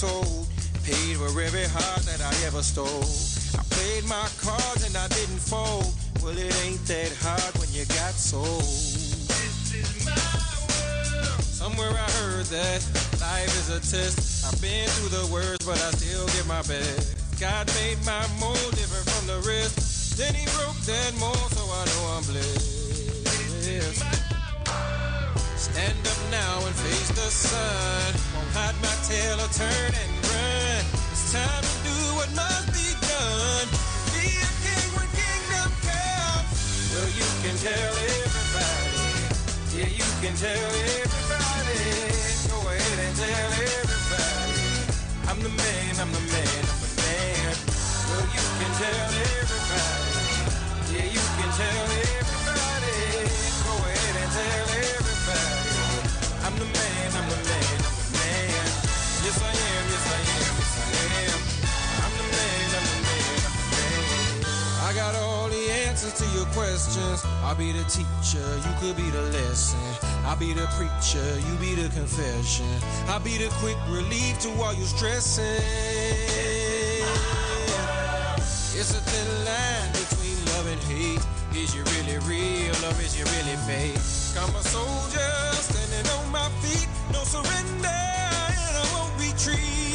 Told. Paid for every heart that I ever stole. I played my cards and I didn't fold. Well, it ain't that hard when you got sold. This is my world. Somewhere I heard that life is a test. I've been through the worst, but I still give my best. God made my mold different from the rest. Then he broke that mold, so I know I'm blessed. Stand up now and face the sun. Won't hide my tail or turn and run. It's time to do what must be done. Be a king when kingdom comes. Well, you can tell everybody. Yeah, you can tell everybody. Go ahead and tell everybody. I'm the man, I'm the man, I'm the man. Well, you can tell everybody. Yeah, you can tell everybody. Answers to your questions. I'll be the teacher, you could be the lesson. I'll be the preacher, you be the confession. I'll be the quick relief to all your stressing. It's a thin line between love and hate. Is you really real or is you really fake? I'm a soldier standing on my feet, no surrender, and I won't retreat.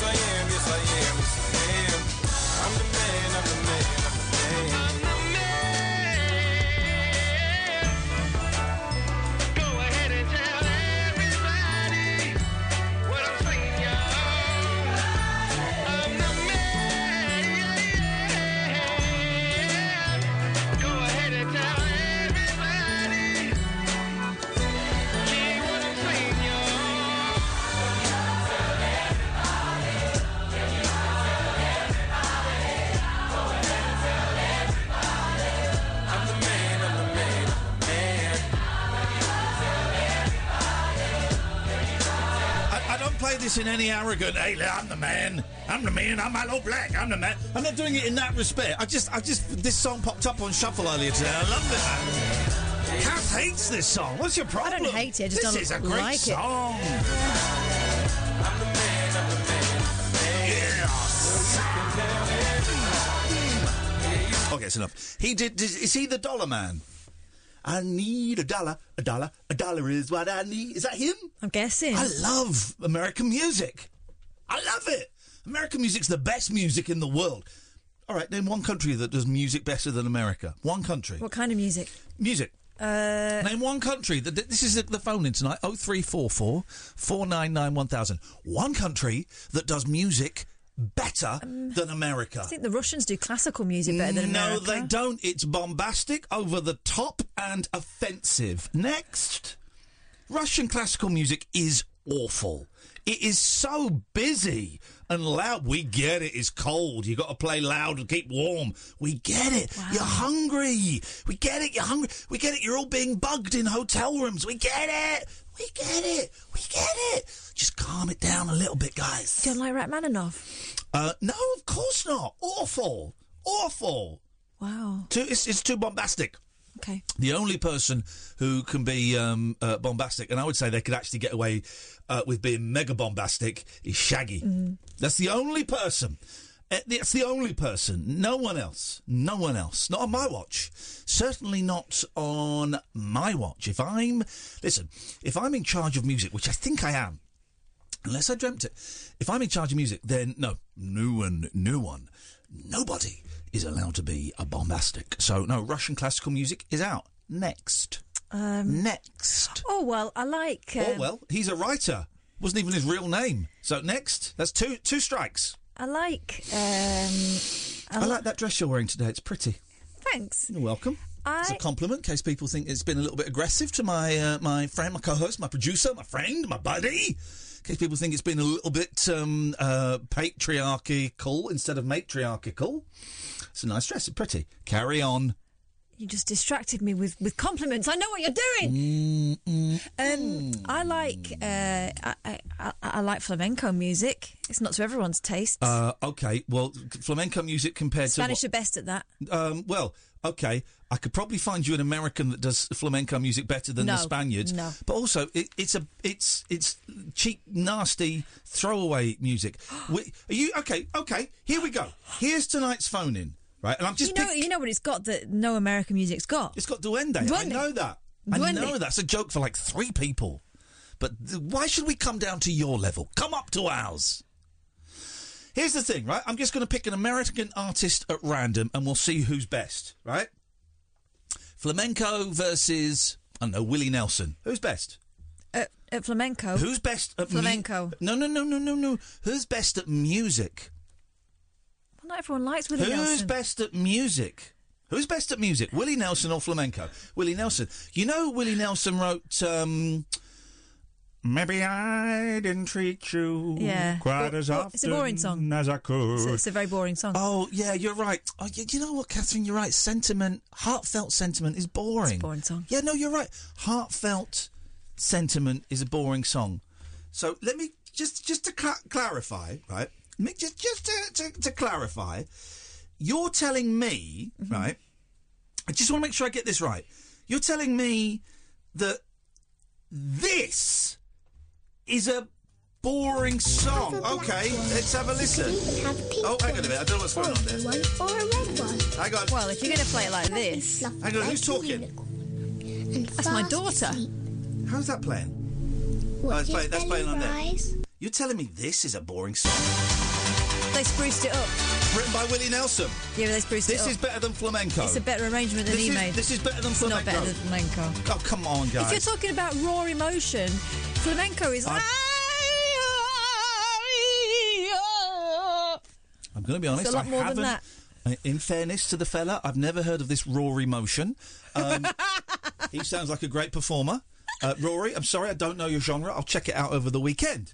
Yes, I am, yes, I am, yes, I am. I'm the man, This in any arrogant. Hey, I'm the man. I'm the man. I'm Hello Black. I'm the man. I'm not doing it in that respect. I just, I just, this song popped up on shuffle earlier today. I love it. Kath hates this song. What's your problem? I don't hate it, I just this don't is a great like it. song. I'm the man, I'm the man, I'm the man. Okay, it's enough. He did. Is he the Dollar Man? I need a dollar, a dollar, a dollar is what I need. Is that him? I'm guessing. I love American music. I love it. American music's the best music in the world. All right, name one country that does music better than America. One country. What kind of music? Music. Uh, Name one country. that This is the phone in tonight. Oh three four four four nine nine one thousand. One country that does music better um, than America. I think the Russians do classical music better than no, America. No, they don't. It's bombastic, over the top, and offensive. Next. Russian classical music is awful. It is so busy and loud. We get it. It's cold. you got to play loud and keep warm. We get it. You're hungry. We get it. You're hungry. We get it. You're all being bugged in hotel rooms. We get it. We get it. We get it. Just calm it down a little bit, guys. You don't like Rachmaninoff? Uh, no, of course not. Awful. Awful. Wow. Too, it's, it's too bombastic. Okay. The only person who can be um, uh, bombastic, and I would say they could actually get away uh, with being mega bombastic, is Shaggy. That's the only person. Uh, That's the only person. No one else. No one else. Not on my watch. Certainly not on my watch. If I'm, listen, if I'm in charge of music, which I think I am, unless I dreamt it, if I'm in charge of music, then no, no one, no one, nobody is allowed to be a bombastic. So no, Russian classical music is out next. next. Oh well, I like. Um, oh well, he's a writer. Wasn't even his real name. So next, that's two two strikes. I like. Um, I like that dress you're wearing today. It's pretty. thanks. You're welcome. It's a compliment, in case people think it's been a little bit aggressive to my uh, my friend, my co-host, my producer, my friend, my buddy. Case people think it's been a little bit um, uh, patriarchal instead of matriarchal. It's a nice dress. It's pretty. Carry on. you just distracted me with, with compliments. I know what you're doing. Um, I like. Uh, I, I, I, I like flamenco music. It's not to everyone's taste. Uh, okay, well, flamenco music compared Spanish to Spanish are best at that. um, well, okay, I could probably find you an American that does flamenco music better than the Spaniards. no. but also it, it's a it's it's cheap, nasty throwaway music. we, are you okay? Okay, here we go. Here's tonight's phone in, right? And I'm just You know, pick- you know what it's got that no American music's got. It's got duende. I know that. I know that's a joke for like three people. But th- why should we come down to your level? Come up to ours. Here's the thing, right? I'm just going to pick an American artist at random and we'll see who's best, right? Flamenco versus, I don't know, Willie Nelson. Who's best? At, at flamenco. Who's best at mu- Flamenco. no, no, no, no, no, no. Who's best at music? Well, not everyone likes Willie Nelson. Who's Nelson. best at music? Who's best at music? Willie Nelson or flamenco? Willie Nelson. You know, Willie Nelson wrote. Um, Maybe I didn't treat you Yeah. quite Bo- as often it's a boring song. as I could. It's, it's a very boring song. Oh yeah, you're right. Oh, you, you know what, Katherine? You're right. Sentiment, heartfelt sentiment, is boring. It's a boring song. Yeah, no, you're right. Heartfelt sentiment is a boring song. So let me just just to cla clarify, right? Just just to, to, to clarify, you're telling me, Mm-hmm. right? I just want to make sure I get this right. You're telling me that this is a boring song. Okay, let's have a listen. Oh, hang on a minute. I don't know what's going on there. Or a red one. Hang on. Well, if you're going to play it like this, Hang on, who's talking? that's my daughter. How's that playing? Oh, that's playing, that's playing on there. You're telling me this is a boring song? They spruced it up. Written by Willie Nelson. Yeah, they spruced This it up. This is better than flamenco. It's a better arrangement than this he is, made. This is better than it's flamenco. not better than flamenco. Oh, come on, guys! If you're talking about raw emotion, flamenco is. I- I'm going to be honest. It's a lot I more than haven't, that. In fairness to the fella, I've never heard of this raw emotion. Um, he sounds like a great performer. Uh, Rory, I'm sorry, I don't know your genre. I'll check it out over the weekend.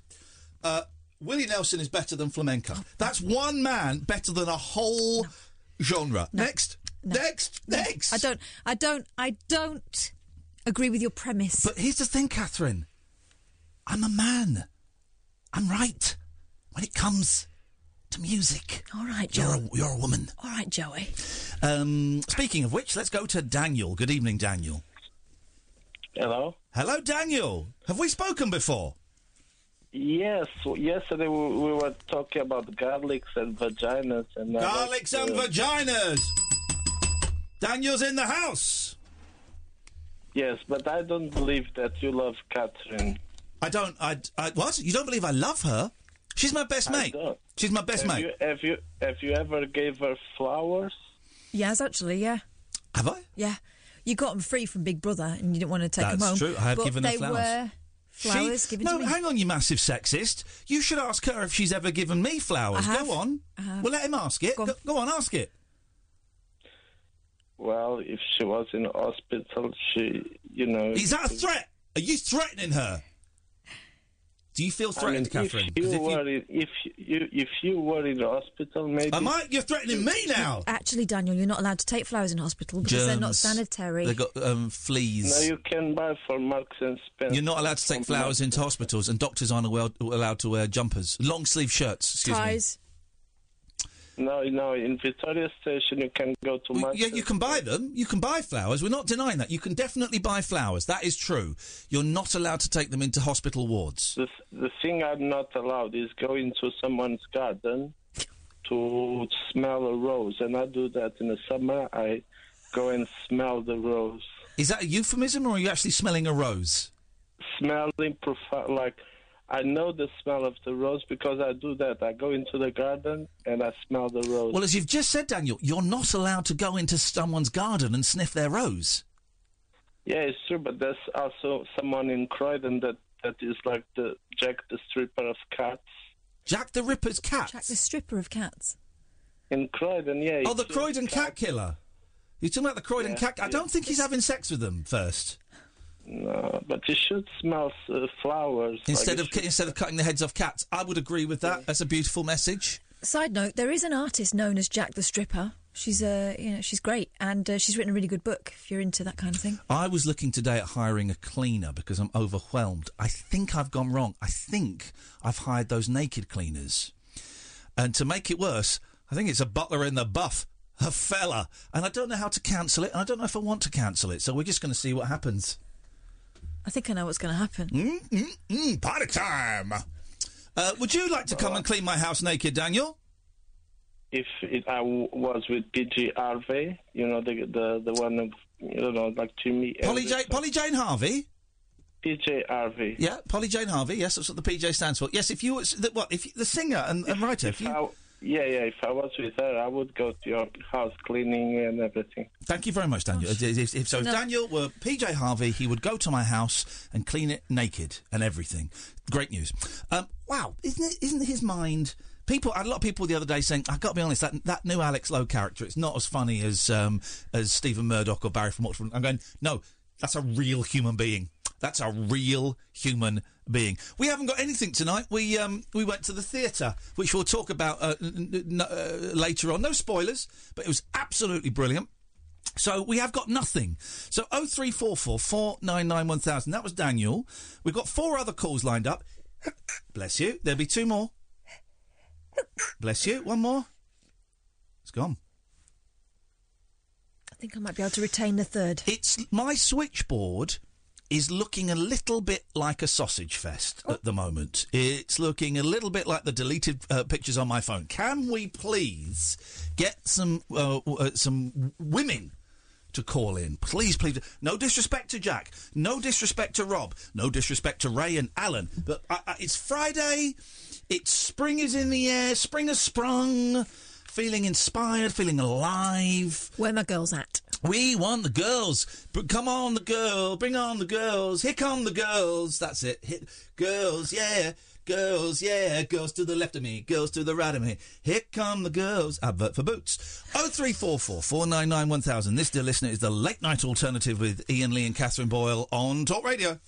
Uh, Willie Nelson is better than flamenco. That's one man better than a whole genre. Next, next, next. I don't. I don't. I don't agree with your premise. But here's the thing, Katherine. I'm a man. I'm right when it comes to music. All right, You're a, you're a woman. All right, Joey. Um, speaking of which, let's go to Daniel. Good evening, Daniel. Hello. Hello, Daniel. Have we spoken before? Yes, yesterday we, we were talking about garlics and vaginas and uh, Garlics like, and uh, vaginas. Daniel's in the house. Yes, but I don't believe that you love Katherine. I don't. I, I. What? You don't believe I love her? She's my best I mate. don't. She's my best have mate. You, have you have you ever gave her flowers? Yes, actually, yeah, Have I? yeah. You got them free from Big Brother, and you didn't want to take them home. That's home. true. I have but given her they flowers. were flowers She- given no, to me. hang on, you massive sexist. You should ask her if she's ever given me flowers. I have. Go on. I have. Well, let him ask it. Go on. Go, go on, ask it. Well, if she was in hospital, she, you know. Is that a threat? Are you threatening her? Do you feel I mean, threatened, Katherine? If 'Cause you, if you- were in, if you if you were in the hospital, maybe. Am I? You're threatening me now. Actually, Daniel, you're not allowed to take flowers in hospital because they're not sanitary. They've got um, fleas. No, you can buy for Marks and Spencer. You're not allowed to take flowers into hospitals, and doctors aren't allowed, allowed to wear jumpers, long sleeve shirts. Excuse me. No, no. In Victoria Station, you can go to Well, yeah, you can buy them. You can buy flowers. We're not denying that. You can definitely buy flowers. That is true. You're not allowed to take them into hospital wards. The, the thing I'm not allowed is go into someone's garden to smell a rose, and I do that in the summer. I go and smell the rose, Is that a euphemism, or are you actually smelling a rose? smelling profi- like I know the smell of the rose because I do that. I go into the garden and I smell the rose. Well, as you've just said, Daniel, you're not allowed to go into someone's garden and sniff their rose. Yeah, it's true, but there's also someone in Croydon that that is like the Jack the Stripper of cats. Jack the Ripper's cat. Jack the stripper of cats. In Croydon, yeah. Oh, the Croydon just cat killer. You're talking about the Croydon Yeah, cat. I yeah. don't think he's having sex with them first. No, but you should smell uh, flowers Instead you of should- instead of cutting the heads off cats, I would agree with that. That's a beautiful message. Side note: There is an artist known as Jack the Stripper. She's uh, you know, she's great, and uh, she's written a really good book. If you're into that kind of thing, I was looking today at hiring a cleaner because I'm overwhelmed. I think I've gone wrong. I think I've hired those naked cleaners. And to make it worse, I think it's a butler in the buff, a fella. And I don't know how to cancel it, and I don't know if I want to cancel it. So we're just going to see what happens. I think I know what's going to happen. Mm, party time! Uh, would you like to come and clean my house naked, Daniel? If it, I w- was with PJ Harvey, you know the the the one of you know like Jimmy. Polly, Anderson. J- Polly Jane Harvey? PJ Harvey. Yeah, Polly Jane Harvey. Yes, that's what the PJ stands for. Yes, if you was the, what if you, the singer and, and writer. If you, I, yeah, yeah. If I was with her, I would go to your house cleaning and everything. Thank you very much, Daniel. If, if- if- so, if No. Daniel were PJ Harvey, he would go to my house and clean it naked and everything. Great news. Um, wow, isn't it? Isn't his mind? People, I had a lot of people the other day saying, "I've got to be honest, that that new Alex Lowe character, it's not as funny as um, as Stephen Murdoch or Barry from Watford." I'm going, no, that's a real human being. That's a real human being. We haven't got anything tonight. We um, we went to the theatre, which we'll talk about uh, n- n- uh, later on. No spoilers, but it was absolutely brilliant. So we have got nothing. So 0344 499 1000. That was Daniel. We've got four other calls lined up. Bless you. There'll be two more. Bless you. One more. It's gone. I think I might be able to retain the third. It's my switchboard is looking a little bit like a sausage fest at the moment. It's looking a little bit like the deleted uh, pictures on my phone. Can we please get some uh, uh, some women to call in? Please, please. No disrespect to Jack. No disrespect to Rob. No disrespect to Ray and Alan. But uh, uh, it's Friday. It's spring is in the air. Spring has sprung. Feeling inspired. Feeling alive. Where my girls at? We want the girls. But come on, the girl. Bring on the girls. Here come the girls. That's it. Hit girls, yeah. Girls, yeah. Girls to the left of me. Girls to the right of me. Here come the girls. Advert for boots. 0344 499 1000. This, dear listener, is the late night alternative with Iain Lee and Catherine Boyle on Talk Radio.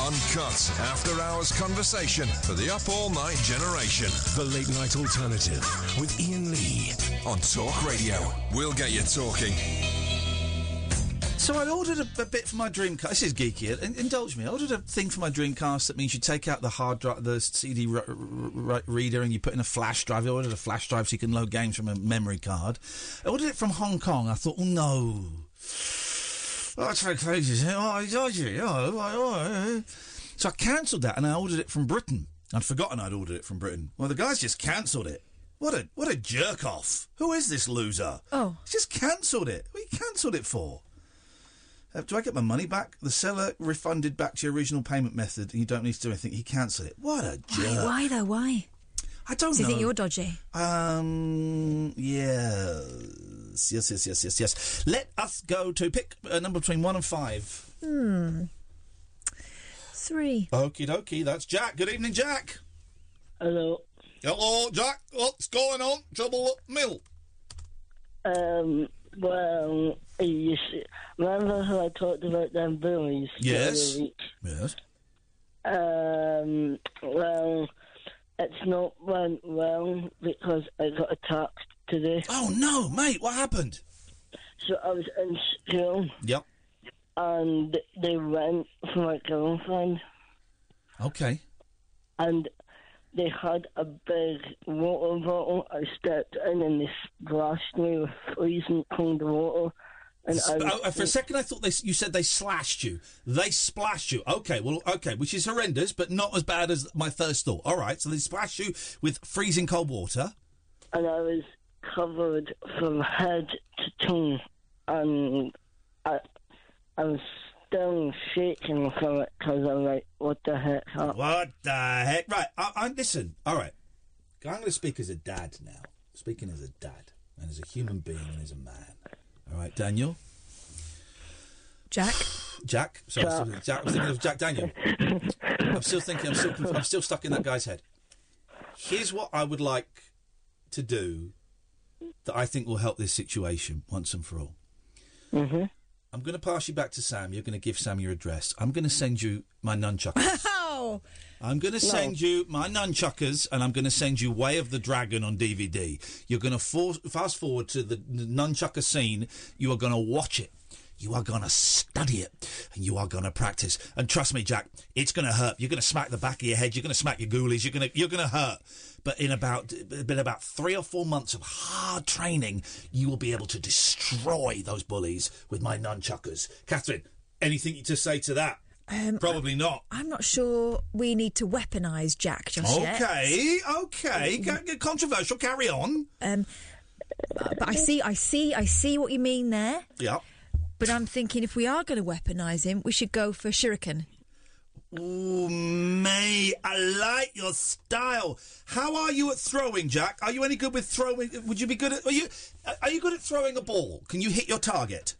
Uncut after hours conversation for the up all night generation. The Late Night Alternative with Iain Lee. On Talk Radio. We'll get you talking. So I ordered a, a bit for my Dreamcast. This is geeky. in- Indulge me. I ordered a thing for my Dreamcast that means you take out the hard drive, the CD r- r- r- reader, and you put in a flash drive. I ordered a flash drive so you can load games from a memory card. I ordered it from Hong Kong. I thought, oh no. Oh, that's very crazy. Oh, dodgy. Oh, oh, oh, oh. So I cancelled that and I ordered it from Britain. I'd forgotten I'd ordered it from Britain. Well, the guys just cancelled it. What a what a jerk off. Who is this loser? Oh. He's just cancelled it. What you cancelled it for? Uh, do I get my money back? The seller refunded back to your original payment method and you don't need to do anything. He cancelled it. What a Why, jerk. why though? Why? I don't Does he know. think you're dodgy? Um, yes. Yes, yes, yes, yes, yes. Let us go to pick a number between one and five. Hmm. Three. Okie dokie, that's Jack. Good evening, Jack. Hello. Hello, Jack. What's going on? Trouble at mill. Um, well, you see, remember how I talked about them bullies? Yes. Yes. Um, well, it's not went well because I got attacked today. Oh no, mate, what happened? So I was in school Yep. and they went for my girlfriend Okay. and they had a big water bottle. I stepped in and they splashed me with freezing cold water. And I Sp- oh, uh, for a second, I thought they, you said they slashed you. They splashed you. Okay, well, okay, which is horrendous, but not as bad as my first thought. All right, so they splashed you with freezing cold water. and I was covered from head to toe, and I, I was still shaking from it because I'm like, what the heck? happened? What the heck? Right, I, I, listen, all right. I'm going to speak as a dad now. Speaking as a dad, and as a human being, and as a man. All right, Daniel? Jack. Jack? Sorry, I was still- Jack. I was thinking of Jack Daniel. I'm still thinking, I'm still, I'm still stuck in that guy's head. Here's what I would like to do that I think will help this situation once and for all. Mm-hmm. I'm going to pass you back to Sam. You're going to give Sam your address. I'm going to send you my nunchuckers. Oh, I'm going to send you my nunchuckers, and I'm going to send you Way of the Dragon on DVD. You're going to for- fast forward to the, the nunchucker scene. You are going to watch it. You are going to study it, and you are going to practice. And trust me, Jack, it's going to hurt. You're going to smack the back of your head. You're going to smack your ghoulies. You're going to you're going to hurt. But in about in about three or four months of hard training, you will be able to destroy those bullies with my nunchuckers. Katherine, anything to say to that? Um, Probably not. I'm not sure we need to weaponise Jack just yet. Okay, okay. Ca- Controversial. Carry on. Um, but I see, I see, I see what you mean there. Yeah. But I'm thinking if we are going to weaponise him, we should go for shuriken. Ooh, May, I like your style. How are you at throwing, Jack? Are you any good with throwing? Would you be good at? Are you? Are you good at throwing a ball? Can you hit your target?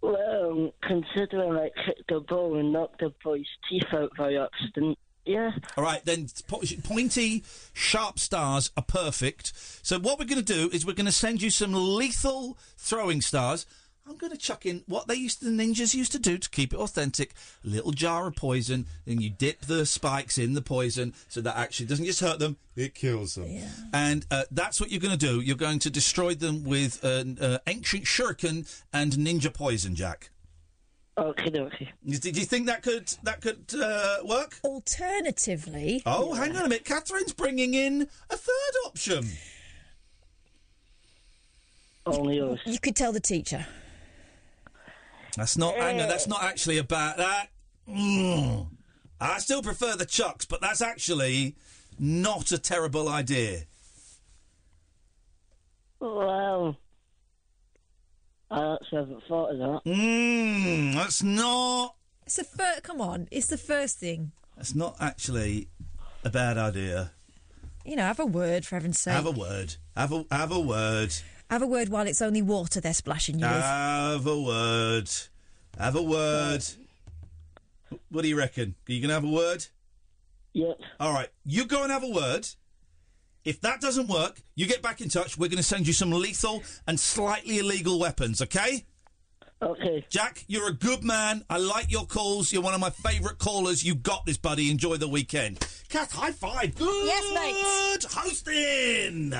Well, considering I kicked the ball and knocked the boy's teeth out by accident, yeah. All right, then po- pointy, sharp stars are perfect. So what we're going to do is we're going to send you some lethal throwing stars. I'm going to chuck in what they used, the ninjas used to do to keep it authentic. A little jar of poison, and you dip the spikes in the poison, so that actually doesn't just hurt them; it kills them. And uh, that's what you're going to do. You're going to destroy them with an uh, ancient shuriken and ninja poison, Jack. Okay, okay. Did you think that could that could uh, work? Alternatively, Oh, hang on a minute. Katherine's bringing in a third option. Only yours. you could tell the teacher. That's not. Hang on. That's not actually about that. Mm. I still prefer the chucks, but that's actually not a terrible idea. Well, I actually haven't thought of that. Mm, that's not. It's the first. Come on, it's the first thing. That's not actually a bad idea. You know, have a word for heaven's sake. Have a word. Have a have a word. Have a word while it's only water they're splashing you with. Have a word. Have a word. What do you reckon? Are you gonna have a word? Yep. All right, you go and have a word. If that doesn't work, you get back in touch. We're going to send you some lethal and slightly illegal weapons, okay? Okay. Jack, you're a good man. I like your calls. You're one of my favourite callers. You got this, buddy. Enjoy the weekend. Kath, high five. Good Yes, hosting.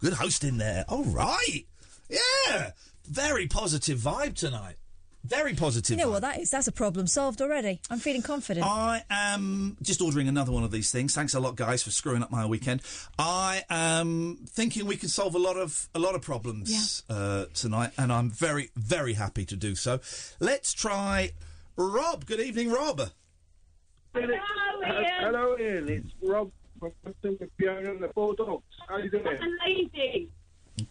Good hosting there. All right. Yeah. Very positive vibe tonight. Very positive. You know vibe. what that is? That's a problem solved already. I'm feeling confident. I am just ordering another one of these things. Thanks a lot, guys, for screwing up my weekend. I am thinking we can solve a lot of a lot of problems uh, tonight, and I'm very very happy to do so. Let's try Rob. Good evening, Rob. Hello, Iain. Hello, Iain. It's Rob from Western with Fiona and the Four Dogs. How you doing? Amazing.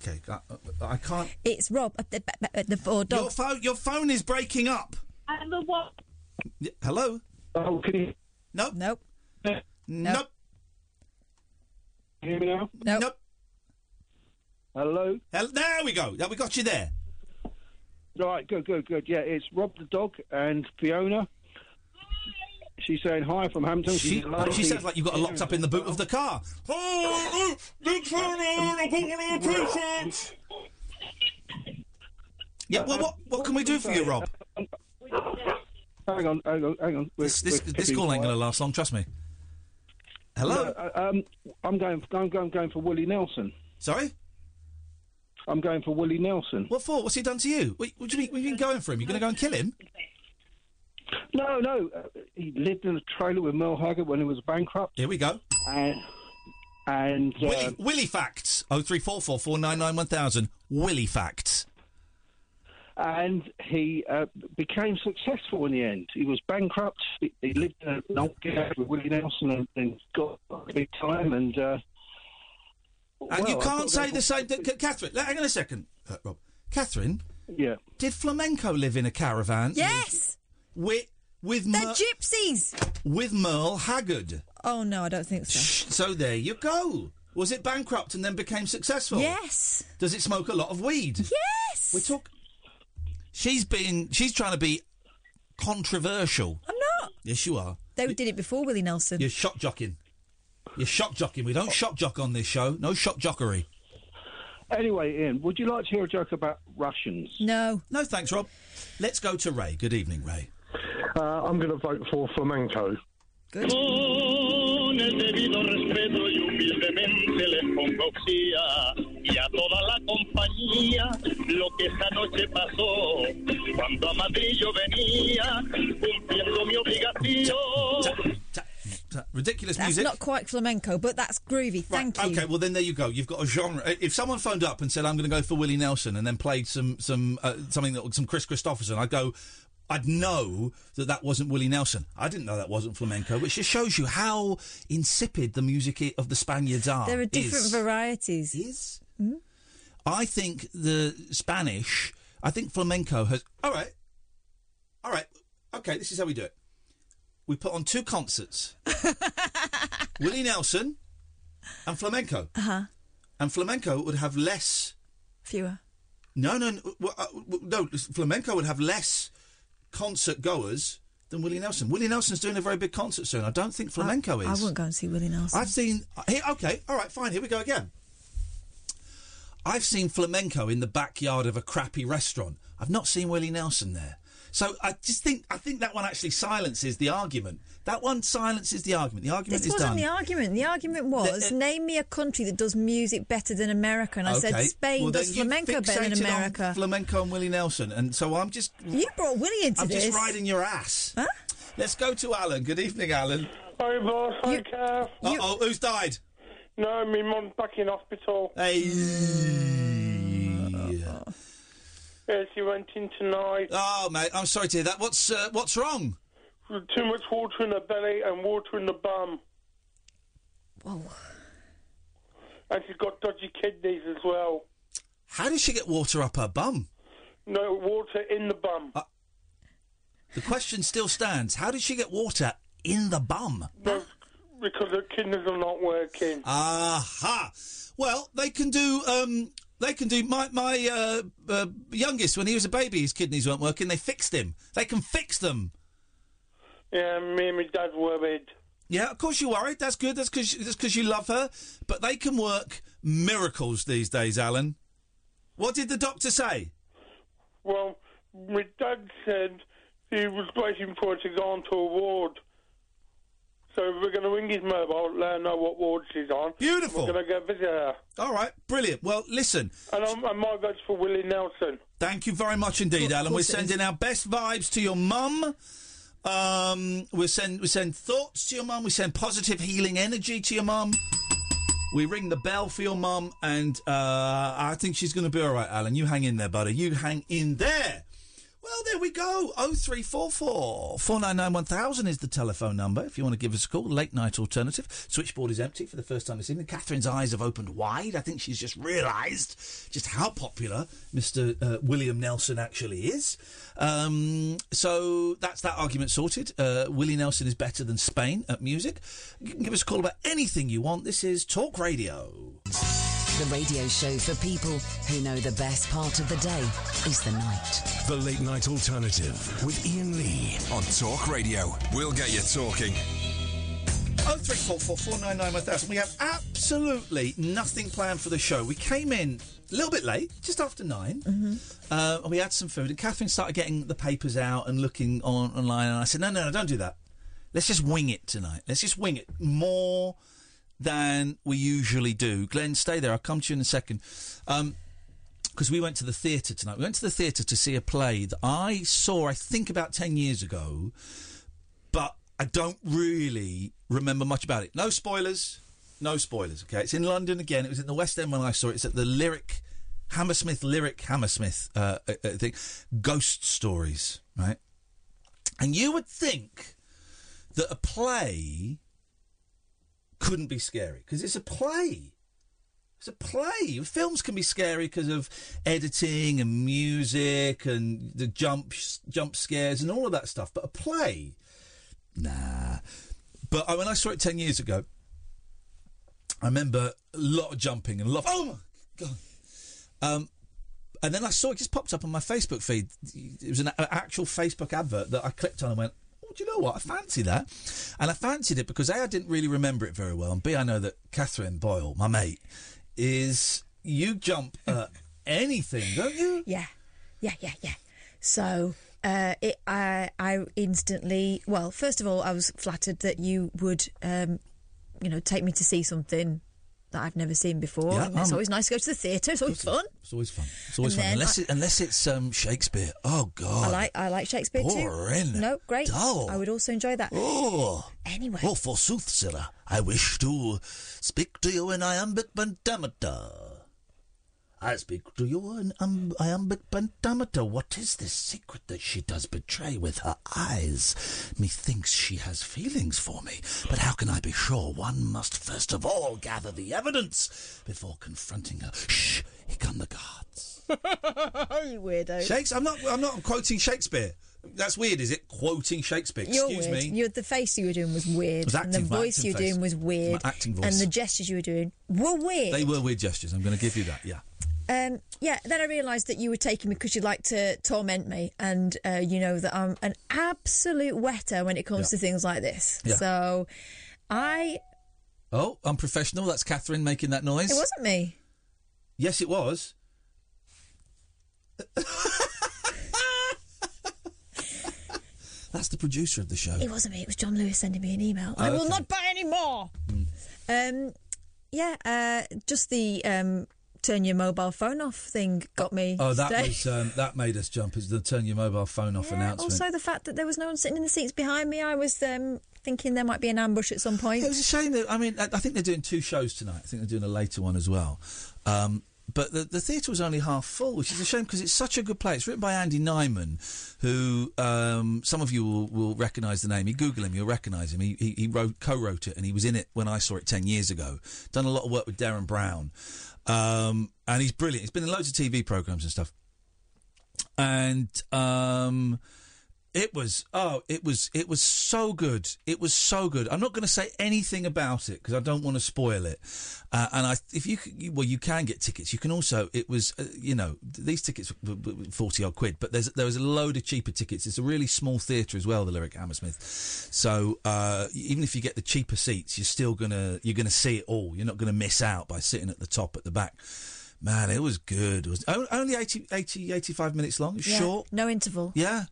Okay, I, I can't. It's Rob at the, at the four Your dogs. phone, your phone is breaking up. And the what? Hello. Oh, can you Nope. Nope. Nope. hear me now? Nope. Nope. Hello. Hel- There we go. Yeah, we got you there. Right, good, good, good. Yeah, it's Rob the dog and Fiona. She's saying hi from Hampton. She, she sounds like you got her locked up in the boot of the car. Yeah, well, what what can we do for you, Rob? Hang on, hang on, hang on. We're- This this, we're this call ain't going to last long. Trust me. Hello. No, uh, um, I'm going. I'm going, going for Willie Nelson. Sorry. I'm going for Willie Nelson. What for? What's he done to you? What, what do you mean? What do you mean going for him? You're going to go and kill him? No, no. Uh, he lived in a trailer with Merle Haggard when he was bankrupt. Here we go. And and uh, Willy, Willy facts. Oh three four four four nine nine one thousand. Willy facts. and he uh, became successful in the end. He was bankrupt. He, he lived in an old garage with Willie Nelson and, and got a big time. And uh, And you well, I can't say the same. Th- Katherine, hang on a second, uh, Rob. Katherine, Yeah. did flamenco live in a caravan? Yes, With with they're Mer- gypsies. with Merle Haggard. Oh no, I don't think so. Shh, So there you go. Was it bankrupt and then became successful? Yes, Does it smoke a lot of weed? yes. We talk. She's being. She's trying to be controversial. I'm not. Yes, you are. They did it before Willie Nelson. You're shock jocking. You're shock jocking. We don't shock jock on this show. No shock jockery. Anyway, Iain, would you like to hear a joke about Russians? No. No, thanks, Rob. Let's go to Ray. Good evening, Ray. Uh, I'm going to vote for flamenco. Good. Con el debido respeto y humildemente les pongo oxía y a toda la compañía lo que esa noche pasó cuando a Madrid yo venía cumpliendo mi obligación. Ridiculous That's music. not quite flamenco, but that's groovy. Thank you. Okay, well then there you go. You've got a genre. Uh, If someone phoned up and said I'm going to go for Willie Nelson and then played some some uh, something that some Kris Kristofferson, I'd go. I'd know that that wasn't Willie Nelson. I didn't know that wasn't flamenco, which just shows you how insipid the music i- of the Spaniards are. there are different is. varieties. Is I think the Spanish. I think flamenco has. All right, all right. Okay, this is how we do it. We put on two concerts: Willie Nelson and flamenco. Uh huh. And flamenco would have less. Fewer. No, no, no, uh, no. Flamenco would have less concert goers than Willie Nelson. Willie Nelson's doing a very big concert soon. I don't think flamenco I, is. I wouldn't go and see Willie Nelson. I've seen. Here, okay, all right, fine. Here we go again. I've seen flamenco in the backyard of a crappy restaurant. I've not seen Willie Nelson there. So I just think I think that one actually silences the argument. That one silences the argument. The argument This is wasn't done. the argument. The argument was The- uh, name me a country that does music better than America, and I said Okay. Spain well, does you flamenco better than fixated on America. flamenco and Willie Nelson, and so I'm just you brought Willie into I'm this. just riding your ass. Huh? Let's go to Alan. Good evening, Alan. Hi, boss. Hi, Kev. Uh oh, who's died? No, my mum's back in hospital. Hey. Yeah, she went in tonight. Oh, mate, I'm sorry to hear that. What's uh, what's wrong? Too much water in the belly and water in the bum. Whoa. And she's got dodgy kidneys as well. How did she get water up her bum? No, water in the bum. Uh, The question still stands. How did she get water in the bum? No, because her kidneys are not working. Aha. Well, they can do. Um, they can do. My my uh, uh, youngest, when he was a baby, his kidneys weren't working. They fixed him. They can fix them. Yeah, me and my dad's worried. Yeah, of course you're worried. That's good. That's because that's because you love her. But they can work miracles these days, Alan. What did the doctor say? Well, my dad said he was waiting for her to go on to a ward. So we're going to ring his mobile, let her know what ward she's on. Beautiful. We're going to go visit her. All right, brilliant. Well, listen. And I'm, and my vote's for Willie Nelson. Thank you very much indeed, Of Alan. We're course it sending our best vibes to your mum. Um, we send we send thoughts to your mum. We send positive healing energy to your mum. We ring the bell for your mum, and uh, I think she's going to be all right, Alan. You hang in there, buddy. You hang in there. Well, there we go. Oh three four four four nine nine one thousand is the telephone number if you want to give us a call. Late night alternative. Switchboard is empty for the first time this evening. Katherine's eyes have opened wide. I think she's just realised just how popular Mr. Uh, William Nelson actually is. Um, so that's that argument sorted. Uh, Willie Nelson is better than Spain at music. You can give us a call about anything you want. This is Talk Radio. The radio show for people who know the best part of the day is the night. The Late Night Alternative with Iain Lee on Talk Radio. We'll get you talking. Oh three four four four nine nine one thousand. We have absolutely nothing planned for the show. We came in a little bit late, just after 9 Uh, and we had some food, and Katherine started getting the papers out and looking on online. And I said, "No, no, no, don't do that. Let's just wing it tonight. Let's just wing it more than we usually do." Glen, stay there. I'll come to you in a second. Um, because we went to the theatre tonight. We went to the theatre to see a play that I saw, I think, about 10 years ago, but I don't really remember much about it. No spoilers. No spoilers, okay? It's in London again. It was in the West End when I saw it. It's at the Lyric, Hammersmith, Lyric Hammersmith uh, uh, thing. Ghost Stories, right? And you would think that a play couldn't be scary because it's a play. It's a play. Films can be scary because of editing and music and the jump jump scares and all of that stuff. But a play, nah. But when I saw it ten years ago, I remember a lot of jumping and a lot. Of, oh my god! Um, and then I saw it just popped up on my Facebook feed. It was an actual Facebook advert that I clicked on and went, "Oh, do you know what? I fancy that." And I fancied it because a I didn't really remember it very well, and b I know that Katherine Boyle, my mate, is you jump at anything, don't you? Yeah, yeah, yeah, yeah. So uh, it, I, I instantly. Well, first of all, I was flattered that you would, um, you know, take me to see something that I've never seen before. Yeah, it's um, always nice to go to the theatre. It's always fun. It's always fun. It's always And fun, unless I- it, unless it's um, Shakespeare. Oh God! I like I like Shakespeare Boring. too. No, great. Dull. I would also enjoy that. Oh. Anyway. Oh, forsooth, sirrah, I wish to speak to you and in iambic pentameter. I speak to you in um, iambic pentameter. What is this secret that she does betray with her eyes? Methinks she has feelings for me, but how can I be sure? One must first of all gather the evidence before confronting her. Shh! Here come the guards. you weirdo. Shakespeare. I'm not. I'm not quoting Shakespeare. That's weird, is it? Quoting Shakespeare. You're Excuse weird. me. You're, the face you were doing was weird. It was and the voice you were face. doing was weird. My acting voice. And the gestures you were doing were weird. They were weird gestures. I'm going to give you that. Yeah. Um, yeah, then I realised that you were taking me because you like to torment me, and uh, you know that I'm an absolute wetter when it comes Yeah. to things like this. Yeah. So, I Oh, unprofessional. That's Katherine making that noise. it wasn't me. Yes, it was. That's the producer of the show. It wasn't me. It was John Lewis sending me an email. Oh, I will okay. not buy any more. Um, yeah, uh, just the um, turn your mobile phone off thing got me. Oh, that today. was um, that made us jump. Is the turn your mobile phone off Yeah, announcement? also the fact that there was no one sitting in the seats behind me. I was um, thinking there might be an ambush at some point. It was a shame that I mean I I think they're doing two shows tonight. I think they're doing a later one as well. Um, but the, the theatre was only half full, which is a shame because it's such a good play. It's written by Andy Nyman, who um, some of you will, will recognise the name. You Google him, you'll recognise him. He, he, he wrote, co-wrote it, and he was in it when I saw it ten years ago. Done a lot of work with Derren Brown, um, and he's brilliant. He's been in loads of TV programs and stuff. And um, it was oh, it was it was so good. It was so good. I'm not going to say anything about it because I don't want to spoil it. Uh, and I, if you, you well, you can get tickets. You can also. It was uh, you know these tickets were forty odd quid, but there's there was a load of cheaper tickets. It's a really small theatre as well, the Lyric Hammersmith. So uh, even if you get the cheaper seats, you're still gonna you're gonna see it all. You're not going to miss out by sitting at the top at the back. Man, it was good. It was only 80, 80 85 minutes long. Yeah, Short. No interval. Yeah,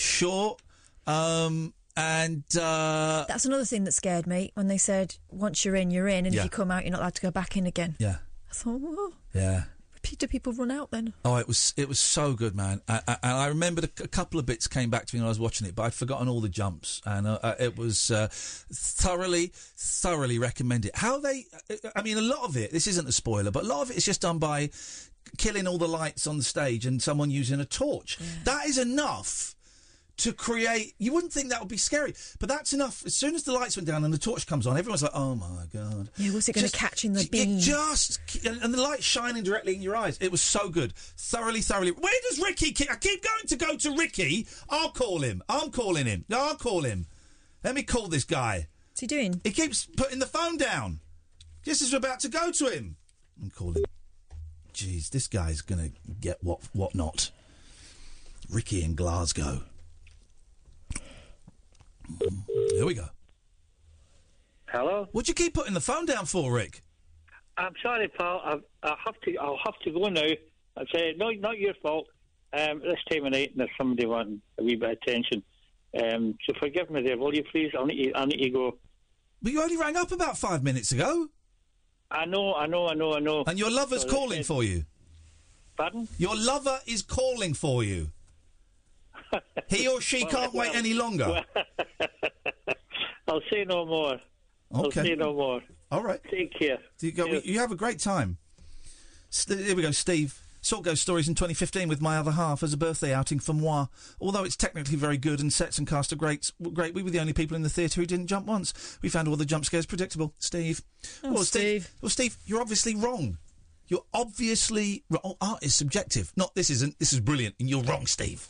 short. Um, and uh, That's another thing that scared me when they said once you're in, you're in, and Yeah. if you come out, you're not allowed to go back in again. yeah, I thought, oh, yeah. do people run out then? Oh, it was it was so good, man. I, I, and I remembered a, a couple of bits came back to me when I was watching it, but I'd forgotten all the jumps, and uh, uh, it was uh, thoroughly, thoroughly recommend it. How they, I mean, a lot of it. This isn't a spoiler, but a lot of it is just done by killing all the lights on the stage and someone using a torch. That is enough to create. You wouldn't think that would be scary, but that's enough. As soon as the lights went down and the torch comes on, everyone's like, "Oh my god!" Yeah, what's it going to catch in the It beam? just and the light shining directly in your eyes. It was so good, thoroughly, thoroughly. Where does Ricky? Keep, I keep going to go to Ricky. I'll call him. I'm calling him. No, I'll call him. Let me call this guy. What's he doing? He keeps putting the phone down, just as we're about to go to him. I'm calling. Jeez, this guy's gonna get what what not. Ricky in Glasgow. Here we go. Hello. What'd you keep putting the phone down for, Rick? I'm sorry, pal. I, I have to. I'll have to go now. I say no, not your fault. Um, this time of night, and there's somebody wanting a wee bit of attention. Um, so forgive me there, will you, please? I need. To, I need to go. But you only rang up about five minutes ago. I know. I know. I know. I know. And your lover's So, calling for you. Pardon? Your lover is calling for you. He or she Well, can't wait any longer. I'll say no more. Okay. I'll say no more. All right. Take care. You, go, you have a great time. St- here we go, Steve. Salt Ghost Stories in 2015 with my other half as a birthday outing for moi. Although it's technically very good and sets and cast are great, great, we were the only people in the theatre who didn't jump once. We found all the jump scares predictable. Steve. Oh, Well, Steve. Well, Steve, you're obviously wrong. You're obviously wrong. Oh, art is subjective. Not this isn't. This is brilliant, and you're wrong, Steve.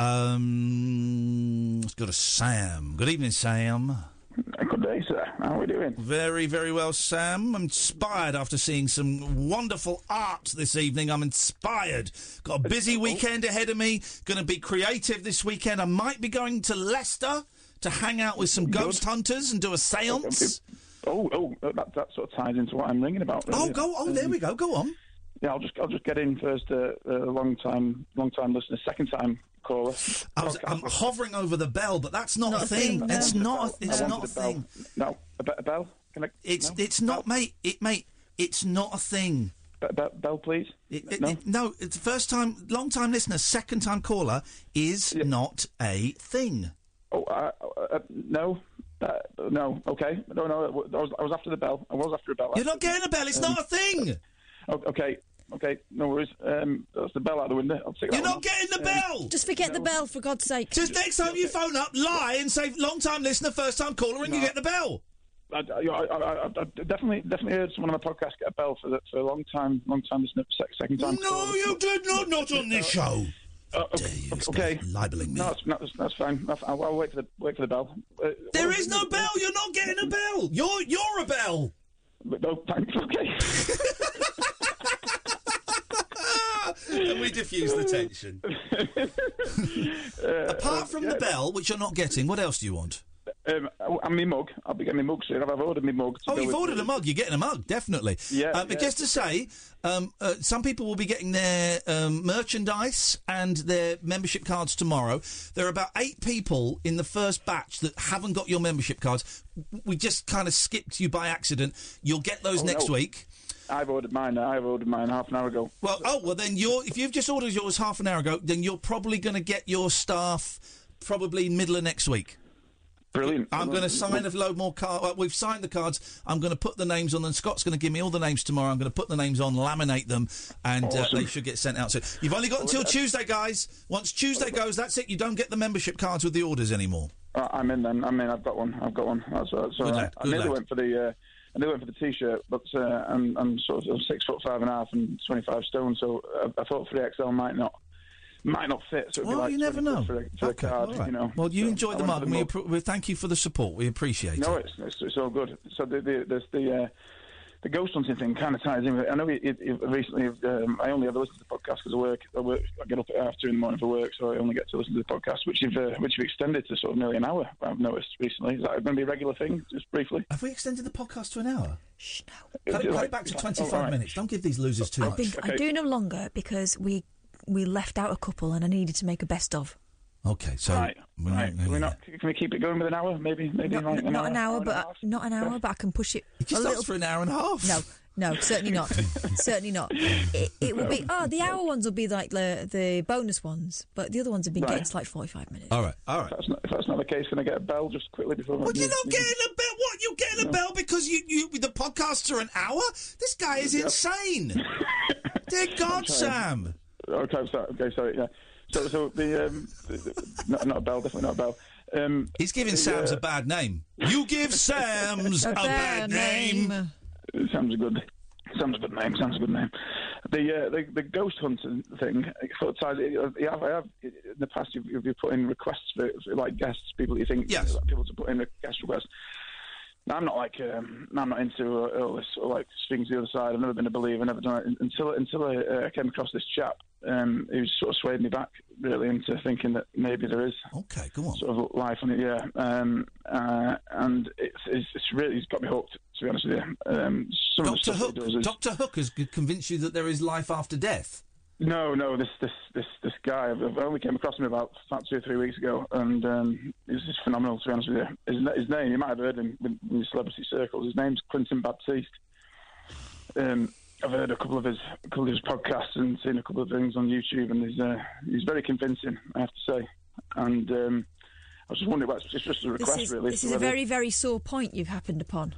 Um, let's go to Sam. Good evening, Sam. Good day, sir. How are we doing? Very, very well, Sam. I'm inspired after seeing some wonderful art this evening. I'm inspired. Got a busy weekend ahead of me. Going to be creative this weekend. I might be going to Leicester to hang out with some ghost hunters and do a séance. Oh, oh, that, that sort of ties into what I'm ringing about. Oh, go. Oh, there we go. Go on. Yeah, I'll just I'll just get in first. Uh, uh, long time, long time listener, second time caller. I was, I'm hovering over the bell, but that's not, Not a a thing. thing, no. It's not. A, I it's not a a thing. No, a, be- a bell. Can I? It's no? it's not, mate. It mate. It's not a thing. Be- be- bell, please. It, it, No? it- no, it's first time, long time listener, second time caller is not a thing. Oh, uh, uh, no. Uh, no, okay. No, no, I was, I was after the bell. I was after a bell. You're not getting a bell. It's not a thing. Okay, okay, no worries. Um, that's the bell out the window. I'll take that You're one not off. getting the Um, bell. Just forget the bell, for God's sake. Just next time you phone up, lie and say long time listener, first time caller, and you get the bell. I, I, I, I, I definitely, definitely heard someone on my podcast get a bell for the, for a long time, long time listener, second time. No, you did not. Not on this show. Uh, okay, okay. libeling me. No, that's, no, that's, that's fine. I'll, I'll wait for the wait for the bell. Uh, There is no bell. You're not getting a bell. You're you're a bell. No, thanks. Okay. and we diffuse the tension. Apart from the bell, which you're not getting, what else do you want? Um, and my mug. I'll be getting my mug soon. I've ordered my mug. Oh, you've ordered a mug. You're getting a mug, definitely. Yeah, Um, yeah. Just to say, um, uh, some people will be getting their um, merchandise and their membership cards tomorrow. There are about eight people in the first batch that haven't got your membership cards. We just kind of skipped you by accident. You'll get those Oh, next no. week. I've ordered mine. I've ordered mine half an hour ago. Well, oh well, then you're if you've just ordered yours half an hour ago, then you're probably going to get your staff probably middle of next week. Brilliant. I'm going to sign a load more cards. Well, we've signed the cards. I'm going to put the names on them. Scott's going to give me all the names tomorrow. I'm going to put the names on, laminate them, and uh, they should get sent out soon. You've only got until Tuesday, guys. Once Tuesday goes, that's it. You don't get the membership cards with the orders anymore. Uh, I'm in then. I'm in. I've got one. I've got one. That's, that's all right. I nearly went for the. Uh, I nearly went for the t-shirt, but uh, I'm, I'm sort of six foot five and a half and 25 stone, so I, I thought 3XL might not might not fit. So Well, like you never know. For, the- for Okay, card, right. you know. Well, you So enjoy the mug. and We, appro- we thank you for the support. We appreciate No, it. it's, it's it's all good. So the the there's the uh, the ghost hunting thing kind of ties in. with it. I know it, it, it recently. Um, I only ever listen to the podcast because I work. I work. I get up at half two in the morning for work, so I only get to listen to the podcast, which you've uh, which you've extended to sort of nearly an hour. I've noticed recently. Is that going to be a regular thing? Just briefly. Have we extended the podcast to an hour? Shh, no. Cut it, Is it cut like- it back to oh, 25 minutes. Don't give these losers too I've much. been, I'm doing them longer because we we left out a couple and I needed to make a best of. Okay, so right, we're right. not- Can we not? Can we keep it going with an hour? Maybe, maybe Not, like not an hour, and a but half? Not an hour, but I can push it. It just a little for an hour and a half. No, no, certainly not. certainly not. It, it will be. Oh, the hour ones will be like the the bonus ones, but the other ones have been Right. getting to like forty five minutes. All right, all right. If that's not, if that's not the case, can I get a bell just quickly before? Well, you're not getting a bell. What? You getting a bell because you, you the podcasts are an hour? This guy is insane. Dear God, Sam. Okay, sorry. Okay, sorry. Yeah. So, so the um, the, the, not, not a bell, definitely not a bell. Um, He's giving the, Sam's uh, a bad name. You give Sam's a bad name. Sam's a good. Sam's a good name. Sam's a good name. The uh, the, the ghost hunting thing. it sort of I have, I have in the past. You've, you've put in requests for, for like guests, people you think Yes. like, people to put in a guest request. Now, I'm not like um, I'm not into uh, all this sort of like swings the other side. I've never been a believer, never done it until until I uh, came across this chap um, who sort of swayed me back really into thinking that maybe there is okay, go on, sort of life on it. Yeah, um, uh, and it's, it's it's really it's got me hooked. To be honest with you, um, some of the Doctor Hook. he does is, Doctor Hook has convinced you that there is life after death. No, no, this this this this guy. I've- only came across him about about two or three weeks ago, and um, he's just phenomenal. To be honest with you, his, his name you might have heard him in, in celebrity circles. His name's Clinton Baptiste. Um, I've heard a couple of his a couple of his podcasts and seen a couple of things on YouTube, and he's uh, he's very convincing, I have to say. And um, I was just wondering, about, it's just a request, This is, really. this to is a very, very sore point you've happened upon.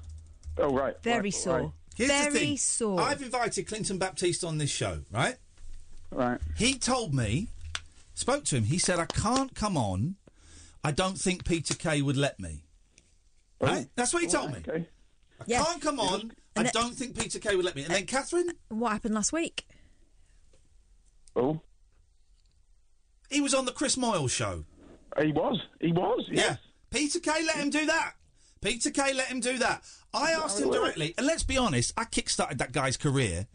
Oh right, Very right, sore. right. Here's the very thing. sore. I've invited Clinton Baptiste on this show, right? Right. He told me, spoke to him. He said, "I can't come on. I don't think Peter Kay would let me." Oh. Right? That's what he told me. Okay. I Yeah. can't come on. I don't think Peter Kay would let me. And then Katherine, What happened last week? Oh, he was on the Chris Moyles show. he was. He was. Yeah. Peter Kay let him do that. Peter Kay let him do that. I asked him directly, and let's be honest, I kickstarted that guy's career.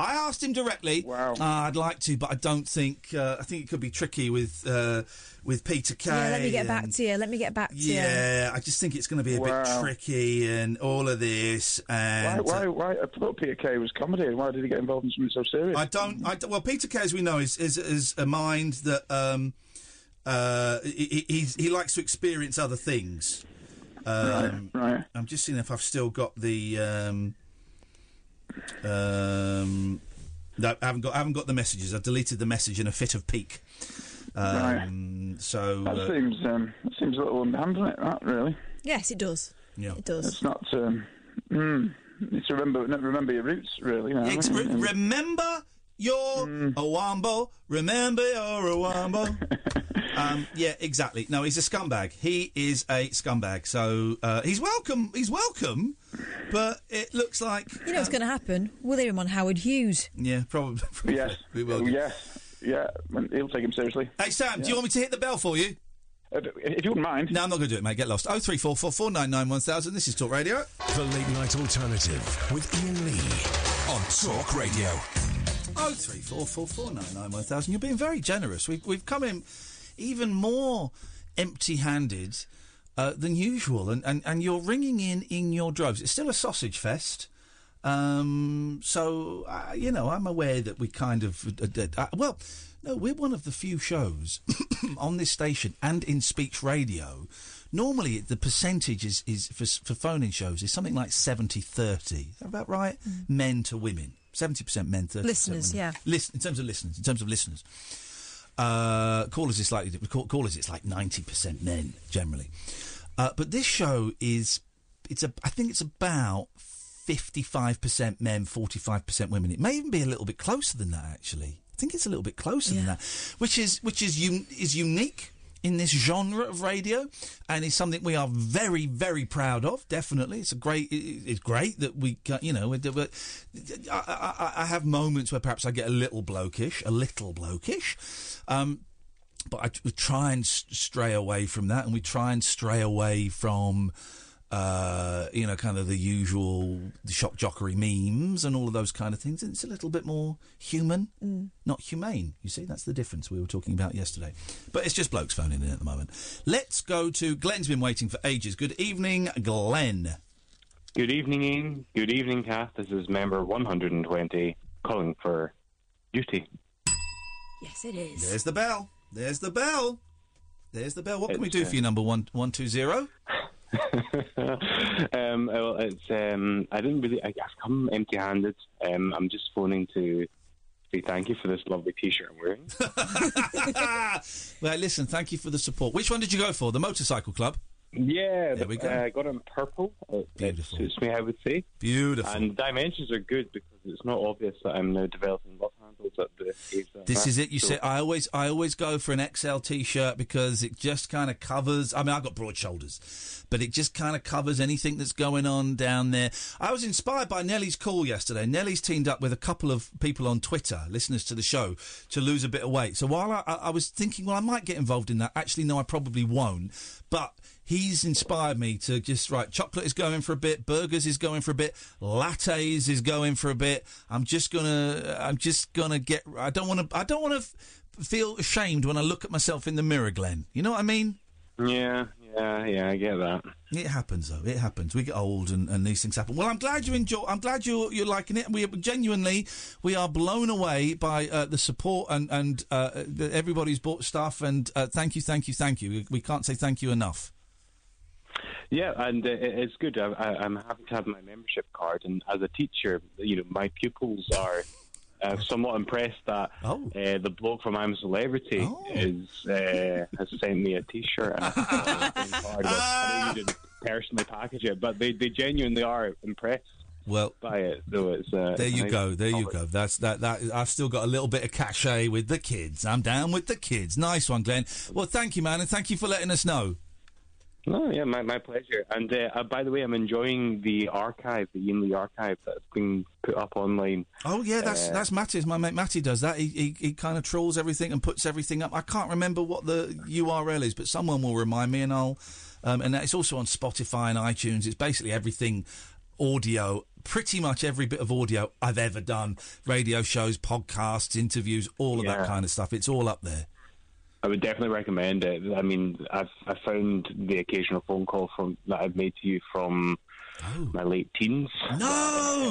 I asked him directly. Wow. I'd like to, but I don't think. Uh, I think it could be tricky with uh, with Peter Kay. Yeah, let me get and- back to you. Let me get back to you. Yeah, I just think it's going to be a bit tricky and all of this. Why? And Why? uh, Why? I thought Peter Kay was comedy. And why did he get involved in something so serious? I don't. I don't- well, Peter Kay, as we know, is is, is a mind that um, uh, he, he- he likes to experience other things. Um, right, right. I'm just seeing if I've still got the. Um, um, no, I haven't got. I haven't got the messages. I've deleted the message in a fit of pique. Um, So That uh, seems um, that seems a little underhand, doesn't it? That really. Yes, it does. Yeah. It does. It's not. Um, mm, it's to remember remember your roots, really. You know, re- remember your Mm. Awambo. Remember your Awambo. um, yeah, exactly. No, he's a scumbag. He is a scumbag. So uh, he's welcome. He's welcome. But it looks like You know what's going to happen? We'll hear him on Howard Hughes. yeah, probably. yes, we will. Yes, yeah. when- He'll take him seriously. Hey Sam, do you want me to hit the bell for you? Uh, if you wouldn't mind. No, I'm not going to do it, mate. Get lost. Oh three four four four nine nine one thousand. This is Talk Radio. The Late Night Alternative with Iain Lee on Talk Radio. Oh three four four four nine nine one thousand. You're being very generous. We've we've come in even more empty-handed uh, than usual, and, and and you're ringing in in your droves. It's still a sausage fest. Um, so uh, you know, I'm aware that we kind of uh, uh, uh, well, no, we're one of the few shows on this station and in speech radio. Normally, the percentage is, is for, for phone-in shows is something like 70-30. Is that about right? Men to women. 70% men, 30% Listeners, yeah. Listen, in terms of listeners, in terms of listeners. Uh, callers is slightly. Call- Callers, it's like 90% men, generally. Uh, but this show is, it's a, I think it's about 55% men, 45% women. It may even be a little bit closer than that, actually. I think it's a little bit closer than that, which is which is un- is unique in this genre of radio, and it's something we are very very proud of. Definitely, it's a great. It's great that we, you know, I, I, I have moments where perhaps I get a little blokish, a little blokish. Um, but I we try and stray away from that, and we try and stray away from, uh, you know, kind of the usual shock jockery memes and all of those kind of things. It's a little bit more human, Mm. not humane. You see, that's the difference we were talking about yesterday. But it's just blokes phoning in at the moment. Let's go to Glen's been waiting for ages. Good evening, Glen. Good evening, Iain. Good evening, Kath. This is member 120 calling for duty. Yes, it is. There's the bell. There's the bell. There's the bell. What can we do uh, for you, number one one two zero? um, well, it's um, I didn't really. I, I've come empty-handed. Um, I'm just phoning to say thank you for this lovely T-shirt I'm wearing. well, listen, thank you for the support. Which one did you go for? The motorcycle club. Yeah, There we go. Uh, I got it in purple. It, it suits me, I would say. Beautiful. And dimensions are good because it's not obvious that I'm now developing love handles at the age This is it. You So- say I always, I always go for an XL T-shirt because it just kind of covers. I mean, I've got broad shoulders, but it just kind of covers anything that's going on down there. I was inspired by Nellie's call yesterday. Nellie's teamed up with a couple of people on Twitter, listeners to the show, to lose a bit of weight. So while I, I, I was thinking, well, I might get involved in that. Actually, no, I probably won't. But he's inspired me to just right. Chocolate is going for a bit. Burgers is going for a bit. Lattes is going for a bit. I'm just gonna. I'm just gonna get. I don't want to. I don't want to f- feel ashamed when I look at myself in the mirror, Glen. You know what I mean? Yeah, yeah, yeah. I get that. It happens though. It happens. We get old and, and these things happen. Well, I'm glad you enjoy. I'm glad you're you're liking it. We genuinely we are blown away by uh, the support and and uh, everybody's bought stuff. And uh, thank you, thank you, thank you. We, we can't say thank you enough. Yeah, and uh, it's good. I, I, I'm happy to have my membership card, and as a teacher, you know, my pupils are uh, somewhat impressed that Oh. uh, the bloke from I'm a Celebrity is uh, has sent me a T-shirt and a card. I know you didn't personally package it, but they, they genuinely are impressed Well, by it. So it's uh, There you nice. go. There you go. That's that. That I've still got a little bit of cachet with the kids. I'm down with the kids. Nice one, Glen. Well, thank you, man, and thank you for letting us know. No, yeah, my, my pleasure. And uh, uh, by the way, I'm enjoying the archive, the Lee archive that's been put up online. Oh yeah, that's Uh, that's Matty's. My mate Matty does that. He, he he kind of trawls everything and puts everything up. I can't remember what the URL is, but someone will remind me, and I'll. Um, and it's also on Spotify and iTunes. It's basically everything audio. Pretty much every bit of audio I've ever done: radio shows, podcasts, interviews, all of that kind of stuff. It's all up there. I would definitely recommend it. I mean, I've I found the occasional phone call from that I've made to you from my late teens. Oh.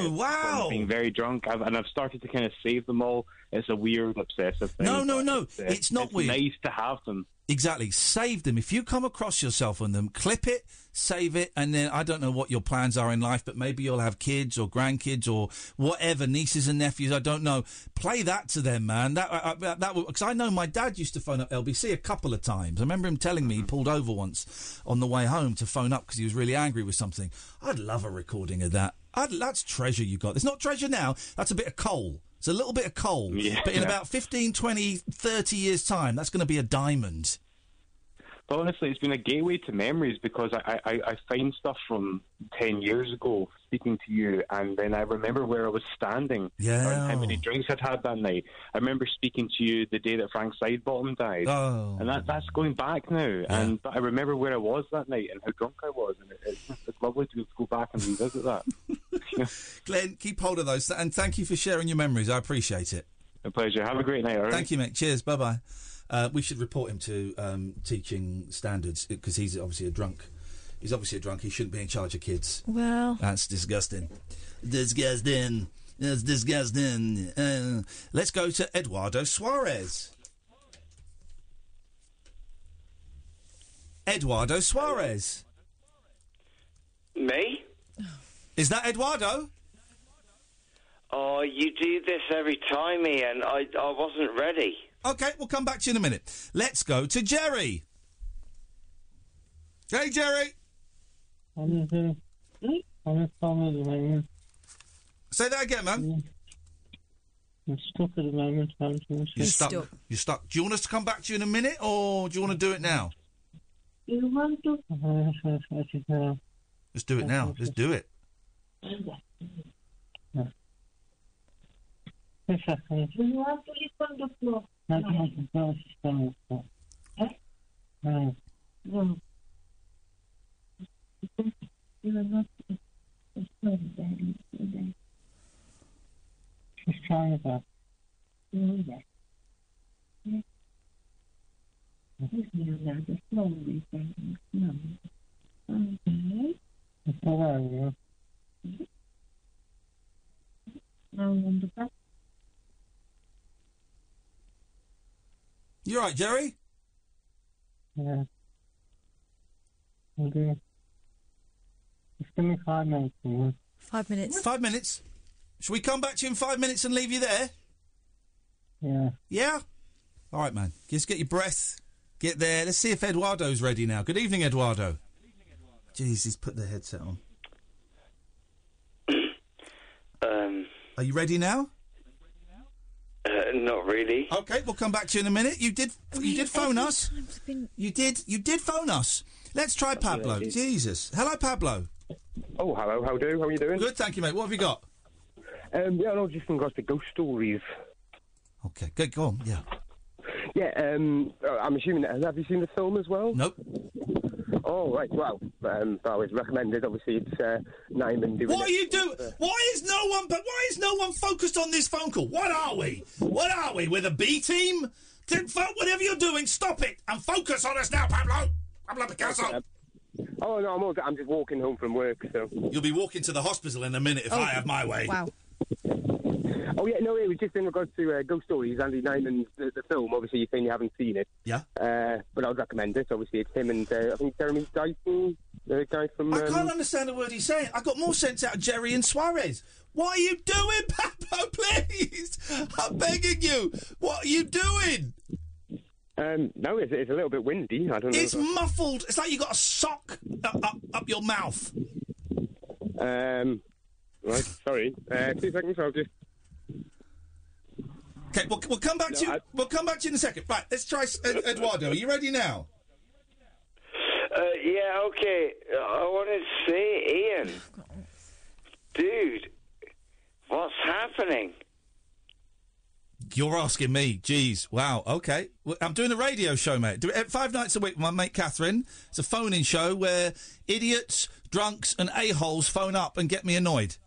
No, wow! Being very drunk, I've, and I've started to kind of save them all. It's a weird, obsessive thing. No, no, no. It's, uh, It's not weird. It's nice to have them. Exactly. Save them. If you come across yourself on them, clip it, save it, and then I don't know what your plans are in life, but maybe you'll have kids or grandkids or whatever, nieces and nephews. I don't know. Play that to them, man. That uh, uh, that because I know my dad used to phone up LBC a couple of times. I remember him telling me he pulled over once on the way home to phone up because he was really angry with something. I'd love a recording of that. I'd, that's treasure you got. It's not treasure now. That's a bit of coal. It's a little bit of coal. Yeah. But in about 15, 20, 30 years' time, that's going to be a diamond. But honestly, it's been a gateway to memories because I, I, I find stuff from 10 years ago speaking to you, and then I remember where I was standing Yeah. and how many drinks I'd had that night. I remember speaking to you the day that Frank Sidebottom died. Oh. And that, that's going back now. And But I remember where I was that night and how drunk I was. And it, it's, it's lovely to go back and revisit that. Glen, keep hold of those, and thank you for sharing your memories. I appreciate it. A pleasure. Have a great night, right? Thank you, mate. Cheers. Bye bye. Uh, we should report him to um, teaching standards because he's obviously a drunk. He's obviously a drunk. He shouldn't be in charge of kids. Well, That's disgusting. Disgusting. That's disgusting. Uh, let's go to Eduardo Suarez. Eduardo Suarez. Me? Is that Eduardo? Oh, you do this every time, Iain. I, I wasn't ready. Okay, we'll come back to you in a minute. Let's go to Jerry. Hey, Jerry. I'm just, I'm just calm at the moment. Say that again, man. I'm stuck at the moment. I'm You're stuck. You're stuck. Do you want us to come back to you in a minute, or do you want to do it now? You want to? I think, Let's do it now. Let's do it. Now on the back. You all right, Jerry? Yeah. Okay. Just give me five minutes. Yeah. Five minutes. Five minutes. Shall we come back to you in five minutes and leave you there? Yeah. Yeah? All right, man. Just get your breath. Get there. Let's see if Eduardo's ready now. Good evening, Eduardo. Jeez, he's put the headset on. Um, Are you ready now? Not really. Okay, we'll come back to you in a minute. You did. You did phone us. been- You did. You did phone us. Let's try Pablo. did. Jesus. Hello, Pablo. Oh, hello. How do? How are you doing? Good, thank you, mate. What have you got? Um, yeah, no, just in regards to ghost stories. Okay, good. Go on. Yeah. Yeah, um, uh, I'm assuming that. Have you seen the film as well? Nope. Oh, right. Well, um, I was recommended. Obviously, it's uh, Nyman doing What are you doing? Why is no one? But why is no one focused on this phone call? What are we? What are we? With a B team? Then fo- whatever you're doing, stop it and focus on us now, Pablo. Pablo Picasso. Oh no, I'm all, I'm just walking home from work. So You'll be walking to the hospital in a minute if I have my way. Wow. Oh yeah, no, it was just in regards to uh, Ghost Stories, Andy Nyman's the, the film. Obviously, you're saying you haven't seen it. Yeah. Uh, but I would recommend it. Obviously, it's him and uh, I think Jeremy Dyson, the guy from. I Um, can't understand a word he's saying. I got more sense out of Jerry and Suarez. What are you doing, Papo? Please, I'm begging you. What are you doing? Um, no, it's, it's a little bit windy. I don't know. It's muffled. It's like you got a sock up, up, up your mouth. Um, right, sorry. Uh, two seconds. I'll just. Okay, we'll, we'll come back to you. We'll come back to you in a second. Right, let's try Eduardo. Are you ready now? Uh, yeah, okay. I wanted to say, Iain, dude, what's happening? You're asking me. Jeez. Wow. Okay. Well, I'm doing a radio show, mate. Five nights a week with my mate Katherine. It's a phone-in show where idiots, drunks, and a-holes phone up and get me annoyed.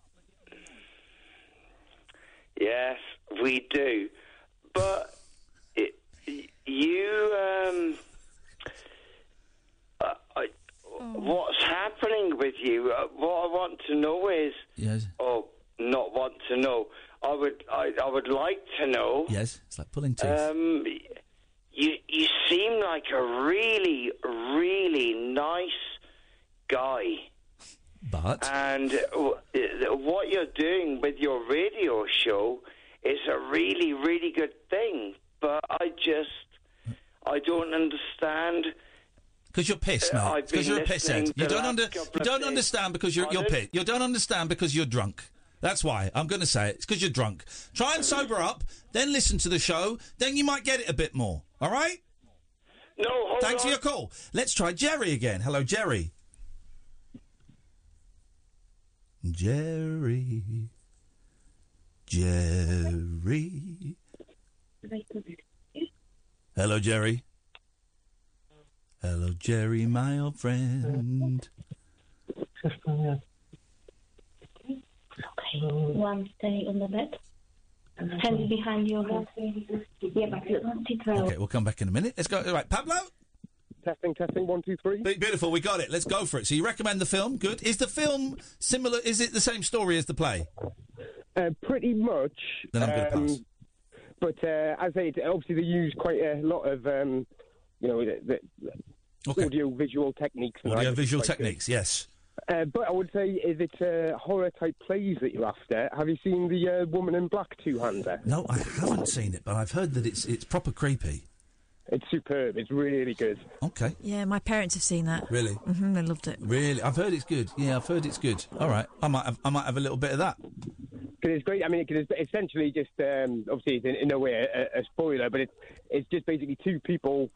Yes, we do. But it, you, um, uh, I, what's happening with you? Uh, what I want to know is, Yes. or not want to know. I would, I, I would like to know. Yes. It's like pulling teeth. Um, you, you seem like a really, really nice guy. But And w- what you're doing with your radio show is a really, really good thing. But I just, I don't understand. Because you're pissed, Uh, mate. Because you're a pisshead. You don't under, you don't understand because you're you're pissed. You don't understand because you're drunk. That's why I'm going to say it. It's because you're drunk. Try and sober up, then listen to the show. Then you might get it a bit more. All right? No. Hold Thanks for your call. Let's try Jerry again. Hello, Jerry. Jerry. Jerry. Hello, Jerry. Hello, Jerry, my old friend. Okay, one stay on the bed. Hands behind your back. Yeah, but you don't sit well. Okay, we'll come back in a minute. Let's go. All right, Pablo. Testing, testing, one, two, three. Be- Beautiful, we got it. Let's go for it. So you recommend the film? Good. Is the film similar? Is it the same story as the play? Uh, pretty much. Then I'm um, pass. But uh, as I said, obviously they use quite a lot of, um, you know, the, the audio visual techniques. Audio visual quite good. techniques. Yes. Uh, but I would say, if it's uh, horror type plays that you're after, have you seen the uh, Woman in Black two hander? No, I haven't seen it, but I've heard that it's it's proper creepy. It's superb. It's really good. Okay. Yeah, my parents have seen that. Really? hmm they loved it. Really, I've heard it's good. Yeah, I've heard it's good. All right, I might have, I might have a little bit of that. Because it's great. I mean, 'cause it's essentially just um, obviously it's in, in a way a, a spoiler, but it's it's just basically two people.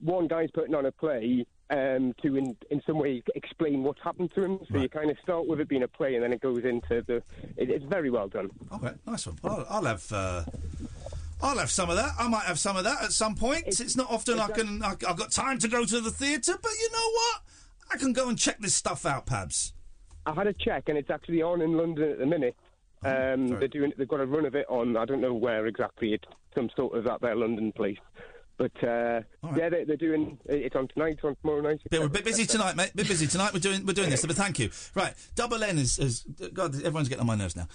One guy's putting on a play um, to, in in some way, explain what's happened to him. So you kind of start with it being a play, and then it goes into the. It, it's very well done. Okay, nice one. I'll, I'll have. Uh, I'll have some of that. I might have some of that at some point. It's, not often I can. I, I've got time to go to the theatre, but you know what? I can go and check this stuff out, Pabs. I had a check, and it's actually on in London at the minute. Um, they're doing. They've got a run of it on. I don't know where exactly. It's some sort of that there London place. But uh, yeah, they're, they're doing. It's on tonight. It's on tomorrow night. Yeah, we're a bit busy tonight, mate. Bit busy tonight. We're doing we're doing this, but thank you. Right, Double N is, is God. Everyone's getting on my nerves now.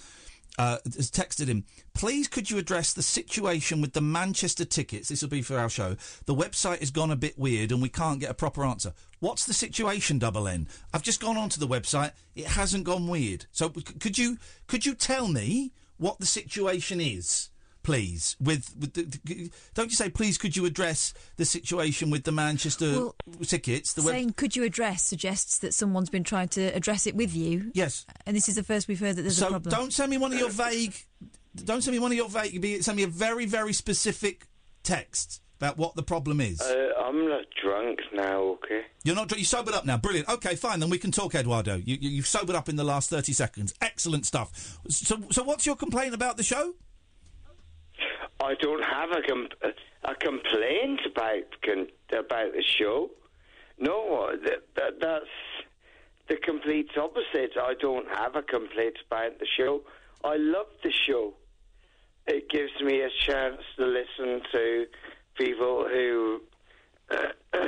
Uh, has texted him. Please, could you address the situation with the Manchester tickets? This will be for our show. The website has gone a bit weird, and we can't get a proper answer. What's the situation, Double N? I've just gone onto the website. It hasn't gone weird. So, c- could you could you tell me what the situation is? Please, with, with the, the- don't you say, please, could you address the situation with the Manchester Well, tickets? The web- Saying could you address suggests that someone's been trying to address it with you. Yes. And this is the first we've heard that there's so a problem. don't send me one of your vague. Don't send me one of your vague. Send me a very, very specific text about what the problem is. Uh, I'm not drunk now, okay? You're not. dr- You sobered up now. Brilliant. Okay, fine. Then we can talk, Eduardo. You, you, you've sobered up in the last thirty seconds. Excellent stuff. So, so what's your complaint about the show? I don't have a, com- a complaint about con- about the show. No, that, that, that's the complete opposite. I don't have a complaint about the show. I love the show. It gives me a chance to listen to people who uh,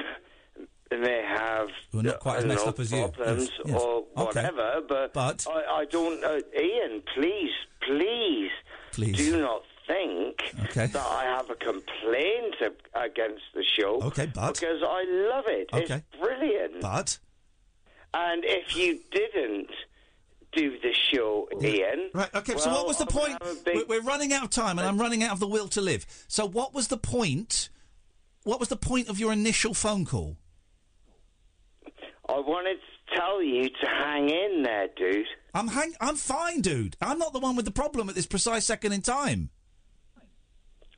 may have are not quite as messed up as you. problems Yes, yes. or Okay. whatever. But, But- I, I don't. Uh, Iain, please, please Please. do not think Okay. that I have a complaint against the show. Okay, but- because I love it. Okay. It's brilliant. But and if you didn't do the show, Iain, Right. Okay. so what was the point? big- We're, we're running out of time, and I'm running out of the will to live. So what was the point? What was the point of your initial phone call? I wanted to tell you to hang in there, dude. I'm hang. I'm fine, dude. I'm not the one with the problem at this precise second in time.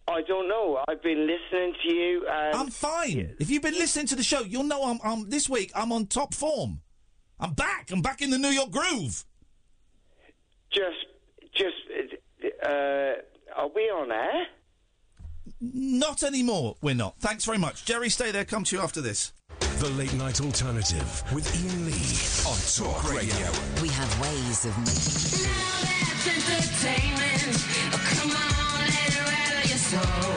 I don't know. I've been listening to you. And I'm fine. If you've been listening to the show, you'll know I'm, I'm this week. I'm on top form. I'm back. I'm back in the New York groove. Just, just, uh, are we on air? Not anymore. We're not. Thanks very much, Jerry. Stay there. Come to you after this. The Late Night Alternative with Iain Lee on Talk Radio. We have ways of making. Rattle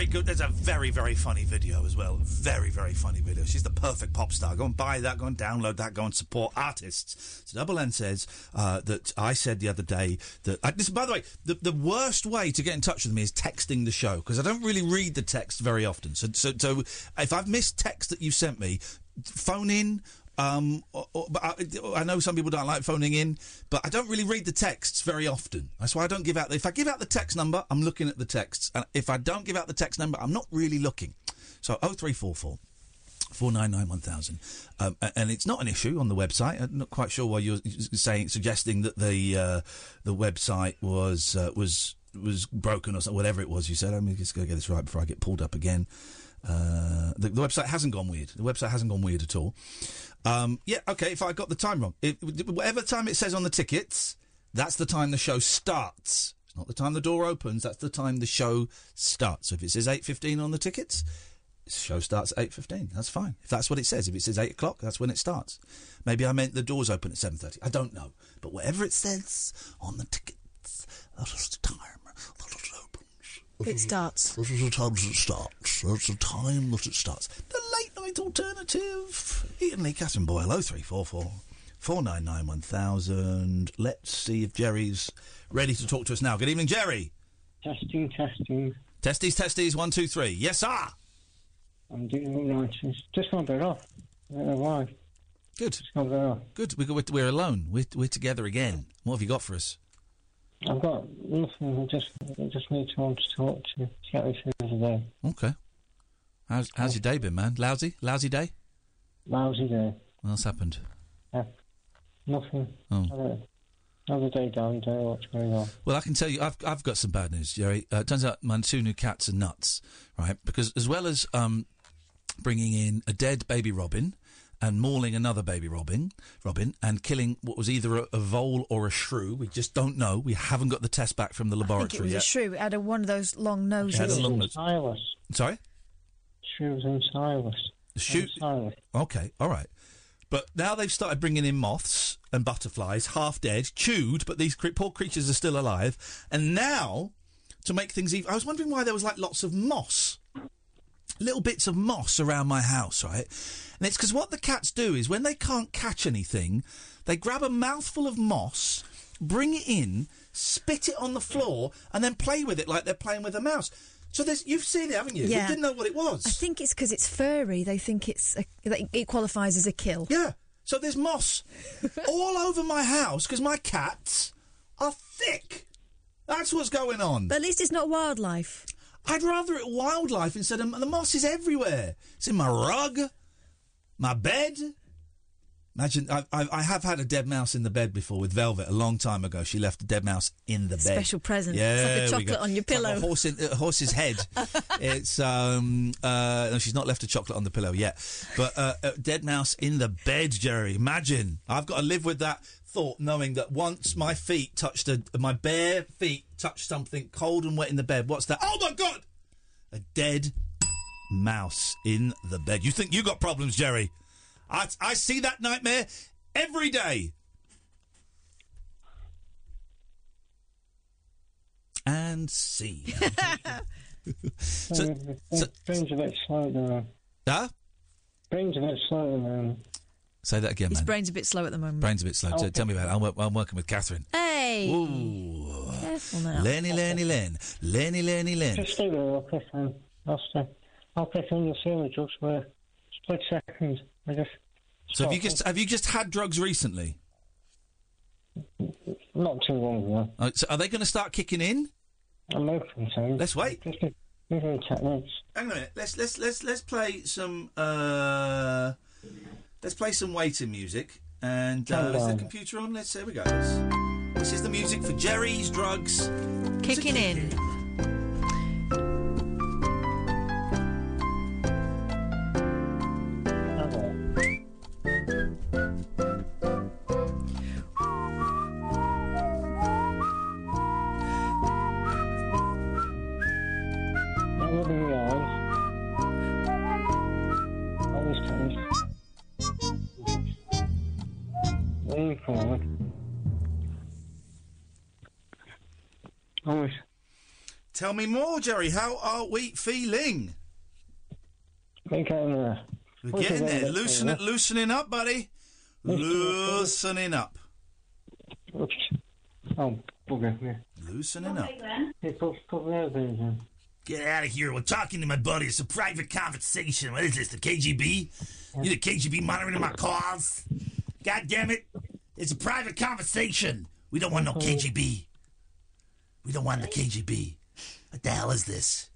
very good. There's a very very funny video as well. Very very funny video. She's the perfect pop star. Go and buy that. Go and download that. Go and support artists. So Double N says uh, that I said the other day that. I, this, by the way, the, the worst way to get in touch with me is texting the show because I don't really read the text very often. So so so if I've missed text that you sent me, phone in. Um, or, or, but I, I know some people don't like phoning in, but I don't really read the texts very often. That's why I don't give out. The, If I give out the text number, I'm looking at the texts, and if I don't give out the text number, I'm not really looking. So 0344 499 1000. Um, and it's not an issue on the website. I'm not quite sure why you're saying suggesting that the uh, the website was uh, was was broken or whatever it was you said. Me just go get this right before I get pulled up again. Uh, the, the website hasn't gone weird. The website hasn't gone weird at all. Um, yeah, okay. If I got the time wrong, if, whatever time it says on the tickets, that's the time the show starts. It's not the time the door opens. That's the time the show starts. So if it says eight fifteen on the tickets, the show starts at eight fifteen. That's fine. If that's what it says, if it says eight o'clock, that's when it starts. Maybe I meant the doors open at seven thirty. I don't know, but whatever it says on the tickets, that is the time it. It starts. This is the time that it starts. That's the time that it starts. The late night alternative. Iain Lee, Katherine Boyle, 0344 499 1000. Let's see if Jerry's ready to talk to us now. Good evening, Jerry. Testing, testing. Testes, testes, one, two, three. Yes, sir. I'm doing all right. It's just gone a bit off. I don't know why. Good. It's gone a bit off. Good. We- We're, we're alone. We're, we're together again. What have you got for us? I've got nothing. I just, I just need someone to talk to to get me through the day. Okay. How's, how's your day been, man? Lousy? Lousy day? Lousy day. What's happened? Yeah. Nothing. Oh. Another day down. Don't know what's going on. Well, I can tell you, I've I've got some bad news, Jerry. Uh, it turns out my two new cats are nuts, right? Because as well as um, bringing in a dead baby robin and mauling another baby robin, robin, and killing what was either a, a vole or a shrew, we just don't know. We haven't got the test back from the I think it laboratory was yet. a shrew. It had a, one of those long It had noses. a long nose. Silas. Sorry. Shrews and Silas. Shoot. Okay, all right. But now they've started bringing in moths and butterflies, half dead, chewed, but these poor creatures are still alive. And now, to make things even, I was wondering why there was like lots of moss, little bits of moss around my house, right? And it's because what the cats do is when they can't catch anything, they grab a mouthful of moss, bring it in, spit it on the floor, and then play with it like they're playing with a mouse. So there's, you've seen it, haven't you? Yeah. You didn't know what it was. I think it's because it's furry. They think it's a, that it qualifies as a kill. Yeah. So there's moss all over my house because my cats are thick. That's what's going on. But at least it's not wildlife. I'd rather it wildlife instead of the moss is everywhere. It's in my rug, my bed. Imagine I, I, I have had a dead mouse in the bed before with Velvet a long time ago. She left a dead mouse in the bed. Special present. Yeah, It's like a there we go. chocolate on your It's like pillow. a horse in, a horse's head. it's um uh no, she's not left a chocolate on the pillow yet, but uh, a dead mouse in the bed, Jerry. Imagine I've got to live with that thought, knowing that once my feet touched a my bare feet touched something cold and wet in the bed. What's that? Oh my god! A dead mouse in the bed. You think you got problems, Jerry? I, I see that nightmare every day. And see. So, so, so, brain's a bit slow at the moment. huh? Brain's a bit slow at the moment. Say that again, man. His man. brain's a bit slow at the moment. Brain's a bit slow. Okay. Tell me about it. I'm, wor- I'm working with Katherine. Hey. Ooh. Careful now. Lenny, Lenny, Len. Lenny, Lenny, Len. Just stay there real quick, man. I'll stay. I'll pick on your feeling drugs for a split second. I just. So have you just have you just had drugs recently? Not too long ago. Uh, so are they going to start kicking in? I'm open to Let's wait. Just a different techniques. Hang on a minute. Let's let's let's let's play some uh let's play some waiting music. And uh, is the computer on? Let's here we go. Let's, this is the music for Jerry's drugs. Kicking in. Always. Tell me more, Jerry. How are we feeling? There. We're getting there. bit Loosening, loosening up, buddy. Loosening up. Oops. Oh, bugger. Yeah. Loosening up. Hey, put, put the other things in. Get out of here. We're talking to my buddy. It's a private conversation. What is this, the KGB? You the KGB monitoring my calls? God damn it. It's a private conversation. We don't want no KGB. We don't want the KGB. What the hell is this?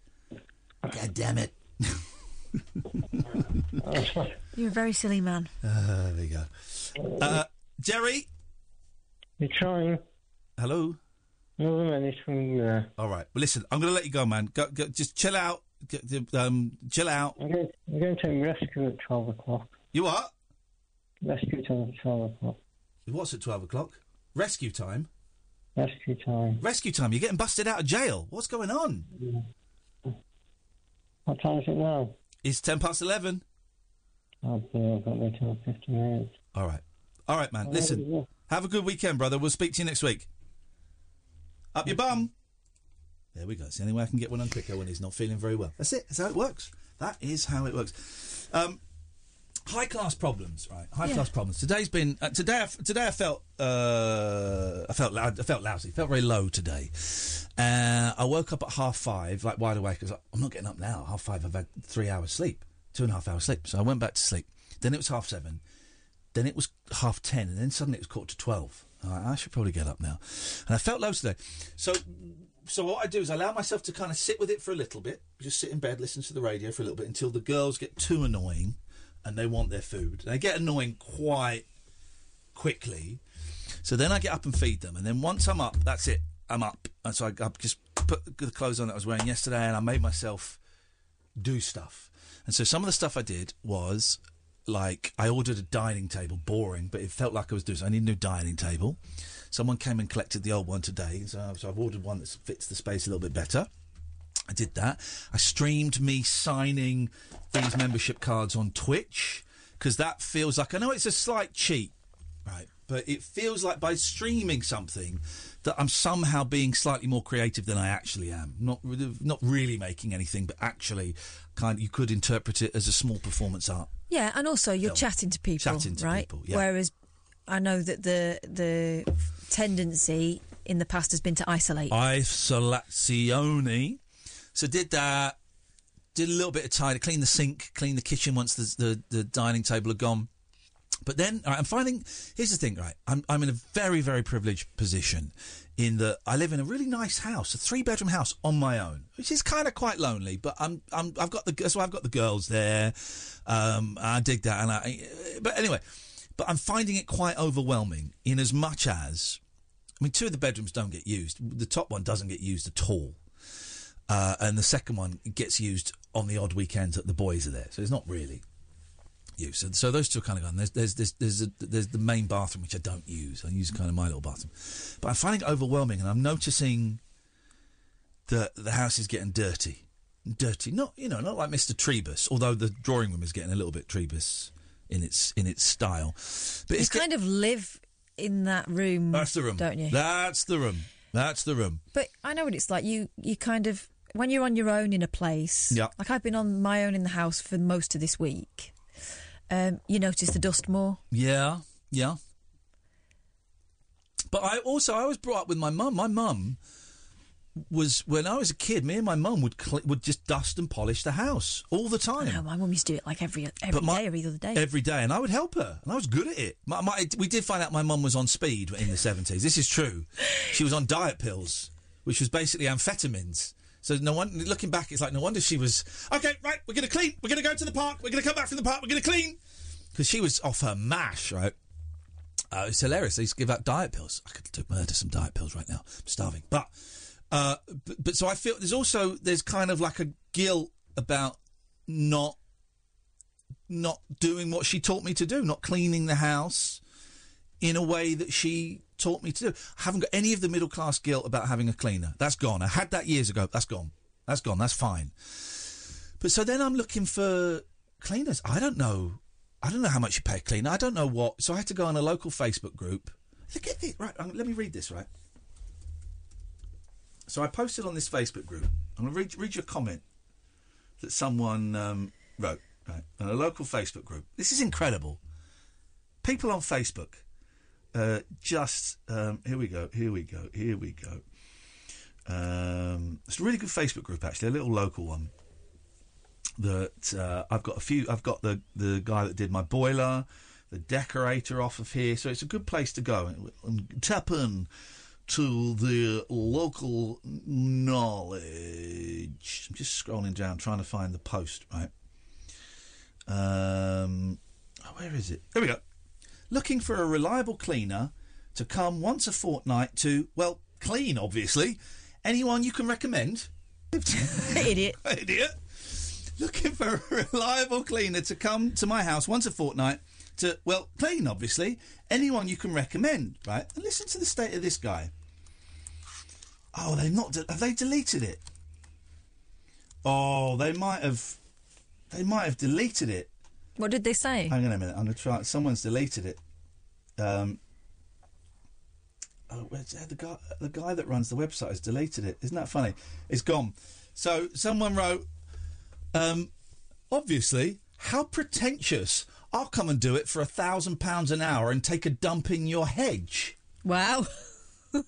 God damn it. You're a very silly man. Uh, there you go. Uh, Jerry? You're trying. Hello? Another minute from there. All right. Well, listen, I'm going to let you go, man. Go, go, just chill out. Get, um, chill out. I'm going, I'm going to rescue at 12 o'clock. You what? Rescue time at 12 o'clock. What's at 12 o'clock? Rescue time? Rescue time. Rescue time. You're getting busted out of jail. What's going on? What time is it now? It's 10 past 11. Oh, dear, I've got there till 15 minutes. All right. All right, man. Listen, have a good weekend, brother. We'll speak to you next week. Up your bum. There we go. It's the only way I can get one on quicker when he's not feeling very well. That's it. That's how it works. That is how it works. Um, high class problems, right? High Yeah. class problems. Today's been uh, today. I, today I felt uh, I felt loud. I felt lousy. Felt very low today. Uh, I woke up at half five, like wide awake. because I'm not getting up now. Half five. I've had three hours sleep, two and a half hours sleep. So I went back to sleep. Then it was half seven. Then it was half ten, and then suddenly it was quarter to twelve. I should probably get up now. And I felt low today. So, so what I do is I allow myself to kind of sit with it for a little bit. Just sit in bed, listen to the radio for a little bit until the girls get too annoying, and they want their food. They get annoying quite quickly. So then I get up and feed them, and then once I'm up, that's it. I'm up, and so I, I just put the clothes on that I was wearing yesterday, and I made myself do stuff. And so some of the stuff I did was like I ordered a dining table, boring, but it felt like I was doing. So I need a new dining table. Someone came and collected the old one today, so, so I've ordered one that fits the space a little bit better. I did that. I streamed me signing these membership cards on Twitch because that feels like I know it's a slight cheat, right? But it feels like by streaming something that I'm somehow being slightly more creative than I actually am. Not not really making anything, but actually, kind of, you could interpret it as a small performance art. Yeah, and also you're Film. chatting to people, Chatting to right? people, yeah. Whereas I know that the the tendency in the past has been to isolate. Isolazione. So did that. Did a little bit of tidy, clean the sink, clean the kitchen once the the, the dining table had gone. But then right, I'm finding. Here's the thing, right? I'm I'm in a very very privileged position in that I live in a really nice house, a three bedroom house on my own, which is kind of quite lonely. But I'm I'm I've got the so I've got the girls there. Um, I dig that, and I. But anyway, but I'm finding it quite overwhelming in as much as I mean, two of the bedrooms don't get used. The top one doesn't get used at all. Uh, and the second one gets used on the odd weekends that the boys are there. So it's not really used. So, so those two are kind of gone. There's there's there's there's, a, there's the main bathroom which I don't use. I use kind of my little bathroom, but I'm finding it overwhelming, and I'm noticing that the house is getting dirty, dirty. Not you know not like Mr. Trebus, although the drawing room is getting a little bit Trebus in its in its style. But you it's get- kind of live in that room. that's the room, don't you? That's the room. That's the room. But I know what it's like. You you kind of when you're on your own in a place. Yeah. Like I've been on my own in the house for most of this week. Um, you notice the dust more. Yeah, yeah. But I also I was brought up with my mum. My mum was when I was a kid. Me and my mum would cl- would just dust and polish the house all the time. No, my mum used to do it like every every my, day or every other day. Every day, and I would help her, and I was good at it. My, my, we did find out my mum was on speed in the seventies. This is true. She was on diet pills, which was basically amphetamines. So no one, looking back, it's like no wonder she was okay. Right, we're to clean. We're to go to the park. We're to come back from the park. We're to clean because she was off her mash, right? Uh, it's hilarious. They used to give out diet pills. I could murder some diet pills right now. I'm starving. But, uh, but, but so I feel there's also there's kind of like a guilt about not not doing what she taught me to do, not cleaning the house in a way that she taught me to do. I haven't got any of the middle class guilt about having a cleaner. That's gone. I had that years ago. That's gone. That's gone. That's fine. But so then I'm looking for cleaners. I don't know. I don't know how much you pay a cleaner. I don't know what. So I had to go on a local Facebook group. Look at this. Right. Let me read this. Right. So I posted on this Facebook group. I'm going to read, read you a comment that someone um, wrote. Right. On a local Facebook group. This is incredible. People on Facebook. Uh, just um, here we go. Here we go. Here we go. Um, it's a really good Facebook group, actually, a little local one. That uh, I've got a few. I've got the the guy that did my boiler, the decorator off of here, so it's a good place to go and, tap in to the local knowledge. I'm just scrolling down, trying to find the post. Right. Um, oh, where is it? There we go. Looking for a reliable cleaner to come once a fortnight to, well, clean, obviously. Anyone you can recommend? Idiot. Idiot. Looking for a reliable cleaner to come to my house once a fortnight to, well, clean, obviously. Anyone you can recommend, right? And listen to the state of this guy. Oh, they've not. De- have they deleted it? Oh, they might have. They might have deleted it. What did they say? Hang on a minute. I'm going to try. Someone's deleted it. Um. Oh, where's the guy? The guy that runs the website has deleted it. Isn't that funny? It's gone. So someone wrote. Um. Obviously, how pretentious! I'll come and do it for a thousand pounds an hour and take a dump in your hedge. Wow.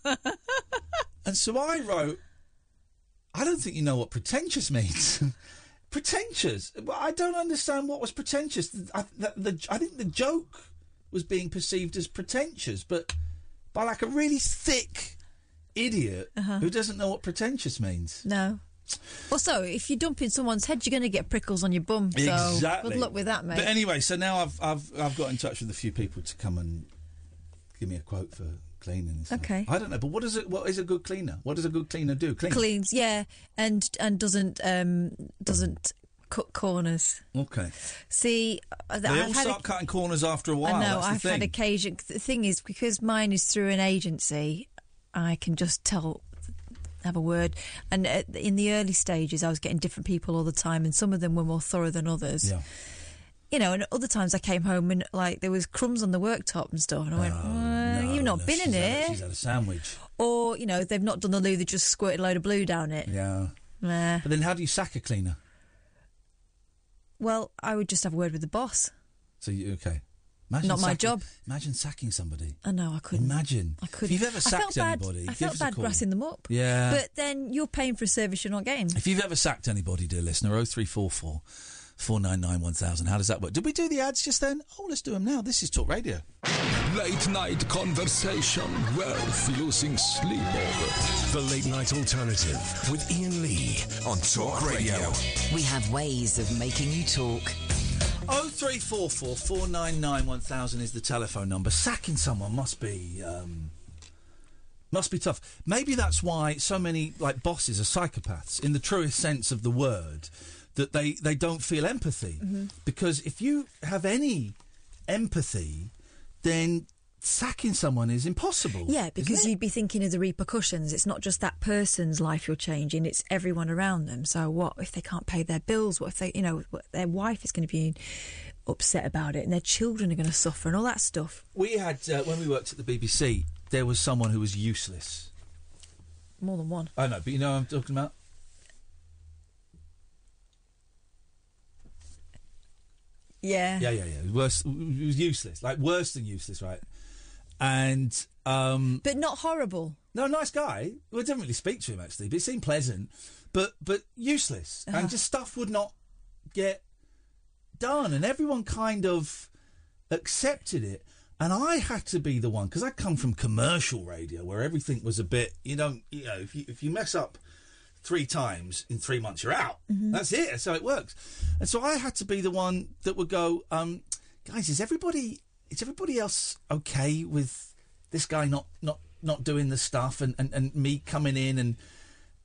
And so I wrote, I don't think you know what pretentious means. pretentious? I don't understand what was pretentious. I, the, the, I think the joke was being perceived as pretentious, but by like a really thick idiot Uh-huh. who doesn't know what pretentious means. No. Also, if you dump in someone's head, you're going to get prickles on your bum. So exactly. good luck with that, mate. But anyway, so now I've I've I've got in touch with a few people to come and give me a quote for cleaning. Okay. I don't know, but what is it? What is a good cleaner? What does a good cleaner do? Clean. Cleans, yeah, and and doesn't um doesn't cut corners. Okay. See, uh, They I've all start a, cutting corners after a while. I know the I've thing. had occasion. The thing is, because mine is through an agency, I can just tell have a word. And in the early stages, I was getting different people all the time, and some of them were more thorough than others. Yeah. You know, and other times I came home and like there was crumbs on the worktop and stuff, and I went, "Uh, "You've not been in She's had a- she's had a sandwich. or you know, they've not done the loo; they just squirted a load of blue down it. Yeah. Nah. But then how do you sack a cleaner? Well, I would just have a word with the boss. So you okay? Imagine Not my job. Imagine sacking somebody. I know I couldn't. Imagine. I couldn't. If you've ever I sacked bad. anybody, I give felt bad grassing them up. Yeah. But then you're paying for a service you're not getting. If you've ever sacked anybody, dear listener, 0344 499 1000. How does that work? Did we do the ads just then? Oh, let's do them now. This is Talk Radio. Late night conversation worth losing sleep over. The Late Night Alternative with Iain Lee on Talk Radio. We have ways of making you talk. 0344 499 1000 is the telephone number. Sacking someone must be. Um, must be tough. Maybe that's why so many like bosses are psychopaths in the truest sense of the word. That they, they don't feel empathy Mhm. because if you have any empathy, then sacking someone is impossible. Yeah, because you'd be thinking of the repercussions. It's not just that person's life you're changing; it's everyone around them. So, what if they can't pay their bills? What if they, you know, their wife is going to be upset about it, and their children are going to suffer, and all that stuff? We had uh, when we worked at the BBC, there was someone who was useless. More than one. I know, but you know what I'm talking about. Yeah. Yeah, yeah, yeah. Worse, it was useless, like worse than useless, right? And um, But not horrible. no, nice guy. We didn't really speak to him actually, but it seemed pleasant, but but useless, Uh-huh. and just stuff would not get done, and everyone kind of accepted it. And I had to be the one because I come from commercial radio where everything was a bit, you don't, you know, if you if you mess up three times in three months, you're out. Mhm. That's it. That's how it works. And so I had to be the one that would go, um, guys, is everybody is everybody else okay with this guy not not not doing the stuff and and, and me coming in and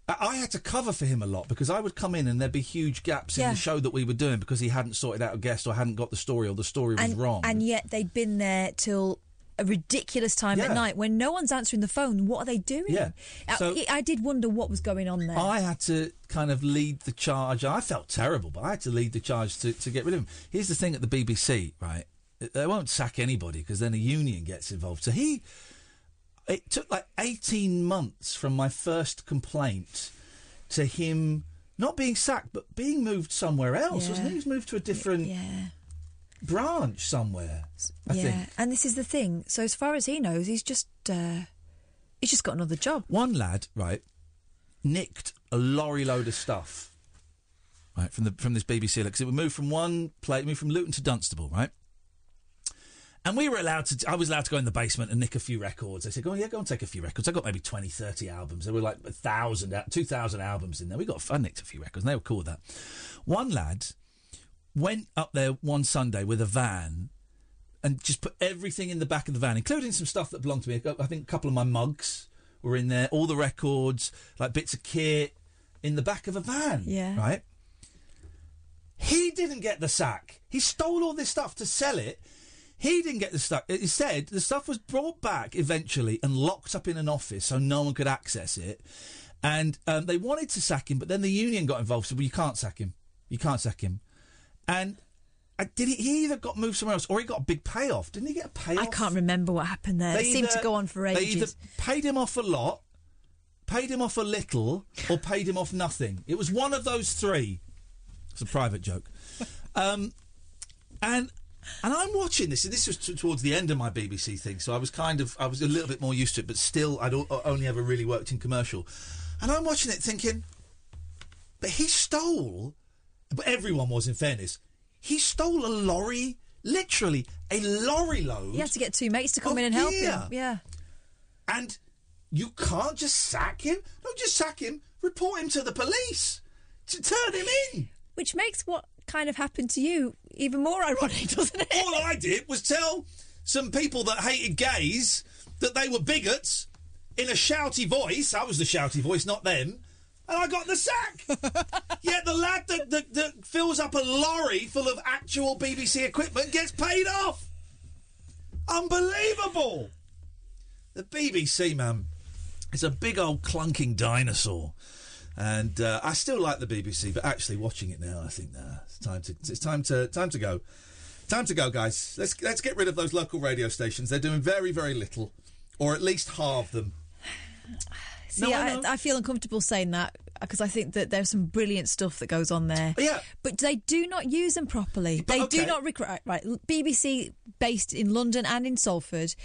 I had to cover for him a lot because I would come in and there'd be huge gaps in Yeah. the show that we were doing because he hadn't sorted out a guest or hadn't got the story or the story was and, wrong. and yet they'd been there till a ridiculous time Yeah. at night when no one's answering the phone. What are they doing? Yeah. I- So- I, did wonder what was going on there. I had to kind of lead the charge. I felt terrible, but I had to lead the charge to, to get rid of him. Here's the thing at the BBC, right? They won't sack anybody because then a union gets involved. So he, it took like 18 months from my first complaint to him not being sacked, but being moved somewhere else. Wasn't he? He was moved to a different branch somewhere. I yeah, think. and this is the thing. So as far as he knows, he's just uh, he's just got another job. One lad, right, nicked a lorry load of stuff, right, from the from this BBC because it would move from one place, move from Luton to Dunstable, right. And we were allowed to. I was allowed to go in the basement and nick a few records. They said, "Go on, yeah, go and take a few records." I got maybe 20, 30 albums. There were like a thousand, two thousand albums in there. We got. I nicked a few records. and They were cool with that. One lad went up there one Sunday with a van and just put everything in the back of the van, including some stuff that belonged to me. I think a couple of my mugs were in there, all the records, like bits of kit, in the back of a van. Yeah. Right? He didn't get the sack. He stole all this stuff to sell it. He didn't get the stuff. It said the stuff was brought back eventually and locked up in an office so no one could access it. And um, they wanted to sack him, but then the union got involved. Said, "Well, you can't sack him. You can't sack him." And uh, did he? He either got moved somewhere else, or he got a big payoff. Didn't he get a payoff? I can't remember what happened there. It seemed to go on for ages. They either paid him off a lot, paid him off a little, or paid him off nothing. It was one of those three. It's a private joke. Um, and and I'm watching this, and this was t- towards the end of my BBC thing, so I was kind of I was a little bit more used to it, but still I'd o- only ever really worked in commercial, and I'm watching it thinking, but he stole, but everyone was in fairness, he stole a lorry, literally a lorry load. He had to get two mates to come oh, in and help gear. him. Yeah. And you can't just sack him. Don't just sack him. Report him to the police to turn him in. Which makes what kind of happened to you even more ironic, doesn't it? All I did was tell some people that hated gays that they were bigots in a shouty voice. I was the shouty voice, not them. And I got the sack. Yet the lad that, that, that fills up a lorry full of actual BBC equipment gets paid off. Unbelievable. The BBC, man. It's a big old clunking dinosaur. And uh, I still like the BBC, but actually watching it now, I think nah, it's time to it's time to time to go. Time to go, guys. Let's let's get rid of those local radio stations. They're doing very very little, or at least halve them. See, No, I I. I, feel uncomfortable saying that because I think that there's some brilliant stuff that goes on there. Yeah. But they do not use them properly. They do not recruit. Right. BBC, based in London and in Salford,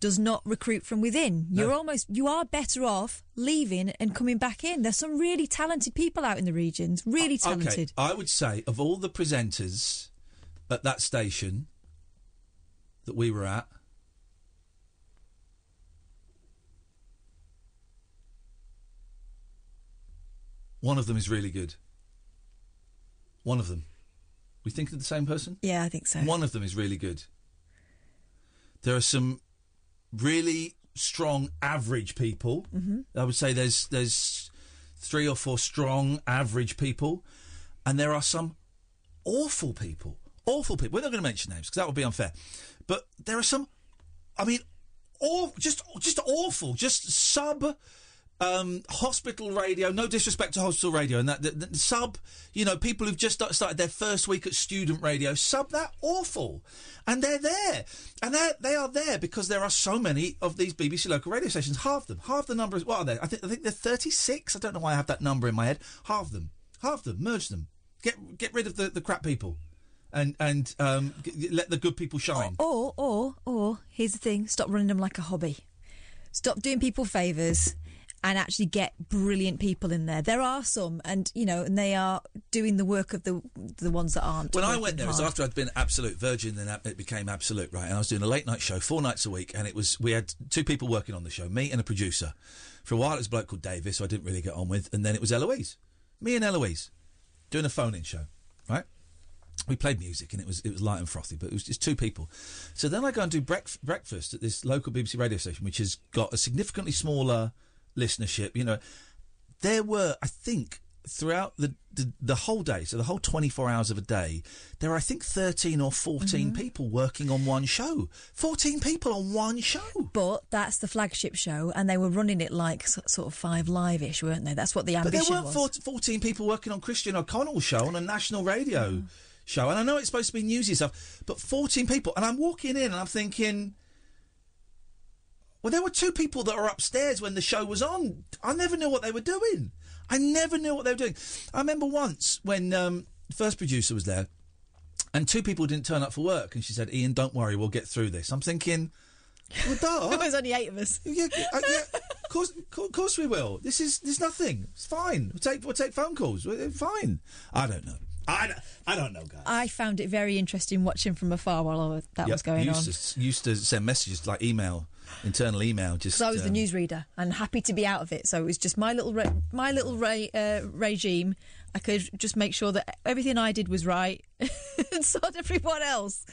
does not recruit from within. You're almost you are better off leaving and coming back in. There's some really talented people out in the regions. Really uh, talented. Okay, I would say of all the presenters at that station that we were at, one of them is really good. One of them. We think of the same person? Yeah, I think so. One of them is really good. There are some really strong average people. Mm-hmm. I would say there's there's three or four strong average people, and there are some awful people. Awful people. We're not going to mention names because that would be unfair. But there are some. I mean, aw- just just awful. Just sub. Um, hospital radio. No disrespect to hospital radio, and that the, the sub. You know, people who've just started their first week at student radio. Sub that awful, and they're there, and they they are there because there are so many of these BBC local radio stations. Half them, half the number is what are they? I think I think they're thirty six. I don't know why I have that number in my head. Half them, half them, merge them. Get get rid of the, the crap people, and and um, g- let the good people shine. Or, or, or, here's the thing: stop running them like a hobby. Stop doing people favours, and actually get brilliant people in there. There are some, and you know, and they are doing the work of the the ones that aren't. When I went there, it was after I'd been Absolute Virgin, then it became Absolute, right? And I was doing a late night show four nights a week, and it was we had two people working on the show, me and a producer. For a while, it was a bloke called Davis, who I didn't really get on with, and then it was Eloise, me and Eloise, doing a phone-in show, right? We played music, and it was it was light and frothy, but it was just two people. So then I go and do brec- breakfast at this local BBC radio station, which has got a significantly smaller listenership. You know, there were, I think, throughout the, the the whole day, so the whole twenty four hours of a day, there were I think thirteen or 14 Mm-hmm. people working on one show. Fourteen people on one show. But that's the flagship show, and they were running it like sort of five live-ish, weren't they? That's what the But ambition there weren't was. 14, 14 people working on Christian O'Connell's show on a national radio show, and I know it's supposed to be newsy stuff, but fourteen people, and I'm walking in and I'm thinking. Well, there were two people that were upstairs when the show was on. I never knew what they were doing. I never knew what they were doing. I remember once when um, the first producer was there, and two people didn't turn up for work, and she said, "Iain, don't worry, we'll get through this." I'm thinking, well, duh. There was only eight of us. Yeah, uh, yeah, of course, of course we will. This is there's nothing. It's fine. We'll take we'll take phone calls. We're- Fine. I don't know. I don't, I don't know, guys. I found it very interesting watching from afar while all that Yep, was going on. used To, used to send messages like email, internal email. Just I was the um, newsreader and happy to be out of it. So it was just my little re- my little re- uh, regime. I could just make sure that everything I did was right and sort everyone else.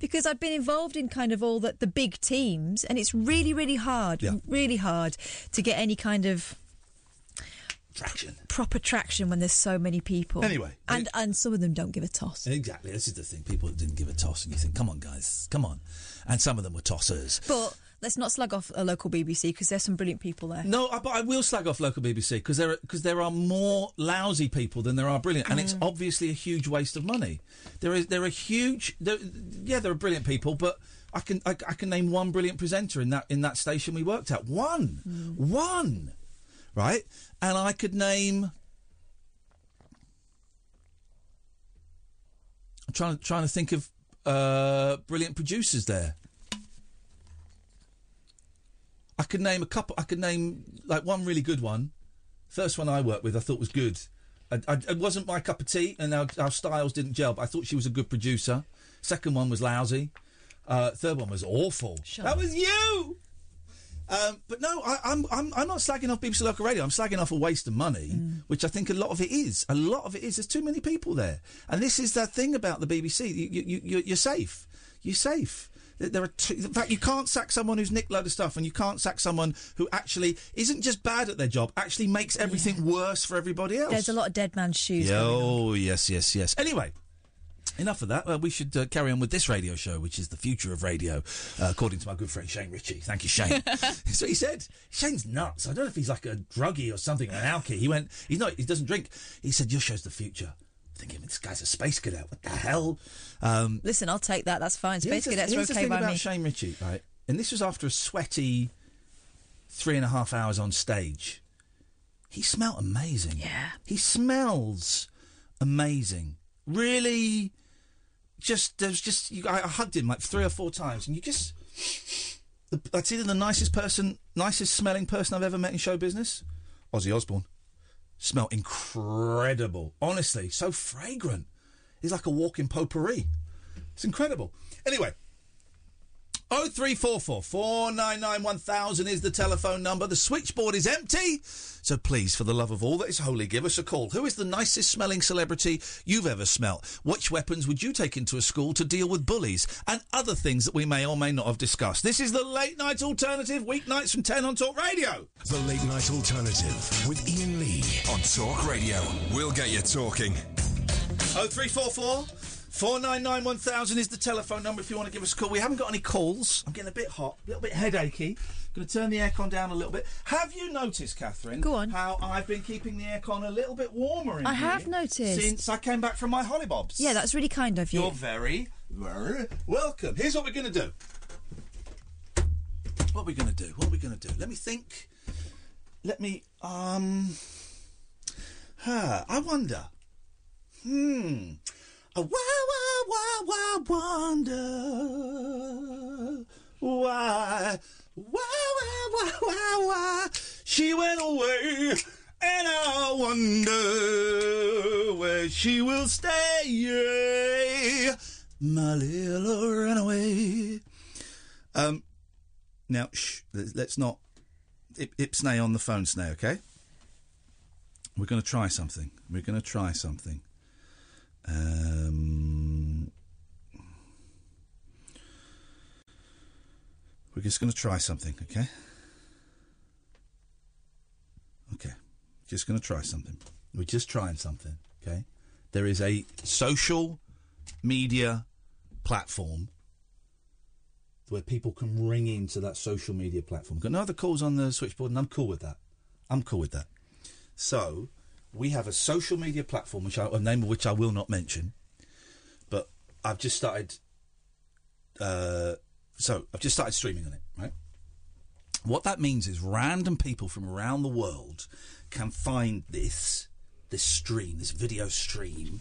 Because I've been involved in kind of all the, the big teams, and it's really, really hard, Yeah. really hard to get any kind of traction, proper traction when there's so many people. Anyway, and and some of them don't give a toss. Exactly. This is the thing. People didn't give a toss, and you think, "Come on, guys, come on." And some of them were tossers. But let's not slag off a local BBC because there's some brilliant people there. No, I- but I will slag off local BBC because there because there are more lousy people than there are brilliant, and it's Mm. obviously a huge waste of money. There is there are huge, there, yeah, there are brilliant people, but I can I, I can name one brilliant presenter in that in that station we worked at. One, one, right? And I could name. I'm trying to trying to think of uh, brilliant producers there. I could name a couple. I could name like one really good one. First one I worked with, I thought was good. I, I, it wasn't my cup of tea, and our, our styles didn't gel. But I thought she was a good producer. Second one was lousy. Uh, third one was awful. that was you. Um, but no, I, I'm, I'm I'm not slagging off BBC Local Radio. I'm slagging off a waste of money, which I think a lot of it is. A lot of it is. There's too many people there, and this is the thing about the BBC. You, you, you, you're safe. You're safe. There- are two, in fact, you can't sack someone who's nicked load of stuff, and you can't sack someone who actually isn't just bad at their job, actually makes everything worse for everybody else. There's a lot of dead man's shoes. Yeah. Oh, yes, yes, yes. Anyway, Enough of that. We should uh, carry on with this radio show, which is the future of radio, uh, according to my good friend Shane Richie. Thank you, Shane. so he said. Shane's nuts. I don't know if he's like a druggie or something, an alky. He went, he's not, he doesn't drink. He said, your show's the future. Thinking, this guy's a space cadet. What the hell? Um, Listen, I'll take that. That's fine. Space the- cadets are okay by about me. Shane Richie, right? And this was after a sweaty three and a half hours on stage. He smelled amazing. Yeah. He smells amazing. Really, just there's just you, I, I hugged him like three or four times, and you just that's either the nicest person, nicest smelling person I've ever met in show business, Ozzy Osbourne. Smell incredible. Honestly, so fragrant. He's like a walking potpourri. It's incredible. Anyway, 0344 499 1000 is the telephone number. The switchboard is empty. So please, for the love of all that is holy, give us a call. Who is the nicest smelling celebrity you've ever smelt? Which weapons would you take into a school to deal with bullies? And other things that we may or may not have discussed. This is the late night alternative, weeknights from 10 on Talk Radio. The Late Night Alternative with Iain Lee on Talk Radio. We'll get you talking. 0344 499 1000 is the telephone number if you want to give us a call. We haven't got any calls. I'm getting a bit hot, a little bit headachy. Going to turn the aircon down a little bit. Have you noticed, Katherine? Go on. How I've been keeping the aircon a little bit warmer in here. I have noticed. since I came back from my hollybobs. Yeah, that's really kind of you. You're very, very welcome. Here's what we're going to do. What are we going to do? What are we going to do? Let me think. Let me. Um. Huh. I wonder. Hmm. Wow, wow, wow, wow, wonder why, wow, wow, wow, wow, why she went away, and I wonder where she will stay, my little runaway. Um. Now, shh. let- Let's not ip, on the phone, snay. Okay. We're going to try something. We're going to try something. Um, we're just going to try something, okay? Okay. Just going to try something. We're just trying something, okay? There is a social media platform where people can ring into that social media platform. Got no other calls on the switchboard, and I'm cool with that. I'm cool with that. So we have a social media platform, which I, a name of which I will not mention, but I've just started. Uh, so I've just started streaming on it, right? What that means is random people from around the world can find this this stream, this video stream,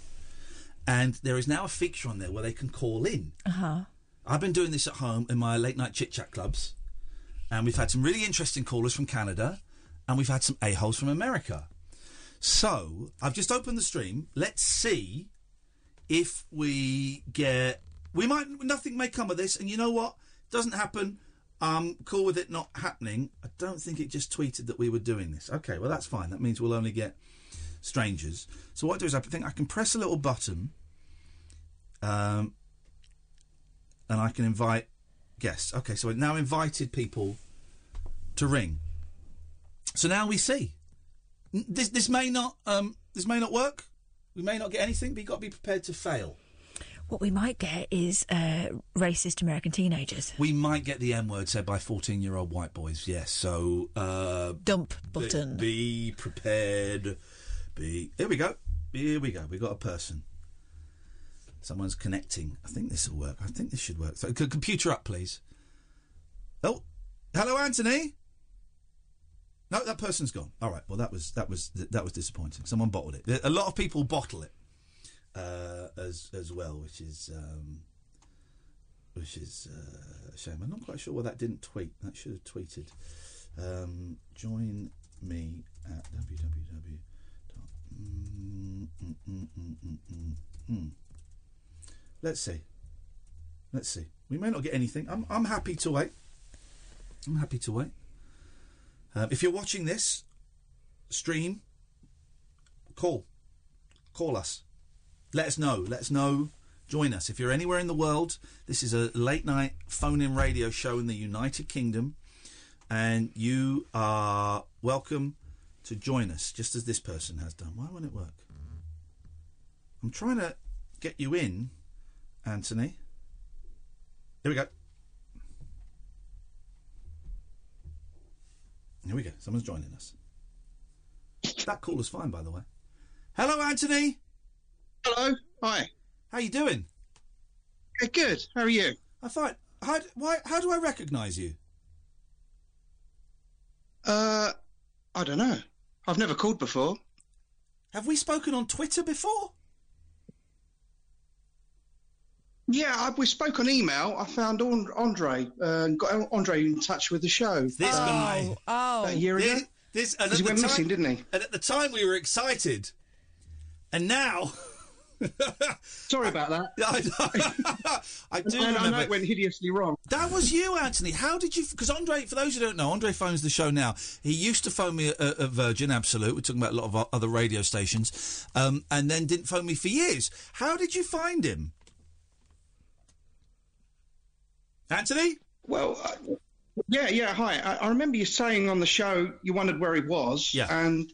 and there is now a feature on there where they can call in. Uh huh. I've been doing this at home in my late night chit chat clubs, and we've had some really interesting callers from Canada, and we've had some a holes from America. So I've just opened the stream. Let's see if we get. We might nothing may come of this, and you know what? Doesn't happen. I'm cool with it not happening. I don't think it just tweeted that we were doing this. Okay, well that's fine. That means we'll only get strangers. So what I do is I think I can press a little button. Um, and I can invite guests. Okay, so I've now invited people to ring. So now we see. N- This this may not um this may not work. We may not get anything, but you've got to be prepared to fail. What we might get is uh, racist American teenagers. We might get the M word said by fourteen year old white boys. Yes. So uh, dump button. Be, prepared. Be here we go. Here we go. We got a person. Someone's connecting. I think this will work. I think this should work. So, computer up, please. Oh, hello, Anthony. No, that person's gone. All right. Well, that was that was that was disappointing. Someone bottled it. A lot of people bottle it uh, as as well, which is um, which is uh, a shame. I'm not quite sure why that didn't tweet. That should have tweeted. Um, join me at www. Mm, mm, mm. Let's see. Let's see. We may not get anything. I'm I'm happy to wait. I'm happy to wait. Um, if you're watching this stream, call, call us. Let us know. Let us know. Join us if you're anywhere in the world. This is a late night phone-in radio show in the United Kingdom, and you are welcome to join us, just as this person has done. Why won't it work? I'm trying to get you in, Anthony. Here we go. Here we go. Someone's joining us. That call was fine, by the way. Hello, Anthony. Hello. Hi. How you doing? Yeah, good. How are you? I'm fine. How, why, how do I recognise you? Uh, I don't know. I've never called before. Have we spoken on Twitter before? Yeah, I, we spoke on email. I found Andre uh, got Andre in touch with the show. This uh, guy. Oh. about a year ago. This, this and Because at he the went time- missing, didn't he? And at the time, we were excited, and now. Sorry about that. I, I do And I know remember. it went hideously wrong. That was you, Anthony. How did you? Because Andre, for those who don't know, Andre phones the show now. He used to phone me at, at Virgin Absolute. We're talking about a lot of other radio stations, um, and then didn't phone me for years. How did you find him, Anthony? Well, uh, yeah, yeah. Hi. I, I remember you saying on the show you wondered where he was. Yeah. And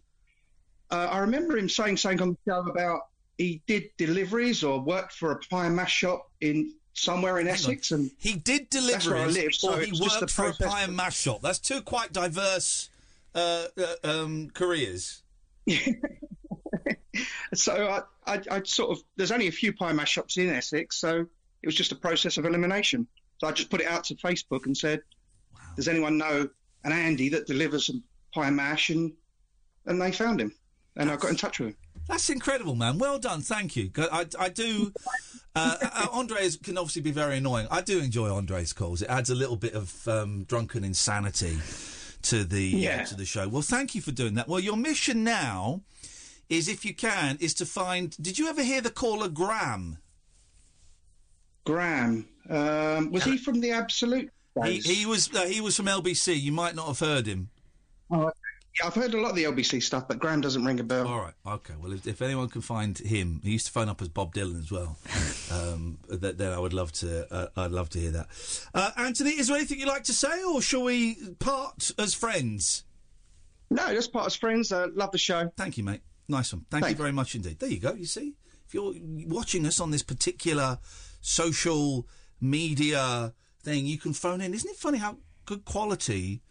uh, I remember him saying something on the show about he did deliveries or worked for a pie and mash shop in somewhere in Essex, and He did That's where I deliveries, live, so or he worked for a pie and mash shop. That's two quite diverse uh, uh, um, careers. so I, I, I sort of there's only a few pie and mash shops in Essex, so it was just a process of elimination. So I just put it out to Facebook and said, "Does anyone know an Andy that delivers some pie mash?" And and they found him, and I got in touch with him. That's incredible, man. Well done. Thank you. I, I do. Uh, uh, Andre's can obviously be very annoying. I do enjoy Andre's calls. It adds a little bit of um, drunken insanity to the uh, to the show. Well, thank you for doing that. Well, your mission now is, if you can, is to find. Did you ever hear the caller Graham? Graham um, was he from the Absolute? He, he was uh, he was from LBC. You might not have heard him. Oh, yeah, I've heard a lot of the LBC stuff, but Graham doesn't ring a bell. All right. Okay. Well, if, if anyone can find him, he used to phone up as Bob Dylan as well. Um, then I would love to. Uh, I'd love to hear that. Uh, Anthony, is there anything you'd like to say, or shall we part as friends? No, just part as friends. Uh, love the show. Thank you, mate. Nice one. Thank you very much indeed. There you go. You see, if you're watching us on this particular social media thing, you can phone in. Isn't it funny how good quality?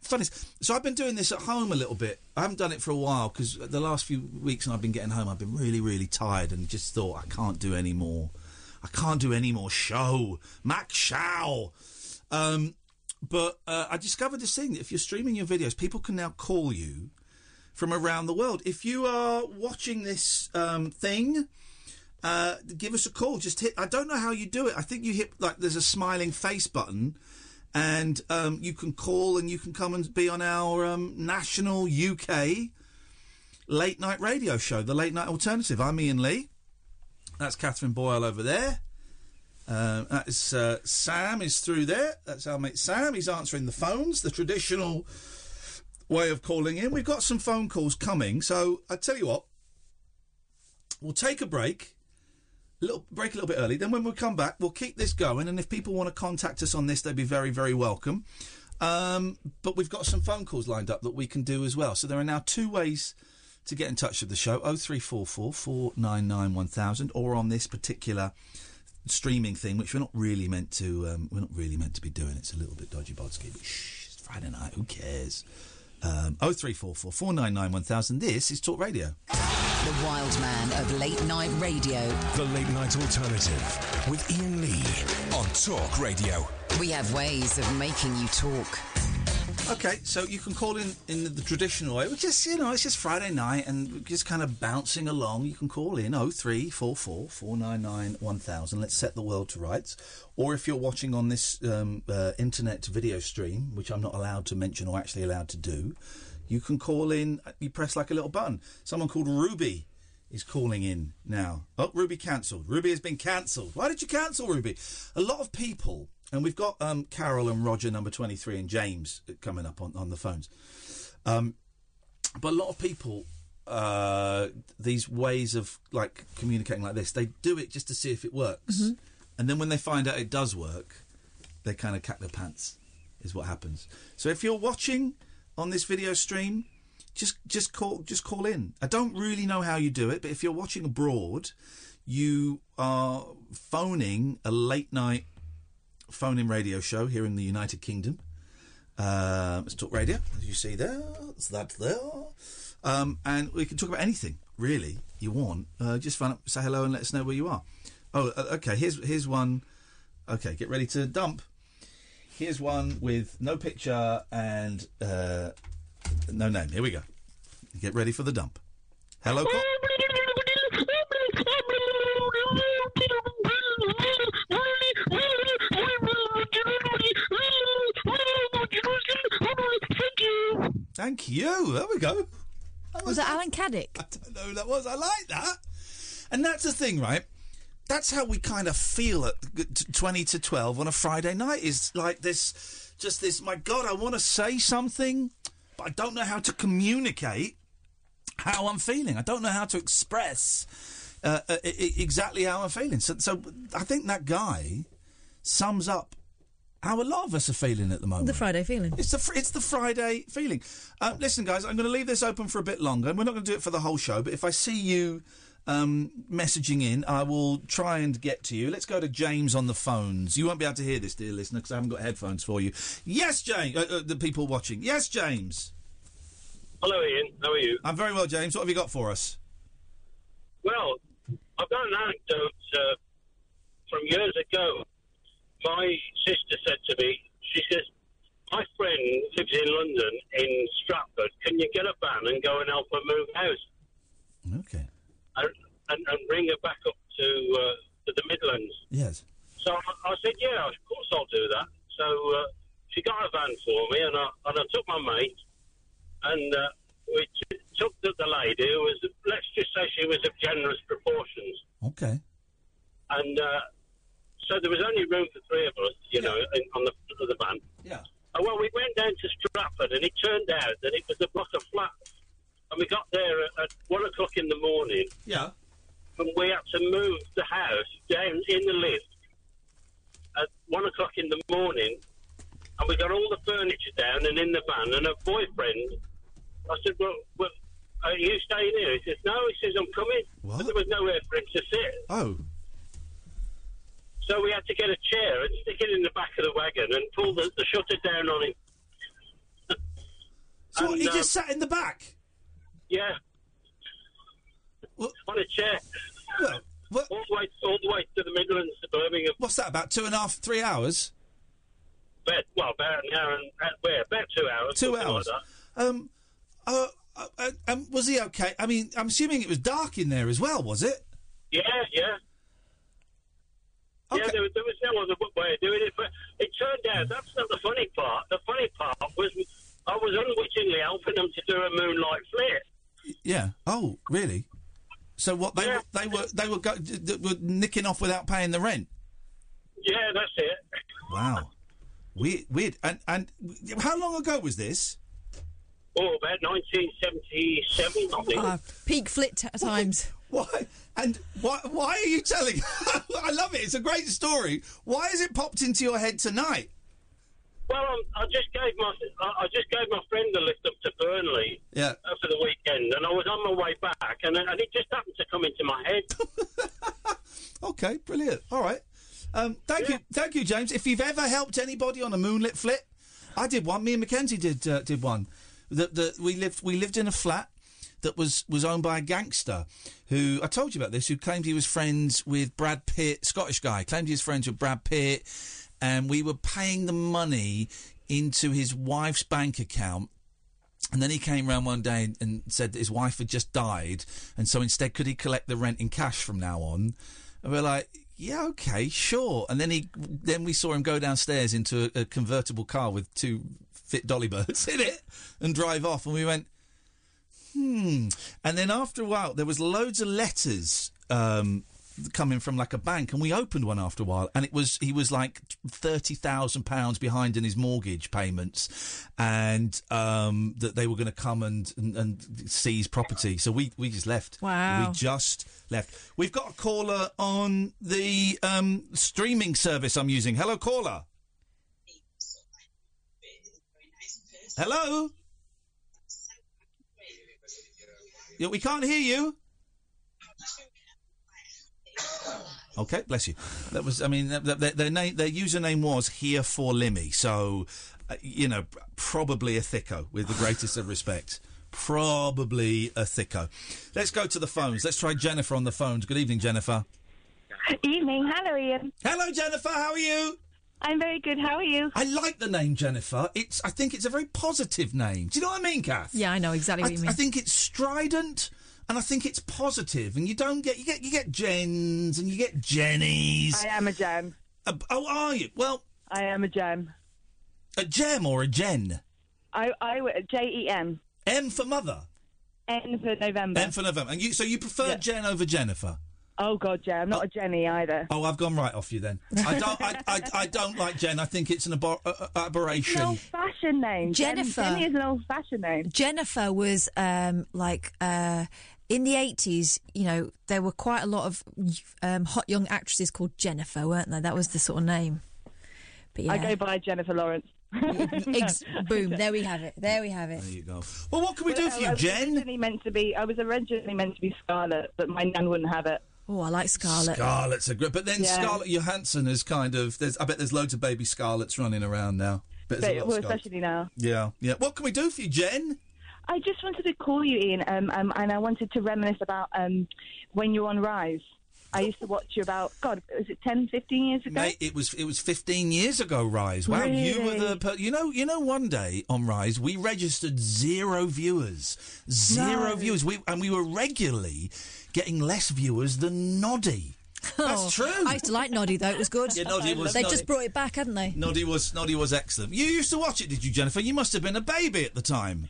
Funny. So I've been doing this at home a little bit. I haven't done it for a while because the last few weeks, and I've been getting home, I've been really, really tired, and just thought I can't do any more. I can't do any more show. Mac Shaw. Um, but uh, I discovered this thing that if you're streaming your videos, people can now call you from around the world. If you are watching this um, thing, uh, give us a call. Just hit. I don't know how you do it. I think you hit like there's a smiling face button, and um, you can call and you can come and be on our um, national UK late night radio show, the Late Night Alternative. I'm Iain Lee. That's Katherine Boyle over there. Uh, that is uh, Sam is through there. That's our mate Sam. He's answering the phones, the traditional way of calling in. We've got some phone calls coming, so I tell you what, we'll take a break, little break a little bit early. Then when we come back, we'll keep this going, and if people want to contact us on this, they'd be very very welcome. Um, but we've got some phone calls lined up that we can do as well. So there are now two ways to get in touch with the show: oh three four four four nine nine one thousand, or on this particular streaming thing, which we're not really meant to. Um, we're not really meant to be doing. It's a little bit dodgy, bodsky. But shh, it's Friday night. Who cares? Um, oh three four four four nine nine one thousand. This is Talk Radio. The wild man of late night radio. The Late Night Alternative with Iain Lee on Talk Radio. We have ways of making you talk. Okay, so you can call in in the traditional way, which is you know it's just Friday night and just kind of bouncing along. You can call in oh three four four four nine nine one thousand. Let's set the world to rights. Or if you're watching on this um, uh, internet video stream, which I'm not allowed to mention or actually allowed to do, you can call in. You press like a little button. Someone called Ruby is calling in now. Oh, Ruby cancelled. Ruby has been cancelled. Why did you cancel Ruby? A lot of people, and we've got um, Carol and Roger, number 23, and James coming up on, on the phones. Um, but a lot of people, uh, these ways of like communicating like this, they do it just to see if it works. Mhm. And then when they find out it does work, they kind of cack their pants, is what happens. So if you're watching on this video stream, just just call just call in. I don't really know how you do it, but if you're watching abroad, you are phoning a late night phone in radio show here in the United Kingdom. Uh, let's talk radio, as you see there. It's that there. Um, and we can talk about anything, really, you want. Uh, just up, say hello, and let us know where you are. Oh, uh, okay. Here's here's one. Okay, get ready to dump. Here's one with no picture and uh, no name. Here we go. Get ready for the dump. Hello. Thank you. There we go. Was it Alan Caddick? I don't know who that was. I like that. And that's the thing, right? That's how we kind of feel at 20 to 12 on a Friday night is like this, just this, my God, I want to say something, but I don't know how to communicate how I'm feeling. I don't know how to express uh, uh, exactly how I'm feeling. So, so I think that guy sums up how a lot of us are feeling at the moment. The Friday feeling. It's the it's the Friday feeling. Uh, listen, guys, I'm going to leave this open for a bit longer, and we're not going to do it for the whole show. But if I see you um, messaging in, I will try and get to you. Let's go to James on the phones. You won't be able to hear this, dear listener, because I haven't got headphones for you. Yes, James. Uh, uh, the people watching. Yes, James. Hello, Iain. How are you? I'm very well, James. What have you got for us? Well, I've got an anecdote uh, from years ago. My sister said to me, she says, my friend lives in London, in Stratford. Can you get a van and go and help her move house? Okay. And, and, and bring her back up to, uh, to the Midlands. Yes. So I, I said, yeah, of course I'll do that. So uh, she got a van for me, and I, and I took my mate, and uh, we t- took the, the lady who was, let's just say she was of generous proportions. Okay. And uh, so there was only room for three of us, you know, in, on the front of the van. Yeah. And well, we went down to Stratford, and it turned out that it was a block of flats. And we got there at, at one o'clock in the morning, Yeah. and we had to move the house down in the lift at one o'clock in the morning. And we got all the furniture down and in the van. And her boyfriend, I said, "Well, well are you staying here?" He says, "No." He says, "I'm coming." But there was nowhere for him to sit. Oh. So we had to get a chair and stick it in the back of the wagon and pull the, the shutter down on him. So And, he uh, just sat in the back. Yeah. On a chair. Well, all the way, all the way to the Midlands to Birmingham. What's that? About two and a half, three hours. About, well, about an hour and uh, where? About two hours. Two hours. Like. Um, uh, uh, uh, um, was he okay? I mean, I'm assuming it was dark in there as well, was it? Yeah, yeah. Yeah, there, was- there was no other way of doing it, but it turned out that's not the funny part. The funny part was I was unwittingly helping them to do a moonlight flit. Yeah. Oh, really? So what they were they were they were, go, d- d- were nicking off without paying the rent. Yeah, that's it. Wow. Weird. Weird. And and how long ago was this? Oh, about 1977, I think. Ah, peak flit t- times. Why? And why? Why are you telling? I love it. It's a great story. Why has it popped into your head tonight? Well, um, I just gave my I just gave my friend a lift up to Burnley Yeah. uh, for the weekend, and I was on my way back, and, and it just happened to come into my head. Okay. Brilliant. All right. Um, thank you, thank you, James. If you've ever helped anybody on a moonlit flit, I did one. Me and Mackenzie did uh, did one. That that we lived we lived in a flat that was was owned by a gangster who I told you about this. Who claimed he was friends with Brad Pitt, Scottish guy. Claimed he was friends with Brad Pitt, and we were paying the money into his wife's bank account. And then he came round one day and, and said that his wife had just died, and so instead, could he collect the rent in cash from now on? And we're like, yeah, okay, sure. And then he, then we saw him go downstairs into a, a convertible car with two fit dolly birds in it and drive off. And we went, hmm. And then after a while, there was loads of letters um, coming from like a bank, and we opened one after a while, and it was he was like thirty thousand pounds behind in his mortgage payments, and um, that they were going to come and, and and seize property. So we we just left. Wow. we just left. We've got a caller on the um, streaming service I'm using. Hello, caller. Hello. Yeah, we can't hear you. Okay, bless you. That was, I mean, th- th- their, their name, their username was here for Limmy. So, uh, you know, probably a thicko with the greatest of respect. Probably a thicko. Let's go to the phones. Let's try Jennifer on the phones. Good evening, Jennifer. Evening. Hello, Iain. Hello, Jennifer. How are you? I'm very good. How are you? I like the name Jennifer. It's, I think it's a very positive name. Do you know what I mean, Kath? Yeah, I know exactly I, what you mean. I think it's strident, and I think it's positive, and you don't get you get you get Jens and you get Jennies. I am a gem. Uh, oh, are you? Well, I am a gem. a gem or a Jen? I I J E M. M for mother. N for November. M for November. And you, so you prefer Jen over Jennifer? Oh God, yeah. I'm not a Jenny either. Oh, I've gone right off you then. I don't. I, I, I don't like Jen. I think it's an abor- uh, uh, aberration. An old-fashioned name. Jen- Jennifer. Jenny is an old-fashioned name. Jennifer was um, like uh, in the eighties. You know, there were quite a lot of um, hot young actresses called Jennifer, weren't there? That was the sort of name. But yeah, I go by Jennifer Lawrence. Ex- boom. There we have it. There we have it. There you go. Well, what can we do for you, I was Jen? Originally meant to be. I was originally meant to be Scarlet, but my nan wouldn't have it. Oh, I like Scarlet. Scarlet's a great. But then Yeah. Scarlett Johansson is kind of. There's. I bet there's loads of baby Scarlets running around now. Bet there's a lot But, well, Scarlets. especially now. Yeah, yeah. What can we do for you, Jen? I just wanted to call you, Iain, um, um, and I wanted to reminisce about um, when you were on RI:SE. I used to watch you about, God, was it 10, 15 years ago? Mate, it was it was 15 years ago. RI:SE. Wow, you were the. Really? Per- you know, you know. One day on RI:SE, we registered zero viewers, zero No. viewers. We and we were regularly getting less viewers than Noddy. That's Oh, true. I used to like Noddy though; it was good. Yeah, Noddy was- They Noddy- just brought it back, hadn't they? Noddy was Noddy was excellent. You used to watch it, did you, Jennifer? You must have been a baby at the time.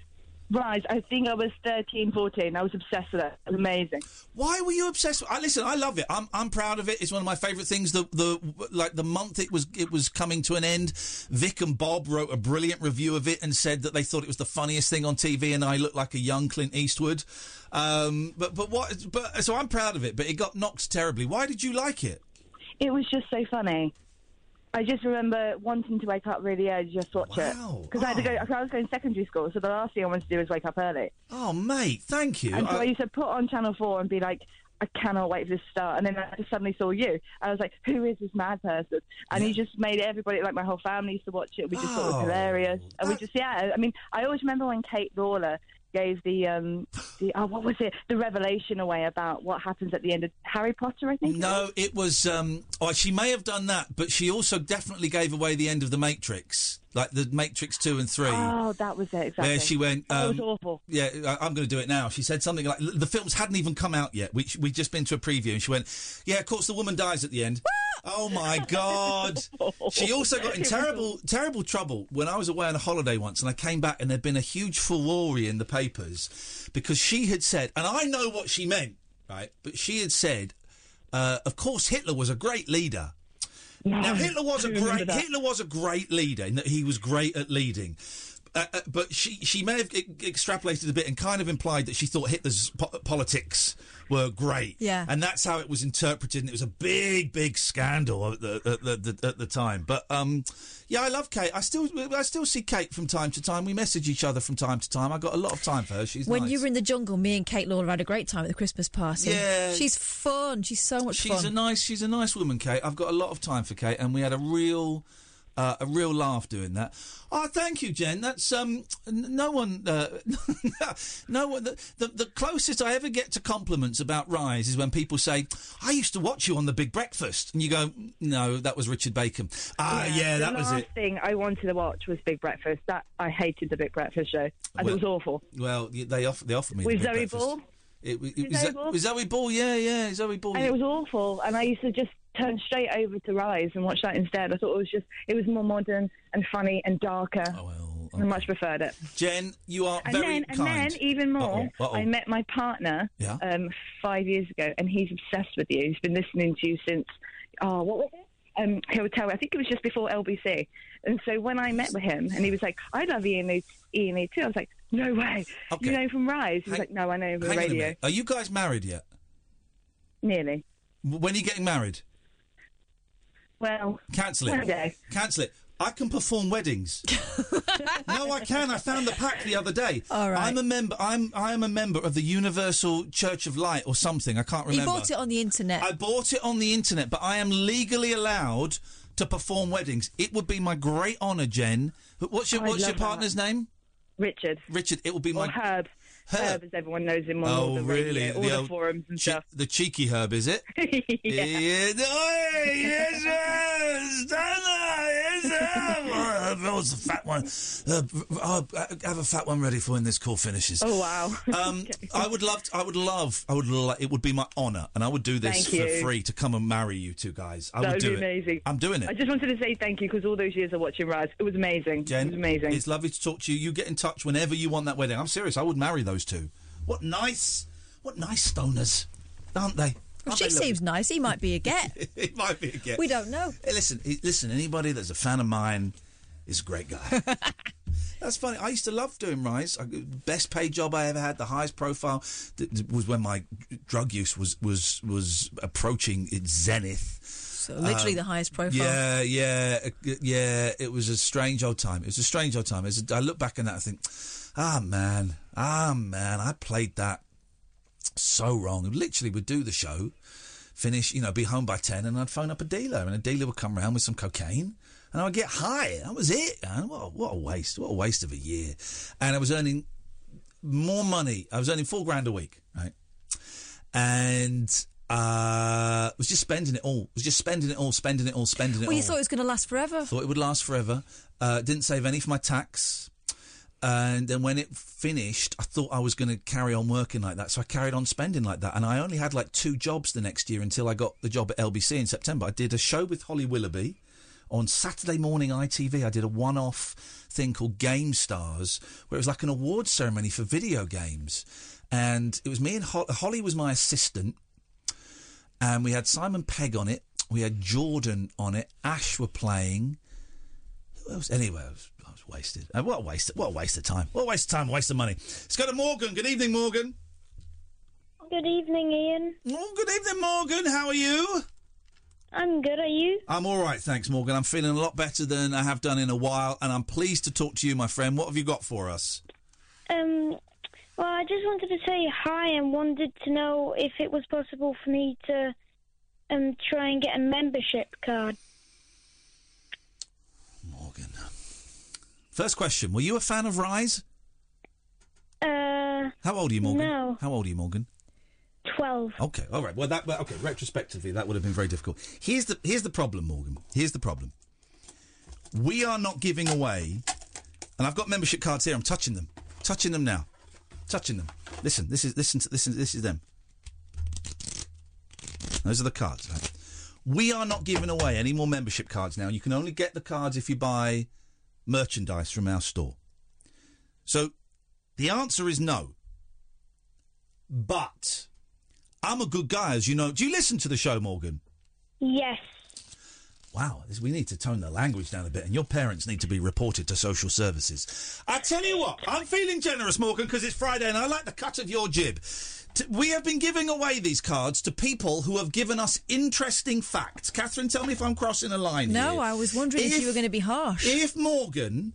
RI:SE, I think I was 13, 14. I was obsessed with it. It was amazing. Why were you obsessed? With, I listen. I love it. I'm I'm proud of it. It's one of my favourite things. The the like the month it was it was coming to an end. Vic and Bob wrote a brilliant review of it and said that they thought it was the funniest thing on TV, and I looked like a young Clint Eastwood. Um, but but what? But so I'm proud of it. But it got knocked terribly. Why did you like it? It was just so funny. I just remember wanting to wake up really early just to watch it. Because I had to go. 'cause I was going to secondary school, so the last thing I wanted to do was wake up early. Oh, mate, thank you. And so I, I- used to put on Channel 4 and be like, I cannot wait for this to start. And then I just suddenly saw you. I was like, who is this mad person? And you just made everybody, like my whole family used to watch it. We just thought it Oh, was hilarious. And we just, yeah, I mean, I always remember when Kate Lawler gave the, um, the oh, what was it? The revelation away about what happens at the end of Harry Potter, I think. No, it was. Um, oh, she may have done that, but she also definitely gave away the end of the Matrix, like the Matrix two and three. Oh, that was it, exactly. Where she went, That was um, awful. Yeah, I, I'm going to do it now. She said something like the films hadn't even come out yet. We we'd just been to a preview, and she went, "Yeah, of course the woman dies at the end." Oh my god! She also got in terrible terrible trouble when I was away on a holiday once, and I came back, and there'd been a huge furore in the papers because she had said, and I know what she meant, right? But she had said, uh, "Of course, Hitler was a great leader." now Hitler was a great that. Hitler was a great leader in that he was great at leading. Uh, uh, but she she may have extrapolated a bit and kind of implied that she thought Hitler's po- politics were great. Yeah. and that's how it was interpreted, and it was a big big scandal at the at the, the, at the time. But um, yeah, I love Kate. I still I still see Kate from time to time. We message each other from time to time. I got a lot of time for her. She's when nice. you were in the jungle, me and Kate Lawler had a great time at the Christmas party. Yeah. she's fun. She's so much She's fun. a nice. She's a nice woman, Kate. I've got a lot of time for Kate, and we had a real. Uh, a real laugh doing that. Oh, thank you, Jen. That's um, n- no one, uh, no one. The, the the closest I ever get to compliments about RI:SE is when people say, "I used to watch you on the Big Breakfast," and you go, "No, that was Richard Bacon." Ah, yeah, that was it. the last thing I wanted to watch was Big Breakfast. That I hated the Big Breakfast show, and Well, it was awful. Well, they offer they offered me With Zoe Breakfast. Ball? It, was- it With was Zoe Zo- Ball? was Zoe Ball. Yeah, yeah, Zoe Ball. and yeah. it was awful. And I used to just turn straight over to RI:SE and watch that instead. I thought it was just it was more modern and funny and darker. Oh, I much preferred it. Jen, you are And very then, and then, even more, Uh-oh, uh-oh. I met my partner Yeah. um, five years ago, and he's obsessed with you. He's been listening to you since, oh, what was it? Um, he'll tell me. I think it was just before LBC. And so when I met with him, and he was like, "I love Lee, Iain Lee too." I was like, "No way! Okay. You know from RI:SE?" He was Hang- like, "No, I know from a radio." Are you guys married yet? Nearly. When are you getting married? Well, Cancel it. day. Cancel it. I can perform weddings. no, I can. I found the pack the other day. All right. I'm a member. I'm I am a member of the Universal Church of Light or something. I can't He remember. bought it on the internet. I bought it on the internet, but I am legally allowed to perform weddings. It would be my great honour, Jen. But What's your oh, I What's your love that. partner's name? Richard. Richard. It will be Or my Herb. Herb, as everyone knows him on Oh, all the radio, really? all The the, forums and che- stuff. the cheeky herb, is it? yeah. Yeah, yes. Stand yes, sir. That was the fat one. Uh, I'll have a fat one ready for when this call finishes. Oh wow! Um, I would love. To, I would love. I would. Lo- it would be my honour, and I would do this Thank for you. free to come and marry you two guys. I that would do be it. amazing. I'm doing it. I just wanted to say thank you because all those years of watching RI:SE, it was amazing. Jen, it was amazing. It's lovely to talk to you. You get in touch whenever you want that wedding. I'm serious. I would marry those two. What nice, what nice stoners, aren't they? Well, Aren't she they lovely? seems nice. He might be a get. it might be a get. We don't know. Hey, listen, he- listen. Anybody that's a fan of mine is a great guy. That's funny. I used to love doing RI:SE. I, best paid job I ever had, the highest profile, th- was when my drug use was was was approaching its zenith. So literally Um, the highest profile. Yeah, yeah, uh, yeah. It was a strange old time. It was a strange old time. It was a- I look back on that I think, ah man, ah man, I played that so wrong. Literally, would do the show, finish, you know, be home by ten, and I'd phone up a dealer, and a dealer would come around with some cocaine, and I'd get high. That was it. Man. What, a, what a waste! What a waste of a year. And I was earning more money. I was earning four grand a week, right? And uh was just spending it all. Was just spending it all, spending it all, spending it Well, all. Well, you thought it was going to last forever. Thought it would last forever. Uh, didn't save any for my tax. And then when it finished, I thought I was going to carry on working like that. So I carried on spending like that. And I only had like two jobs the next year until I got the job at LBC in September. I did a show with Holly Willoughby on Saturday morning ITV. I did a one off thing called Game Stars, where it was like an awards ceremony for video games. And it was me and Ho- Holly was my assistant and we had Simon Pegg on it. We had Jordan on it. Ash were playing. Who else? Anyway, I was, I was wasted. Uh, what a waste! What a waste of time! What a waste of time! Waste of money. Let's go to Morgan. Good evening, Morgan. Good evening, Iain. Oh, good evening, Morgan. How are you? I'm good. Are you? I'm all right, thanks, Morgan. I'm feeling a lot better than I have done in a while, and I'm pleased to talk to you, my friend. What have you got for us? Um. Well, I just wanted to say hi and wanted to know if it was possible for me to um try and get a membership card. First question: Were you a fan of RI:SE? Uh. How old are you, Morgan? No. How old are you, Morgan? Twelve. Okay, all right. Well, that well, okay. Retrospectively, that would have been very difficult. Here's the here's the problem, Morgan. Here's the problem. We are not giving away, and I've got membership cards here. I'm touching them, touching them now, touching them. Listen, this is listen to listen. This is them. Those are the cards. Right? We are not giving away any more membership cards now. You can only get the cards if you buy merchandise from our store. So the answer is no. But I'm a good guy, as you know. Do you listen to the show, Morgan? Yes. Wow, this- we need to tone the language down a bit, and your parents need to be reported to social services. I tell you what, I'm feeling generous, Morgan, because it's Friday, and I like the cut of your jib. T- We have been giving away these cards to people who have given us interesting facts. Katherine, tell me if I'm crossing a line No, here. I was wondering if, you were going to be harsh. If Morgan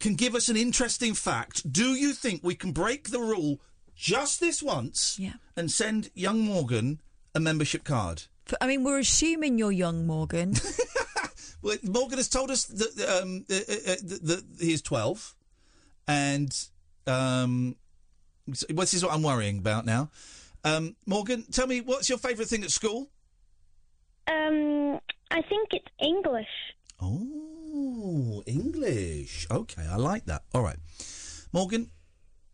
can give us an interesting fact, do you think we can break the rule just this once and send young Morgan a membership card? I mean, we're assuming you're young, Morgan. Well, Morgan has told us that, um, uh, uh, uh, that, that he is 12, and um, this is what I'm worrying about now. Um, Morgan, tell me, what's your favourite thing at school? Um. I think it's English. Oh, English. Okay, I like that. All right. Morgan,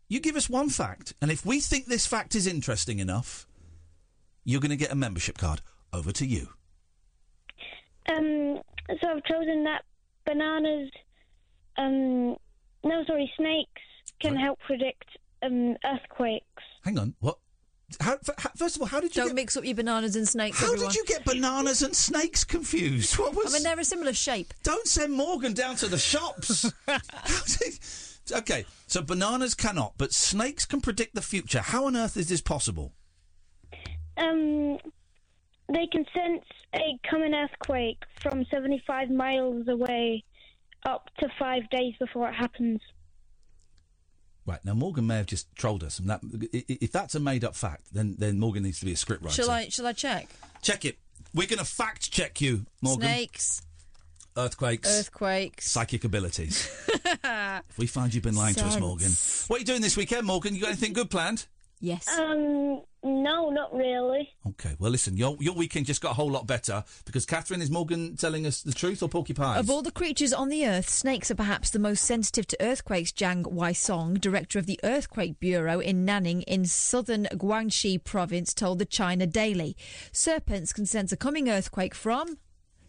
you give us one fact, and if we think this fact is interesting enough, you're going to get a membership card. Over to you. Um. So I've chosen that bananas. Um. No, sorry, snakes can help predict um earthquakes. Hang on. What? How, f- how- first of all, how did you Don't mix up your bananas and snakes. How everyone. did you get bananas and snakes confused? What was? I mean, they're a similar shape. Don't send Morgan down to the shops. okay, so bananas cannot, but snakes can predict the future. How on earth is this possible? Um. They can sense a coming earthquake from 75 miles away up to five days before it happens. Right now, Morgan may have just trolled us, and that if that's a made-up fact, then then Morgan needs to be a scriptwriter. Shall I? Shall I check? check it? We're going to fact check you, Morgan. Snakes, Earthquakes, earthquakes. psychic abilities. if we find you've been lying to us, Morgan, what are you doing this weekend, Morgan? You got anything good planned? Yes. Um, no, not really. Okay, well, listen, your your weekend just got a whole lot better because Katherine is Morgan telling us the truth or porcupines? Of all the creatures on the earth, snakes are perhaps the most sensitive to earthquakes, Jiang Weisong, director of the Earthquake Bureau in Nanning in southern Guangxi province, told the China Daily. Serpents can sense a coming earthquake from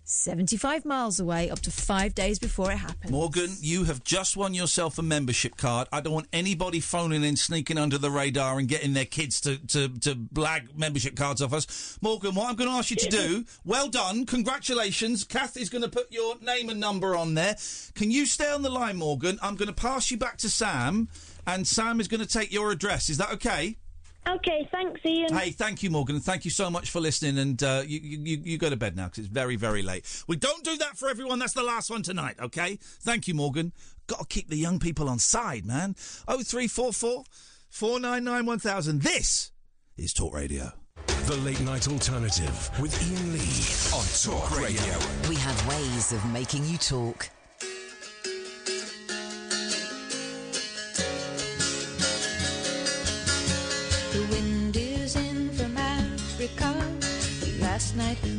75 miles away up to five days before it happens. Morgan, you have just won yourself a membership card. I don't want anybody phoning in, sneaking under the radar, and getting their kids to, to, to blag membership cards off us. Morgan, what I'm going to ask you to do, well done, congratulations. Kath is going to put your name and number on there. Can you stay on the line, Morgan? I'm going to pass you back to Sam, and Sam is going to take your address. Is that okay? Okay, thanks, Iain. Hey, thank you, Morgan, and thank you so much for listening. And uh, you, you, you go to bed now because it's very, very late. We don't do that for everyone. That's the last one tonight. Okay? Thank you, Morgan. Got to keep the young people on side, man. Oh three four four four nine nine one thousand. This is Talk Radio. The Late Night Alternative with Iain Lee on Talk Radio. We have ways of making you talk.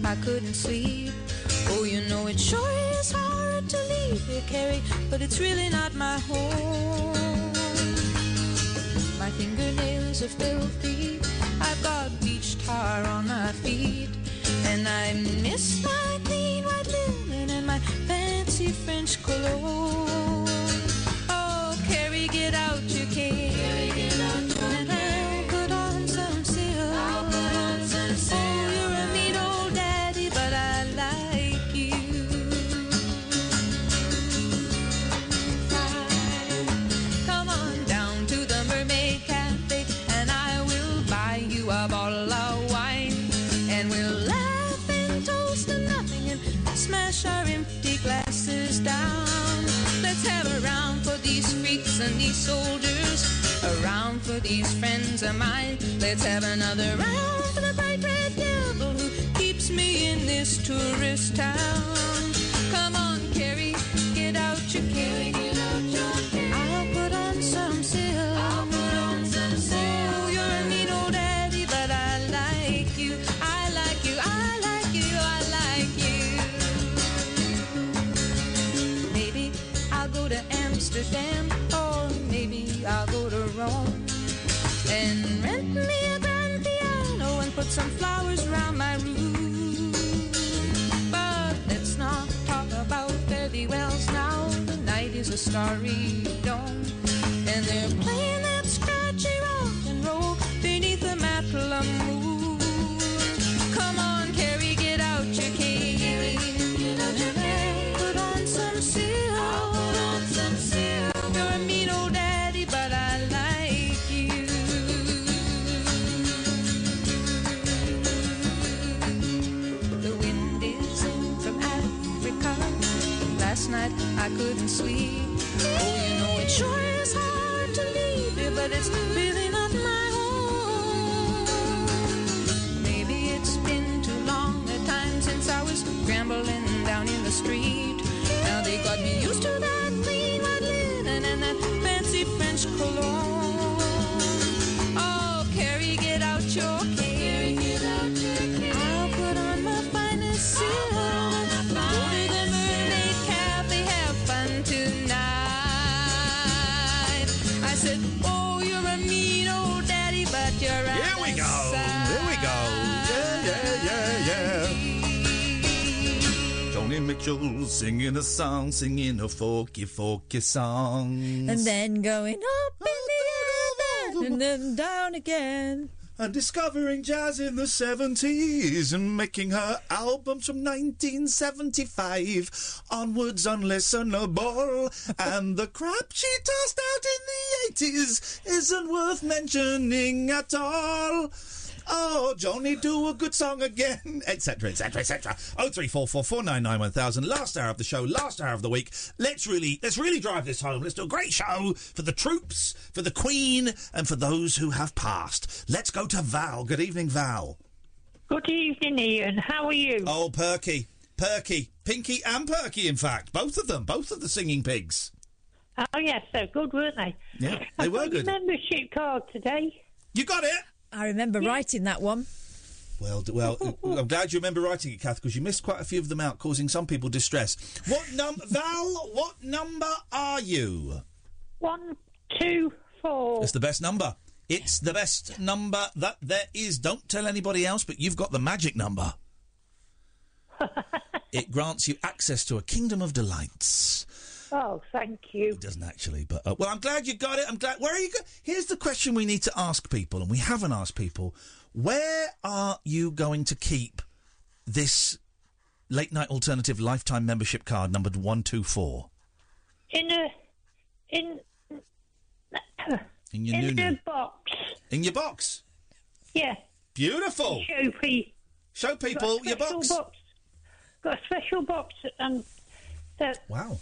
I couldn't sleep. Oh, you know it sure is hard to leave here, Carey, but it's really not my home. My fingernails are filthy. I've got beach tar on my feet, and I miss my clean white linen and my fancy French cologne. Oh, Carey, get out your cane. Soldiers, a round for these friends of mine. Let's have another round for the bright red devil who keeps me in this tourist town. Come on, Carey, get out your cane. Put some flowers round my room. But let's not talk about thee wells now. The night is a starry dawn, and they're playing but it's really not my home. Maybe it's been too long a time since I was down in the street. Singing a song, singing a folky, folky song. And then going up in the air and then down again. And discovering jazz in the 70s and making her albums from 1975 onwards unlistenable. and the crap she tossed out in the 80s isn't worth mentioning at all. Oh, Joni, do a good song again, etc., etc., etc. Oh three four four four nine nine one thousand. Last hour of the show, last hour of the week. Let's really, let's really drive this home. Let's do a great show for the troops, for the Queen, and for those who have passed. Let's go to Val. Good evening, Val. Good evening, Iain. How are you? Oh, Perky, Perky, Pinky, and Perky. In fact, both of them, both of the singing pigs. Oh, yes, they're good, weren't they? Yeah, they I were good. membership card today. You got it. I remember writing that one. Well, well, I'm glad you remember writing it, Kath, because you missed quite a few of them out, causing some people distress. What num, Val? What number are you? One, two, four. It's the best number. It's the best number that there is. Don't tell anybody else, but you've got the magic number. it grants you access to a kingdom of delights. Oh, thank you. It doesn't actually, but uh, well, I'm glad you got it. I'm glad. Where are you? Go- Here's the question we need to ask people, and we haven't asked people: Where are you going to keep this late night alternative lifetime membership card numbered one two four In a, in, in your in new box. in your box? Yeah. Beautiful. Show, pe- Show people your special box. Got a special box and that Wow.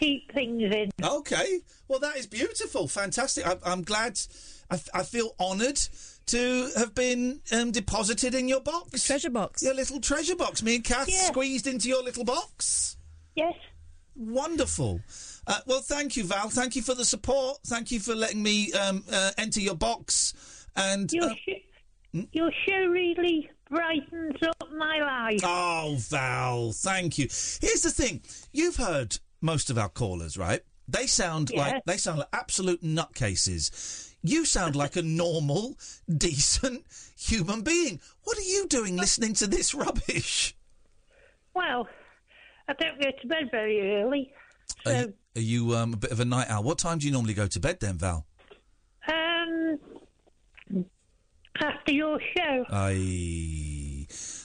I keep things in. Okay. Well, that is beautiful. Fantastic. I, I'm glad. I, f- I feel honoured to have been um, deposited in your box. treasure box. Your little treasure box. Me and Kath Yeah. squeezed into your little box. Yes. Wonderful. Uh, well, thank you, Val. Thank you for the support. Thank you for letting me um, uh, enter your box. And Your, uh, sh- your show really brightens up my life. Oh, Val, thank you. Here's the thing: you've heard most of our callers, right? They sound Yeah. like they sound like absolute nutcases. You sound like a normal, decent human being. What are you doing listening to this rubbish? Well, I don't go to bed very early. Are you, are you um, a bit of a night owl? What time do you normally go to bed then, Val? Um, after your show. I.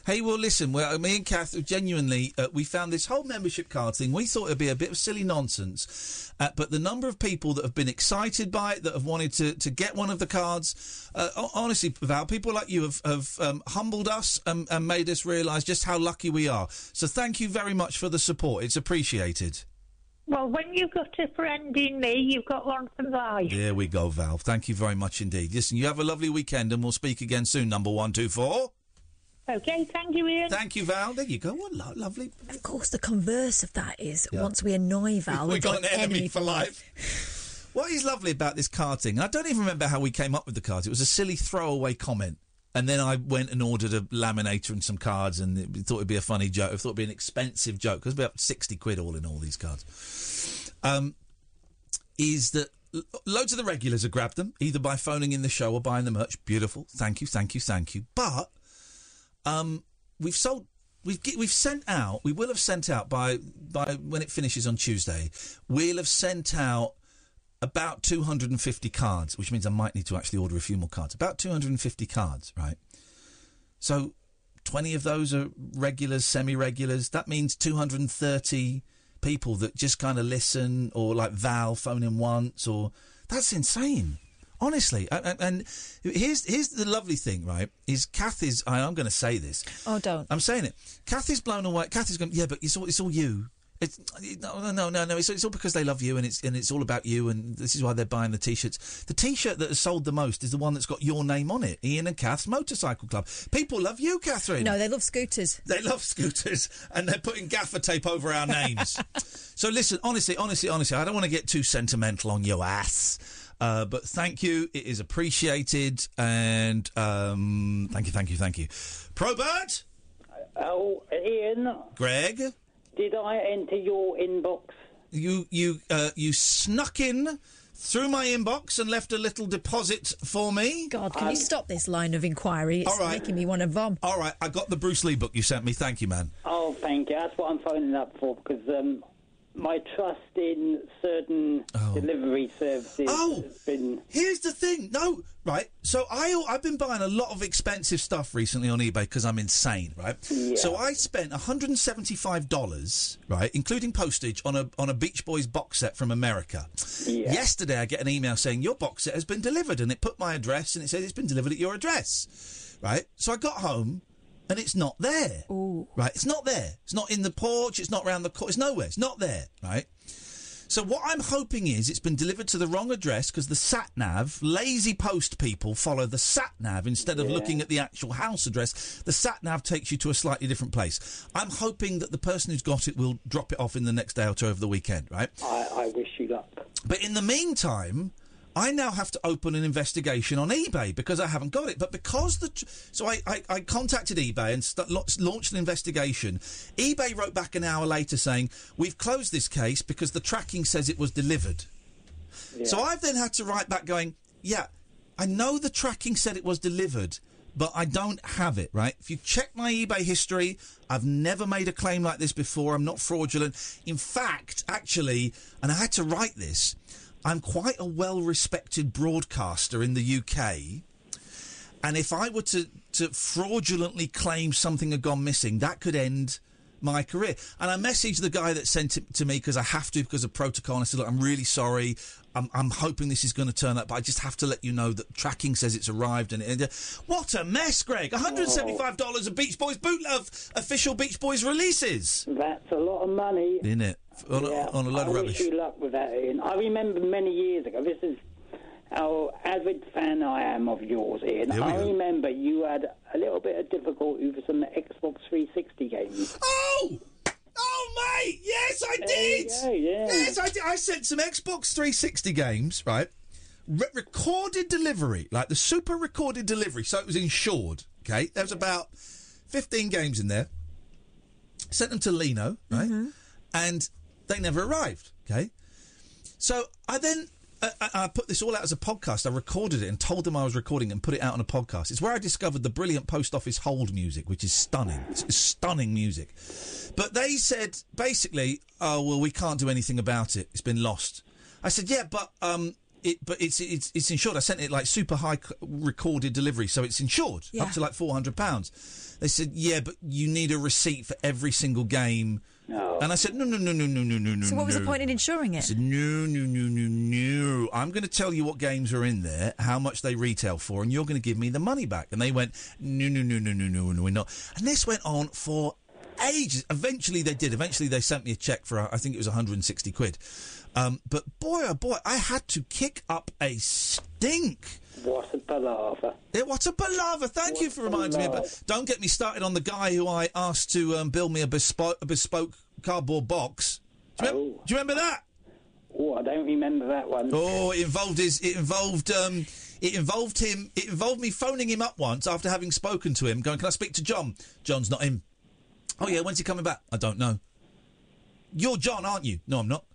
Hey, well, listen. Well, me and Kath, genuinely, uh, we found this whole membership card thing. We thought it'd be a bit of silly nonsense, uh, but the number of people that have been excited by it, that have wanted to, to get one of the cards, uh, honestly, Val, people like you have, have um, humbled us and, and made us realise just how lucky we are. So, thank you very much for the support. It's appreciated. Well, when you've got a friend in me, you've got one for life. There we go, Val. Thank you very much indeed. Listen, you have a lovely weekend, and we'll speak again soon. Number one, two, four. Okay, thank you, Iain. Thank you, Val. There you go. What lo- lovely. Of course, the converse of that is Yeah. once we annoy Val, we we've got an enemy for life. What is lovely about this card thing? I don't even remember how we came up with the cards. It was a silly throwaway comment. And then I went and ordered a laminator and some cards, and it, thought it'd be a funny joke. I thought it'd be an expensive joke. It was about sixty quid all in all these cards. Um, is that lo- loads of the regulars have grabbed them either by phoning in the show or buying the merch. Beautiful, thank you, thank you, thank you. But um, we've sold. We've we've sent out. We will have sent out by by when it finishes on Tuesday. We'll have sent out about 250 cards, which means I might need to actually order a few more cards. About 250 cards, right? So 20 of those are regulars, semi-regulars. That means 230 people that just kind of listen, or like Val phone in once, or that's insane. Honestly, and, and- here's here's the lovely thing, right? Is Kathy's? I, I'm going to say this. Oh, don't. I'm saying it. Kathy's blown away. Kathy's going, yeah, but it's all it's all you. It's no, no, no, no. It's, it's all because they love you, and it's and it's all about you, and this is why they're buying the t-shirts. The t-shirt that has sold the most is the one that's got your name on it, Iain and Kath's Motorcycle Club. People love you, Katherine. No, they love scooters. They love scooters and they're putting gaffer tape over our names. so listen, honestly, honestly, honestly, I don't want to get too sentimental on your ass. Uh, but thank you, it is appreciated, and um, thank you, thank you, thank you. Probert, Oh, Iain, Greg, did I enter your inbox? you you uh, you snuck in through my inbox and left a little deposit for me. God, can you stop this line of inquiry? It's All right. making me want to vom. All right, I got the Bruce Lee book you sent me. Thank you, man. Oh, thank you. That's what I'm phoning up for because um, my trust in certain oh. delivery services Oh. has been. Here's the thing. No, right. So I I've been buying a lot of expensive stuff recently on eBay because I'm insane, right? So I spent 175 dollars, right, including postage, on a on a Beach Boys box set from America. Yesterday, I get an email saying your box set has been delivered, and it put my address, and it says it's been delivered at your address, right? So I got home. And it's not there. Right? It's not there. It's not in the porch. It's not round the corner. It's nowhere. It's not there. Right? So what I'm hoping is it's been delivered to the wrong address because the sat nav, lazy post people follow the sat nav instead of Yeah. looking at the actual house address. The sat nav takes you to a slightly different place. I'm hoping that the person who's got it will drop it off in the next day or two over the weekend, right? I, I wish you luck. But in the meantime, I now have to open an investigation on eBay because I haven't got it. But because the tr- so I, I, I contacted eBay and st- launched an investigation. eBay wrote back an hour later saying we've closed this case because the tracking says it was delivered. So I've then had to write back going, yeah, I know the tracking said it was delivered. But I don't have it, right? If you check my eBay history, I've never made a claim like this before. I'm not fraudulent. In fact, actually, and I had to write this, I'm quite a well respected broadcaster in the UK. And if I were to, to fraudulently claim something had gone missing, that could end my career. And I messaged the guy that sent it to me because I have to because of protocol. And I said, look, I'm really sorry. I'm, I'm hoping this is going to turn up, but I just have to let you know that tracking says it's arrived. And it, uh, what a mess, Greg! $175 of Beach Boys boot love official Beach Boys releases. That's a lot of money. In it on, a- Yeah, on a load I of wish rubbish. you luck with that, Iain. I remember many years ago. This is how avid fan I am of yours, Iain. Here we I go. remember you had a little bit of difficulty with some Xbox 360 games. Oh! Oh, mate! Yes, I There did! go, yeah. Yes, I did. I sent some Xbox 360 games, right? Re- recorded delivery, like the super recorded delivery, so it was insured, okay? There was about 15 games in there. Sent them to Lino, right? Mm-hmm. And they never arrived, okay? So I then I, I, I put this all out as a podcast. I recorded it and told them I was recording it and put it out on a podcast. It's where I discovered the brilliant post office hold music, which is stunning. It's, it's stunning music. But they said basically, "Oh well, we can't do anything about it. It's been lost." I said, "Yeah, but um." It, but it's it's it's insured. I sent it like super high recorded delivery, so it's insured Yeah. up to like four hundred pounds. They said, "Yeah, but you need a receipt for every single game." And I said, "No, no, no, no, no, no, no, no." So what was the point in insuring it? I said, no, no, no, no, no. I'm going to tell you what games are in there, how much they retail for, and you're going to give me the money back. And they went, no, no, no, no, no, no, no, we're not. And this went on for ages. Eventually they did. Eventually they sent me a check for, uh, I think it was 160 quid. Um, but boy, oh boy, I had to kick up a stink. What a palaver. Yeah, what a palaver. Thank you for reminding me. But don't get me started on the guy who I asked to um, build me a bespoke, a bespoke cardboard box. Do you, remem- do you remember that? Oh, I don't remember that one. Oh, it involved his. It involved. Um, it involved him. It involved me phoning him up once after having spoken to him, going, "Can I speak to John?" John's not in. Oh yeah, when's he coming back? I don't know. You're John, aren't you? No, I'm not.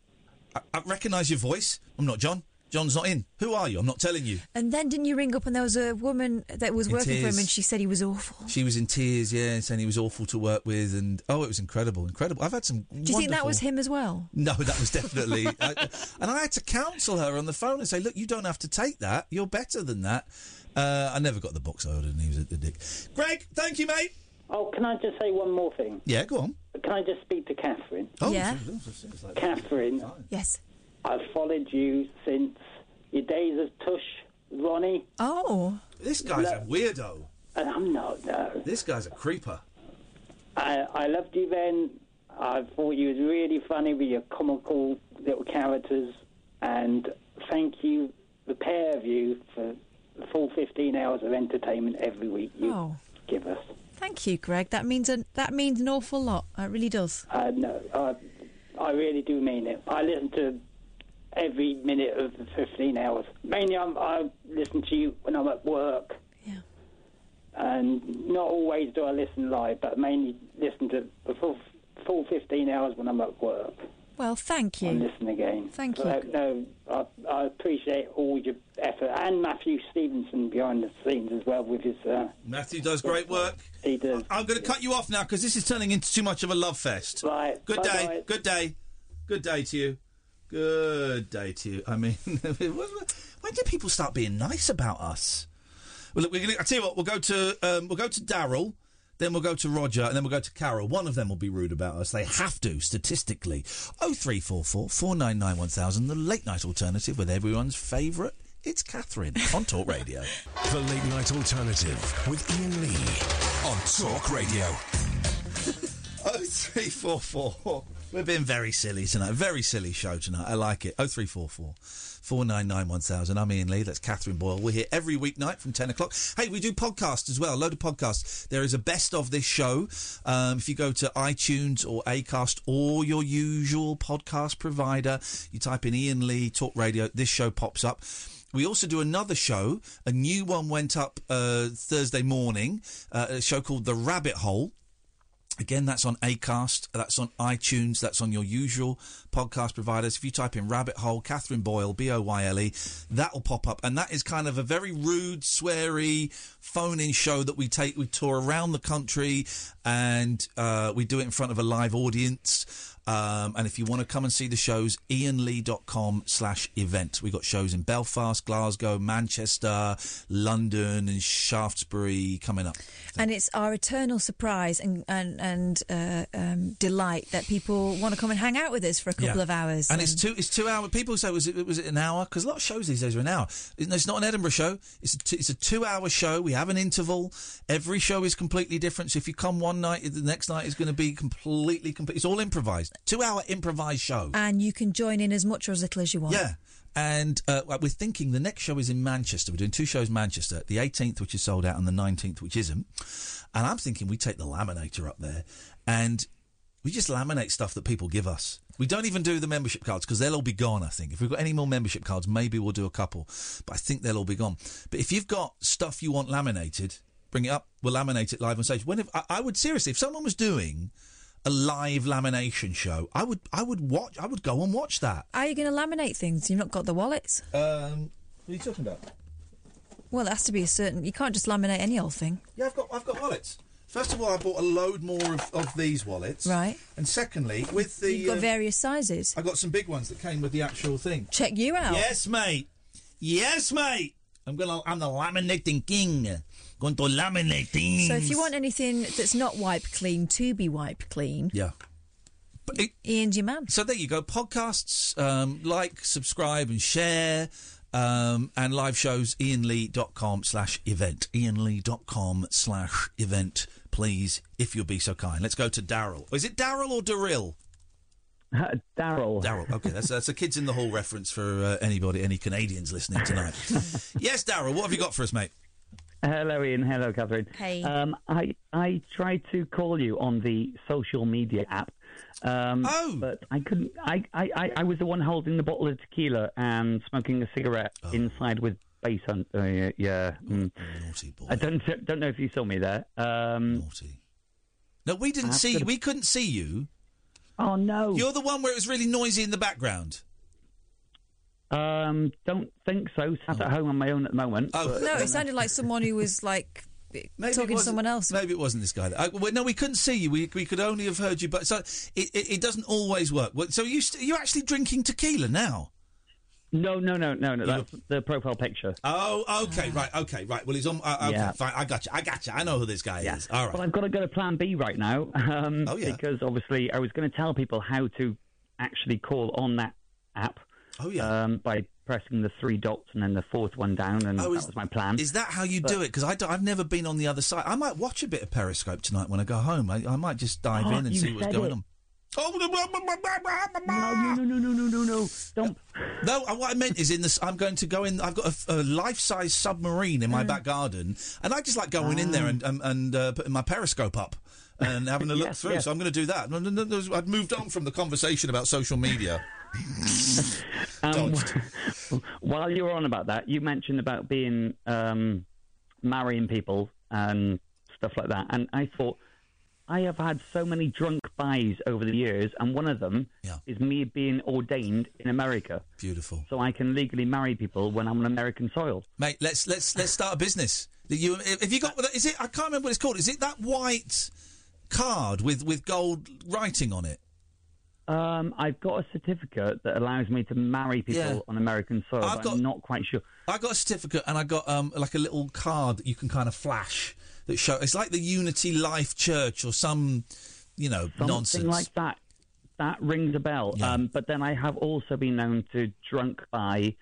I, I recognise your voice. I'm not John. John's not in. Who are you? I'm not telling you. And then didn't you ring up and there was a woman that was In working for him and she said he was awful. She was in tears, yeah, saying he was awful to work with, and oh, it was incredible, incredible. I've had some. Do you think that was him as well? No, that was definitely. I, and I had to counsel her on the phone and say, "Look, you don't have to take that. You're better than that." Uh, I never got the box I ordered, and he was a, a dick. Greg, thank you, mate. Oh, can I just say one more thing? Yeah, go on. Can I just speak to Katherine? Oh, Yeah. Katherine, Yes. I've followed you since your days as Tush, Ronnie. Oh. This guy's a weirdo. And I'm not, no. This guy's a creeper. I, I loved you then. I thought you was really funny with your comical little characters. And thank you, the pair of you, for the full 15 hours of entertainment every week you Oh. give us. Thank you, Greg. That means a, that means an awful lot. It really does. Uh, no, I, I really do mean it. I listen to every minute of the 15 hours. Mainly, I'm, I listen to you when I'm at work. Yeah. And not always do I listen live, but mainly listen to the full, full 15 hours when I'm at work. Well, thank you. And listen again. Thank So, you. no, I, I appreciate all your effort. And Matthew Stevenson behind the scenes as well with his. Uh, Matthew does great work. He does. I'm going to cut you off now because this is turning into too much of a love fest. Right. Good day. Bye-bye. Good day. Good day to you. Good day to you. I mean, when do people start being nice about us? Well, look, we're gonna. I tell you what. We'll go to um, we'll go to Daryl. Then we'll go to Roger, and then we'll go to Carol. One of them will be rude about us. They have to, statistically. Oh three four four four nine nine one thousand. The late night alternative with everyone's favourite. It's Katherine on Talk Radio. The Late Night Alternative with Iain Lee on Talk Radio. Oh three four four. We're being very silly tonight. Very silly show tonight. I like it. Oh three four four. 499 1000. I'm Iain Lee. That's Katherine Boyle. We're here every weeknight from 10 o'clock. Hey, we do podcasts as well. A load of podcasts. There is a best of this show. Um, if you go to iTunes or Acast or your usual podcast provider, you type in Iain Lee Talk Radio, this show pops up. We also do another show. A new one went up uh, Thursday morning, uh, a show called The Rabbit Hole. Again, that's on Acast, that's on iTunes, that's on your usual podcast providers. If you type in Rabbit Hole, Katherine Boyle, B O Y L E, that will pop up. And that is kind of a very rude, sweary, phone in show that we take, we tour around the country and uh, we do it in front of a live audience. Um, and if you want to come and see the shows, ianlee.com slash event. We've got shows in Belfast, Glasgow, Manchester, London, and Shaftesbury coming up. And it's our eternal surprise and and, and uh, um, delight that people want to come and hang out with us for a couple Yeah. of hours. And it's two. It's two hour. People say was it was it an hour? Because a lot of shows these days are an hour. It's not an Edinburgh show. It's a two, it's a two hour show. We have an interval. Every show is completely different. So if you come one night, the next night is going to be completely complete. It's all improvised. Two hour improvised show. and you can join in as much or as little as you want. Yeah. And uh, we're thinking the next show is in Manchester. We're doing two shows in Manchester, the 18th, which is sold out, and the 19th, which isn't. And I'm thinking we take the laminator up there and we just laminate stuff that people give us. We don't even do the membership cards because they'll all be gone, I think. If we've got any more membership cards, maybe we'll do a couple. But I think they'll all be gone. But if you've got stuff you want laminated, bring it up. We'll laminate it live on stage. When if, I, I would seriously, if someone was doing a live lamination show, I would, I would watch, I would go and watch that. Are you going to laminate things? You've not got the wallets. Um, what are you talking about? Well, it has to be a certain. You can't just laminate any old thing. Yeah, I've got I've got wallets. First of all, I bought a load more of, of these wallets. Right. And secondly, with the You've got um, various sizes. I got some big ones that came with the actual thing. Check you out. Yes, mate. Yes, mate. I'm gonna. I'm the laminating king. Going to laminate things. So if you want anything that's not wiped clean to be wiped clean, yeah. Iain's your man. So there you go. Podcasts, um, like, subscribe, and share. Um, and live shows, ianlee.com slash event. ianlee.com slash event, please, if you'll be so kind. Let's go to Daryl. Is it Daryl or Daryl? Daryl. Daryl. Okay, that's that's a kids in the hall reference for uh, anybody, any Canadians listening tonight. yes, Daryl. What have you got for us, mate? Hello, Iain. Hello, Katherine. Hey. Um, I I tried to call you on the social media app. Um, oh. But I couldn't. I, I, I, I was the one holding the bottle of tequila and smoking a cigarette Oh. inside with bass on. Uh, yeah. yeah. mm. Naughty boy. I don't don't know if you saw me there. Um, Naughty. No, we didn't see. got a- We couldn't see you. Oh no! You're the one where it was really noisy in the background. Um, don't think so. Sat at home on my own at the moment. Oh. but, No, it sounded like someone who was like Maybe talking to someone else. Maybe it wasn't this guy. I, well, no, we couldn't see you. We, we could only have heard you. But so it, it, it doesn't always work. So you st- you're actually drinking tequila now? No, no, no, no, no. That's the profile picture. Oh, okay, right, okay, right. Well, he's on. Uh, okay, Yeah. fine. I got you. I got you. I know who this guy is. All right. Well, I've got to go to Plan B right now. Um, Oh, yeah. Because obviously, I was going to tell people how to actually call on that app. Oh yeah. Um, by pressing the three dots and then the fourth one down, and Oh, that is- was my plan. Is that how you But- do it? Because I've never been on the other side. I might watch a bit of Periscope tonight when I go home. I, I might just dive Oh, in and see what's going it. on. No, no, no, no, no, no, no, no! Don't. No, uh, what I meant is in this. I'm going to go in. I've got a, a life-size submarine in my Mm. back garden, and I just like going in there and and, and uh, putting my periscope up and having a look Yes, through. yes. So I'm going to do that. No, no, no, no, I'd moved on from the conversation about social media. Um, while you were on about that, you mentioned about being um, marrying people and stuff like that, and I thought I have had so many drunk buys over the years, and one of them is me being ordained in America. Beautiful. So I can legally marry people when I'm on American soil. Mate, let's let's let's start a business. That You, if you got, is it? I can't remember what it's called. Is it that white card with with gold writing on it? Um, I've got a certificate that allows me to marry people Yeah. on American soil. I've got- I'm not quite sure. I got a certificate and I got um, like a little card that you can kind of flash that show. It's like the Unity Life Church or some, you know, nonsense. Something nonsense. like that. That rings a bell. Um, but then I have also been known to drunk buy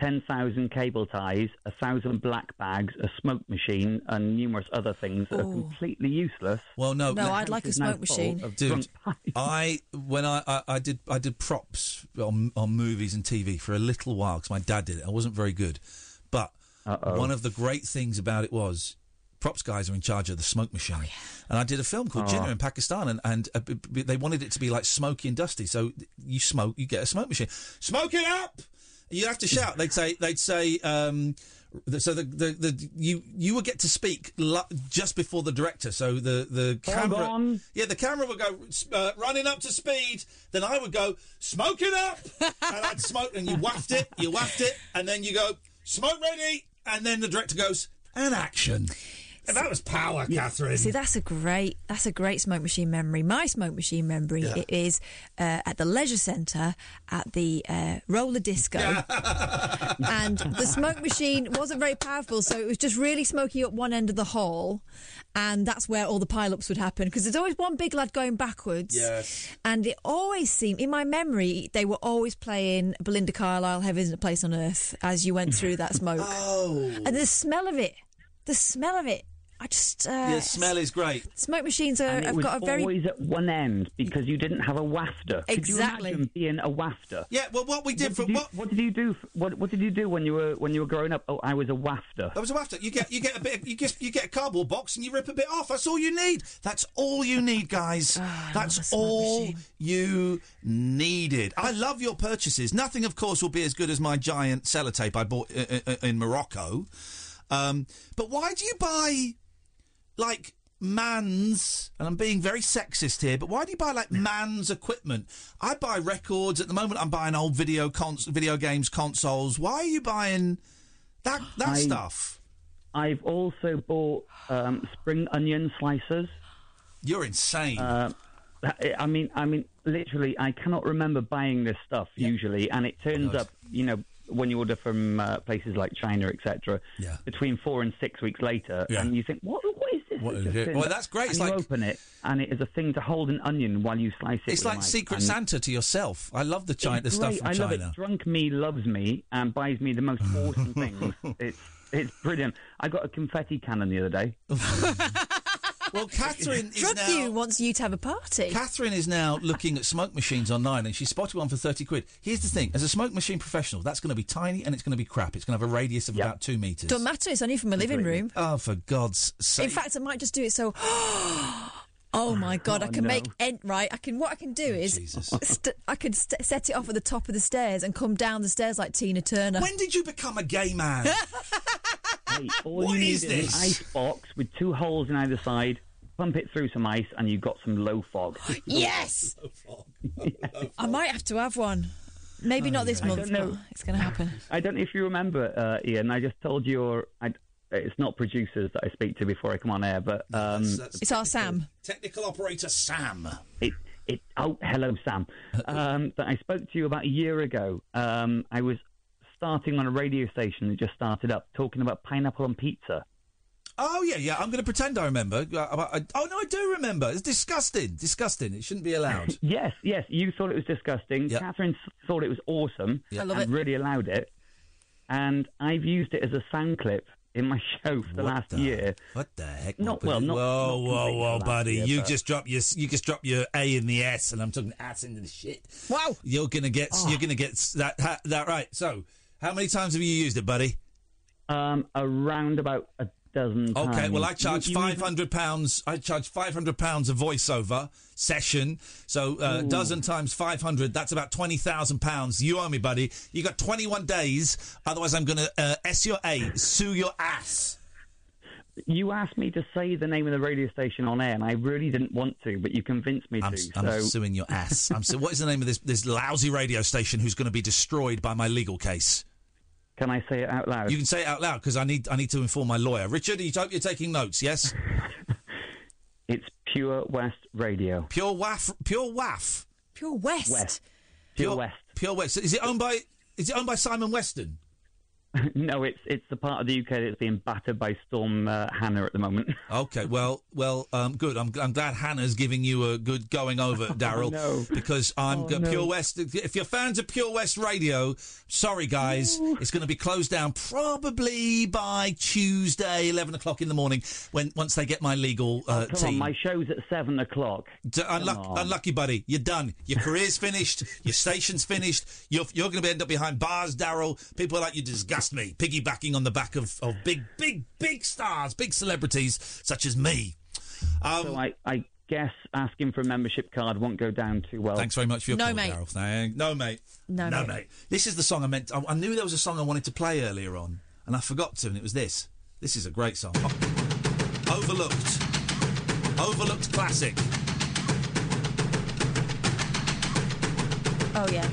10,000 cable ties, a thousand black bags, a smoke machine, and numerous other things that are completely useless. Well, no, No, I'd like a smoke machine. Dude, I when I, I, I did I did props on on movies and TV for a little while because my dad did it. I wasn't very good, but Uh-oh. one of the great things about it was props guys are in charge of the smoke machine. And I did a film called Oh. Jinnah in Pakistan, and and uh, b- b- they wanted it to be like smoky and dusty. So you smoke, you get a smoke machine. Smoke it up. You have to shout. They'd say. They'd say. Um, so the, the, the you you would get to speak lu- just before the director. So the the camera, on. yeah, the camera would go uh, running up to speed. Then I would go smoke it up, and I'd smoke, and you waft it, you waft it, and then you go smoke ready, and then the director goes and action. And that was power, Katherine. See, that's a great that's a great smoke machine memory. My smoke machine memory Yeah. it is uh, at the leisure centre at the uh, roller disco, and the smoke machine wasn't very powerful, so it was just really smoking up one end of the hall, and that's where all the pile-ups would happen because there's always one big lad going backwards. Yes. And it always seemed, in my memory, they were always playing Belinda Carlisle, "Heaven's a Place on Earth, as you went through that smoke. oh. And the smell of it, the smell of it, I just. Uh, Yeah, smell is great. Smoke machines are, And it have was got a very. always at one end because you didn't have a wafter. Exactly. Could you imagine being a wafter? Yeah, well, what we did what for did you, what what did you do? f- What What did you do when you were when you were growing up? Oh, I was a wafter. That was a wafter. You get you get a bit. You get you get a cardboard box and you rip a bit off. That's all you need. That's all you need, guys. That's all you needed. I love your purchases. Nothing, of course, will be as good as my giant sellotape I bought i- i- in Morocco. Um, but why do you buy like man's? And I'm being very sexist here. But why do you buy like man's equipment? I buy records at the moment. I'm buying old video cons- video games consoles. Why are you buying that that I- stuff? I've also bought um, spring onion slicers. You're insane. Uh, I mean, I mean, literally, I cannot remember buying this stuff usually, and it turns God. up, you know, when you order from uh, places like China, etc. Yeah. Between four and six weeks later, Yeah. and you think, what? What is this? What is it? Well, that's great. And It's you like- open it, and it is a thing to hold an onion while you slice it. It's like Secret Santa to yourself. I love the China, the stuff from I love China. it. Drunk me loves me and buys me the most awesome things. It's it's brilliant. I got a confetti cannon the other day. Well, Katherine is Drug now. you wants you to have a party. Katherine is now looking at smoke machines online, and she spotted one for thirty quid. Here's the thing: as a smoke machine professional, that's going to be tiny and it's going to be crap. It's going to have a radius of about two meters. Don't matter. It's only from a living room. Oh, for God's sake! In fact, I might just do it so. Oh my oh, god! I Oh, can no. make en- right. I can. What I can do oh, is, st- I can st- set it off at the top of the stairs and come down the stairs like Tina Turner. When did you become a gay man? Hey, all What you need is is this? an ice box with two holes in either side. Pump it through some ice, and you've got some low fog. yes, I might have to have one. Maybe not this I month, don't but it's going to happen. I don't know if you remember, uh, Iain. I just told your. I, it's not producers that I speak to before I come on air, but um, It's our Sam. Technical operator Sam. It, it, oh, hello, Sam. Um, that I spoke to you about a year ago. Um, I was starting on a radio station that just started up, talking about pineapple on pizza. Oh yeah, yeah. I'm going to pretend I remember. Uh, I- I- oh no, I do remember. It's disgusting. Disgusting. It shouldn't be allowed. Yes, yes. You thought it was disgusting. Katherine thought it was awesome. Yeah. I love and it. really allowed it. And I've used it as a sound clip in my show for the last year. What the heck? Not What well, not. whoa, not whoa, whoa, buddy! year, you but- just drop your you just drop your A in the S, and I'm talking ass into the shit. Wow! You're gonna get Oh. you're gonna get that that right. So, how many times have you used it, buddy? Um, around about a dozen. Okay, times. well, I charge five hundred pounds. I charge five hundred pounds a voiceover session. So uh, a dozen times five hundred. That's about twenty thousand pounds. You owe me, buddy. You got twenty one days. Otherwise, I'm going to uh, S your A, sue your ass. You asked me to say the name of the radio station on air, and I really didn't want to, but you convinced me I'm, to. I'm so suing your ass. I'm su- what is the name of this this lousy radio station who's going to be destroyed by my legal case? Can I say it out loud? You can say it out loud because I need I need to inform my lawyer. Richard, you hope you're taking notes. Yes. It's Pure West Radio. Pure waff. Pure waff. Pure West. West. Pure, Pure West. Pure West. Is it owned by? Is it owned by Simon Weston? no, it's it's the part of the UK that's being battered by Storm uh, Hannah at the moment. Okay, well, well, um, good. I'm, I'm glad Hannah's giving you a good going over, Daryl, no. because I'm Oh, go- no. Pure West. If you're fans of Pure West Radio, sorry guys, it's going to be closed down probably by Tuesday, eleven o'clock in the morning, when once they get my legal uh, Come team. on, my show's at seven o'clock. D- unluck- unlucky, buddy. You're done. Your career's finished. Your station's finished. You're, you're going to end up behind bars, Daryl. People like you disgust me. Piggybacking on the back of, of big, big, big stars, big celebrities such as me. Um, so I, I guess asking for a membership card won't go down too well. Thanks very much for your No, call, mate. Daryl. Thank- no, mate. No, no, mate. mate. This is the song I meant. I, I knew there was a song I wanted to play earlier on, and I forgot to, and it was this. This is a great song. Oh, overlooked. Overlooked classic. Oh yeah.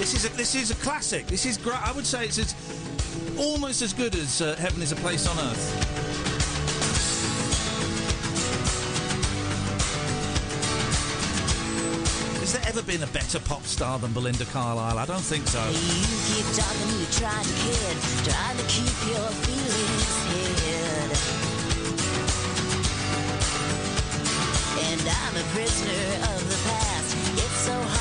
This is a, this is a classic. This is. I would say it's, almost as good as uh, Heaven is a Place on Earth. Has there ever been a better pop star than Belinda Carlisle? I don't think so. You keep talking, you trying to kid, to keep your feelings hid. And I'm a prisoner of the past. It's so hard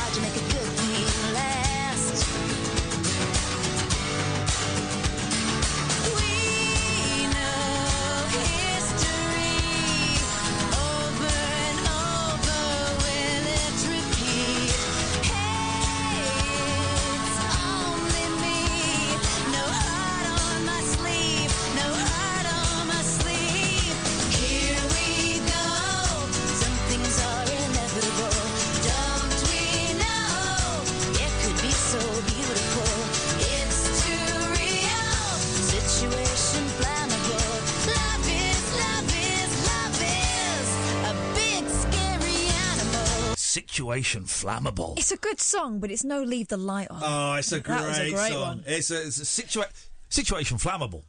Situation flammable. It's a good song, but it's no "Leave the Light On." Oh, it's a great, that was a great song. one. It's a, it's a situa- situation flammable.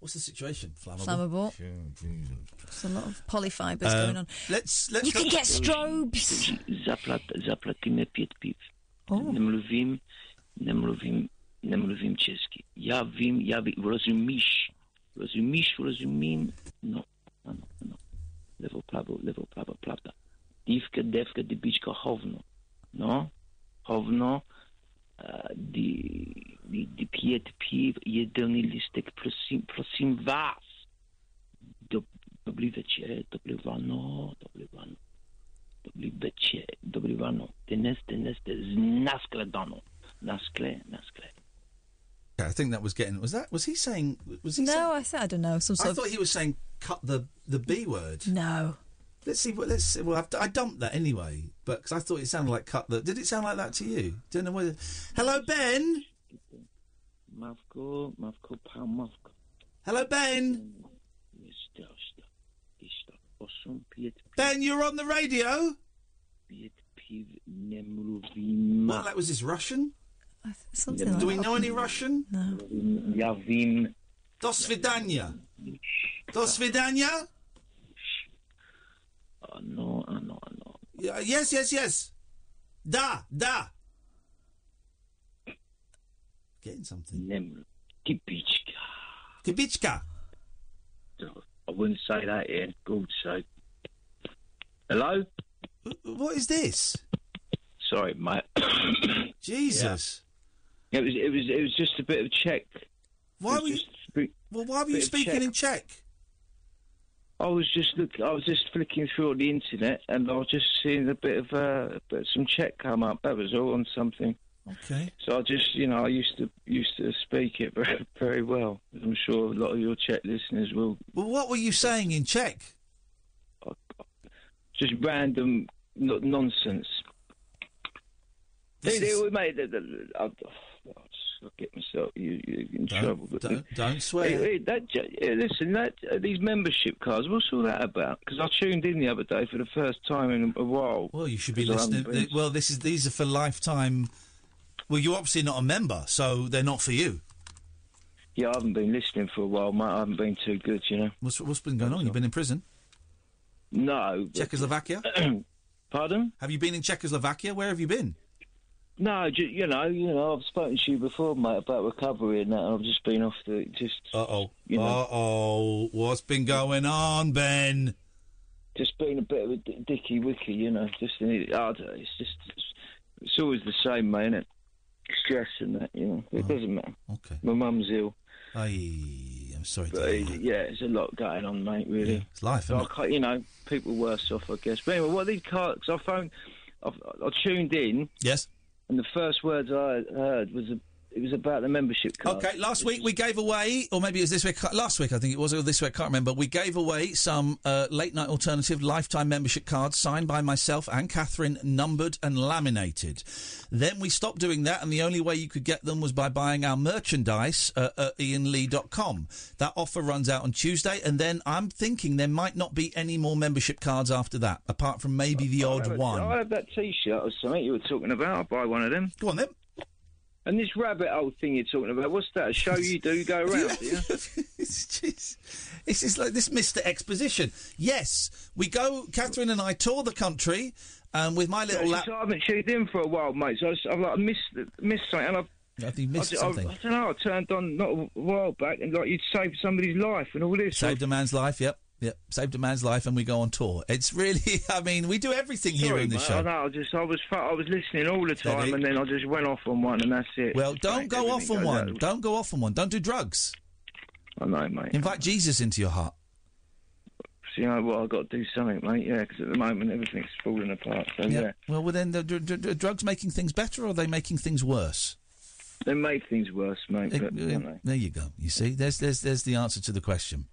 What's the situation? Flammable. Flammable. There's a lot of polyfibers Um, going on. Let's let's You can get strobes. Zaplat- zaplatimy piet piw. Nie mluvím, nemluvím, nemluvím česky. Já vím, já vím, rozumíš, rozumíš, rozumím, no, ano, ano. Levo, prawo, lewo, prawo, prawda. Dívka, devka, dybička, hovno. No, hovno, eh, di, di, di piet piw, jedelný listek, prosím, prosím vás. Dob, dobrý večer, dobrý ráno, dobrý ráno. Dobrý večer, dobrý ráno. Dnes, dnes, dnes, naskledanou. Naskle, naskle. I think that was getting. Was that? Was he saying? Was he? No, saying, I said I don't know. Some I sort thought he was saying cut the the B word. no. Let's see. what Let's. See, well, I've, I dumped that anyway, but because I thought it sounded like cut the. Did it sound like that to you? Don't know whether. Hello, Ben. Mavko, Mavko, pa, Mavko. Hello, Ben. Ben, you're on the radio. piet, piv, nie mluvím. What? That was this Russian. Something Do like we know any Russian? No. Já vím. Do svidania. Do svidania. Ano, ano, ano. Yeah, yes, yes, yes. Da, da. Getting something. Nem, typička. Typička. I wouldn't say that in good sake. Hello? What is this? Sorry, mate. Jesus. It was it was it was just a bit of Czech. Why were you? Well, why were you speaking Czech. in Czech? I was just look. I was just flicking through the internet, and I was just seeing a bit of uh, a some Czech come up. That was all on something. Okay. So I just, you know, I used to used to speak it very, very well. I'm sure a lot of your Czech listeners will. Well, what were you saying in Czech? Just random nonsense. This They- they is- were made. I, I'll get myself you, you in Don't- trouble. But don't- don't swear. Hey, hey, that, yeah, listen, that uh, these membership cards. What's all that about? Because I tuned in the other day for the first time in a, while. Well, you should be listening. been- Well, this is these are for lifetime. Well, you're obviously not a member, so they're not for you. Yeah, I haven't been listening for a while, mate. I haven't been too good, you know. What's what's been going on? You've been in prison. No. Czechoslovakia? Pardon? Have you been in Czechoslovakia? Where have you been? No, you know, you know, I've spoken to you before, mate, about recovery and that. and I've just been off the just. Uh oh. You know, Uh oh. What's been going on, Ben? just been a bit of a d- dicky wicky, you know. Just I don't it's just it's always the same, mate. Innit? Stress and that, you know. It doesn't matter. Oh, Okay. My mum's ill. I, I'm sorry. But uh, yeah, there's a lot going on, mate. Really, it's life, So isn't I can't- you know, people worse off, I guess. But anyway, what are these cards? I phoned, I, I tuned in. Yes. And the first words I heard was it was about the membership card. Okay, last week we gave away, or maybe it was this week, last week I think it was, or this week, I can't remember. We gave away some uh, late night alternative lifetime membership cards signed by myself and Katherine, numbered and laminated. Then we stopped doing that, and the only way you could get them was by buying our merchandise uh, at ianlee.com. That offer runs out on Tuesday, and then I'm thinking there might not be any more membership cards after that, apart from maybe the I odd have one. I have that T-shirt or something you were talking about. I'll buy one of them. Go on then. And this rabbit hole thing you're talking about, what's that? A show you do? You go around, you? It's This is like this Mr. Exposition. Yes, we go, Katherine and I tour the country um, with my little Yeah, lap. I haven't tuned in for a while, mate. So I was, I've like missed missed something, and I've. I think you missed I, I, something. I, don't know. I turned on not a while back, and like you'd saved somebody's life and all this. Saved a man's life, yep. Yep, saved a man's life, and we go on tour. It's really, I mean, we do everything here in the show. I know. I just, I was, I was listening all the time, Steady. and then I just went off on one, and that's it. Well, Just don't go off on one. down. Don't go off on one. Don't do drugs. I know, mate. Invite Jesus into your heart. See, I, well, I've got to do something, mate. Yeah, because at the moment everything's falling apart. So yeah, Well, well then, the, d- d- drugs making things better, or are they making things worse? they make things worse, mate. Eh, But, eh, you know. there you go. You see, there's there's there's the answer to the question.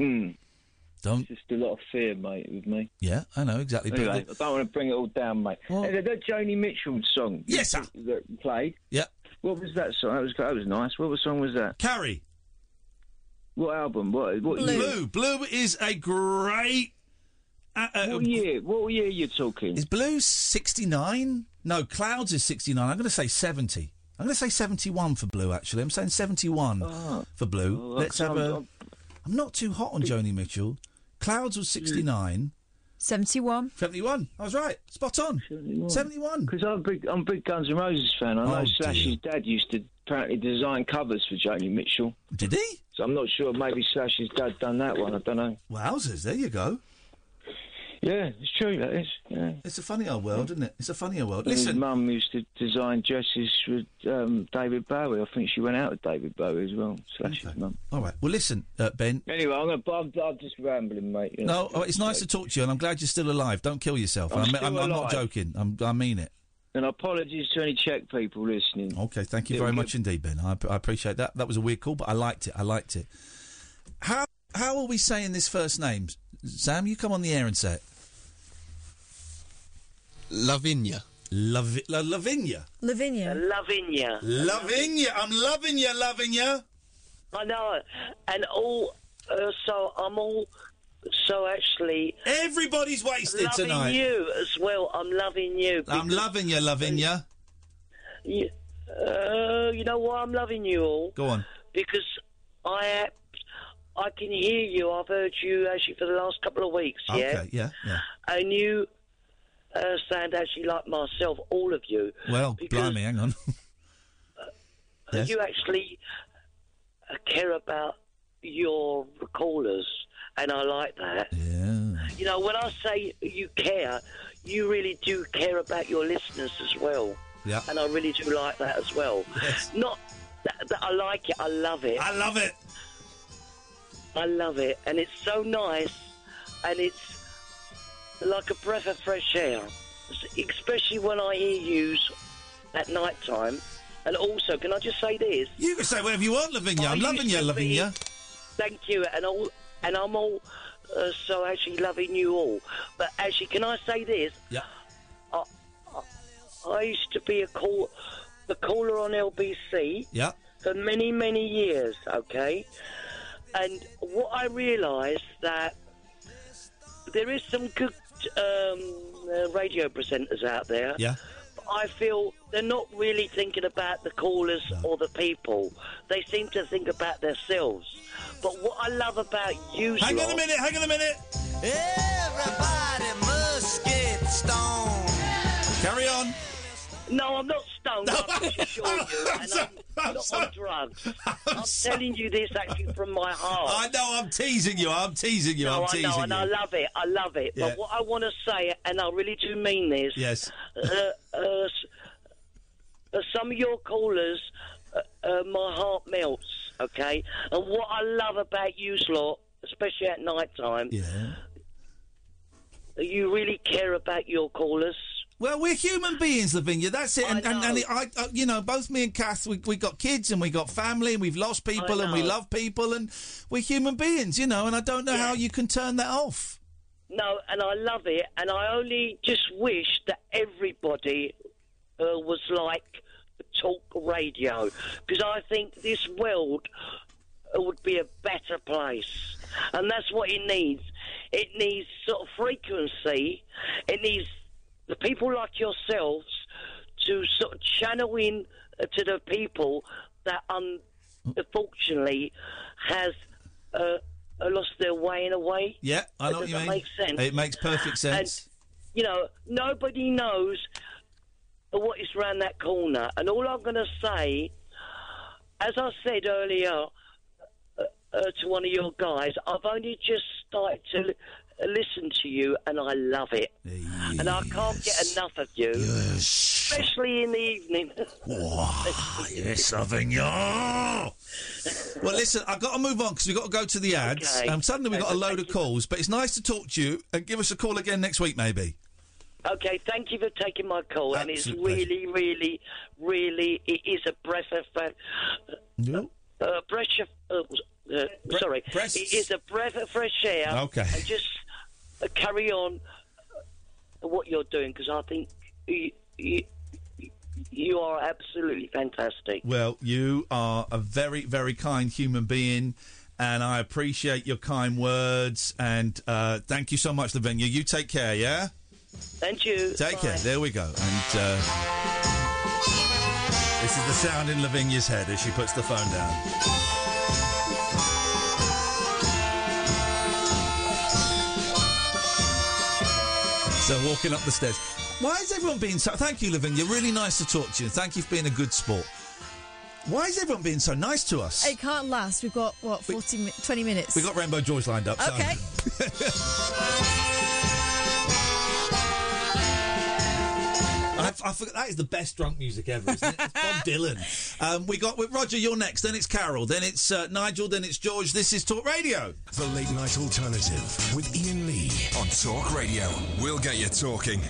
Mm. Don't. It's just a lot of fear, mate, with me. Yeah, I know exactly. but Anyway, the- I don't want to bring it all down, mate. Hey, that Joni Mitchell song. Yes, sir. That played. Yeah. What was that song? That was that was nice. What song was that? Carey. What album? What? What Blue. year? Blue. Blue is a great. Uh, uh, what year? What year are you talking? Is Blue sixty nine? No, Clouds is sixty nine. I'm going to say seventy. I'm going to say seventy one for Blue. Actually, I'm saying seventy one Ah. for Blue. Oh, Let's have a. I'm- I'm not too hot on Joni Mitchell. Clouds was mm. sixty nine. 71. 71. I was right. Spot on. 71. Because I'm a big, I'm a big Guns N' Roses fan. I oh, know Oh, Slash's dad used to apparently design covers for Joni Mitchell. Did he? So I'm not sure. Maybe Slash's dad done that one. I don't know. Wowzers! There you go. Yeah, it's true. That is. Yeah. It's a funny old world, isn't it? It's a funny old world. His Listen, mum used to design dresses with um, David Bowie. I think she went out with David Bowie as well. Slash's mum. all right. Well, listen, uh, Ben. Anyway, I'm, gonna, I'm, I'm just rambling, mate. you know. No, oh, it's nice to talk to you, and I'm glad you're still alive. Don't kill yourself. I'm I'm, I'm, not joking. I'm, I mean it. And apologies to any Czech people listening. Okay, thank you very much indeed, Ben. I, I appreciate that. That was a weird call, but I liked it. I liked it. How how are we saying this first name? Sam, you come on the air and say it. Lavinia. Lavi- La- Lavinia. Lavinia. Lavinia. Lavinia. I'm loving you, loving you. I know. And all, uh, so I'm all, so actually. Everybody's wasted tonight. loving tonight. you as well. I'm loving you. I'm because loving you, Lavinia. you. You, uh, you know why I'm loving you all? Go on. Because I, I can hear you. I've heard you actually for the last couple of weeks. Yeah. Okay, yeah, yeah. And you uh, sound actually like myself, all of you. Well, Because- blimey, hang on. Yes. You actually uh, care about your callers, and I like that. Yeah. You know, when I say you care, you really do care about your listeners as well. Yeah. And I really do like that as well. Yes. Not that, that I like it, I love it. I love it. I love it, and it's so nice, and it's like a breath of fresh air, especially when I hear you at night time. And also, can I just say this? You can say whatever you want, Lavinia. I'm I loving used you, Lavinia. be- Thank you, and all, and I'm all uh, so actually loving you all. But actually, can I say this? Yeah. I, I, I used to be a call, a caller on LBC Yeah. for many, many years. Okay, and what I realised that there is some good um, uh, radio presenters out there. Yeah. I feel they're not really thinking about the callers or the people. They seem to think about themselves. But what I love about you, Hang on a minute, hang on a minute. Everybody must get stoned. Carry on. No, I'm not stoned. I can assure you, and I'm, not on drugs. I'm, telling you this actually from my heart. I know, I'm teasing you. I'm teasing you. no, I'm teasing I know, you. and I love it. I love it. Yeah. But what I want to say, and I really do mean this. Yes. Uh, uh, uh, some of your callers, uh, uh, my heart melts. Okay, and what I love about you, lot, especially at night time, yeah. you really care about your callers. Well, we're human beings, Lavinia. That's it. And, and, and it, I, uh, you know, both me and Kath, we we got kids and we got family and we've lost people and we love people and we're human beings, you know. And I don't know how you can turn that off. No, and I love it, and I only just wish that everybody uh, was like talk radio, because I think this world uh, would be a better place, and that's what it needs. It needs sort of frequency. It needs the people like yourselves to sort of channel in uh, to the people that unfortunately has uh, lost their way in a way. Yeah, I know Does what you mean. make sense? It makes perfect sense. you know, nobody knows what is round that corner. And all I'm going to say, as I said earlier uh, uh, to one of your guys, I've only just started to listen to you, and I love it. And I can't get enough of you, especially in the evening. yes, Lavinia. Well, listen, I've got to move on because we've got to go to the ads. Okay. Um, suddenly we've got a load of calls, but it's nice to talk to you and give us a call again next week, maybe. Okay, thank you for taking my call, and it's Absolute really, really, really, it is a breath of fresh. No. Uh, breath of, uh, uh, sorry, breasts? it is a breath of fresh air. Okay. And just uh, carry on uh, what you're doing because I think you, you, you are absolutely fantastic. Well, you are a very, very kind human being, and I appreciate your kind words. And uh, thank you so much, Lavinia. You take care, yeah? Thank you. Take care. There we go. And uh, this is the sound in Lavinia's head as she puts the phone down. So walking up the stairs. Why is everyone being so? Thank you, Lavinia. Really nice to talk to you. Thank you for being a good sport. Why is everyone being so nice to us? It can't last. We've got, what, 40, mi- 20 minutes? We got Rainbow George lined up. so- Okay. I, I forgot that is the best drunk music ever, isn't it? It's Bob Dylan. Um, we got with Roger. You're next. Then it's Carol. Then it's uh, Nigel. Then it's George. This is Talk Radio. The Late Night Alternative with Iain Lee on Talk Radio. We'll get you talking.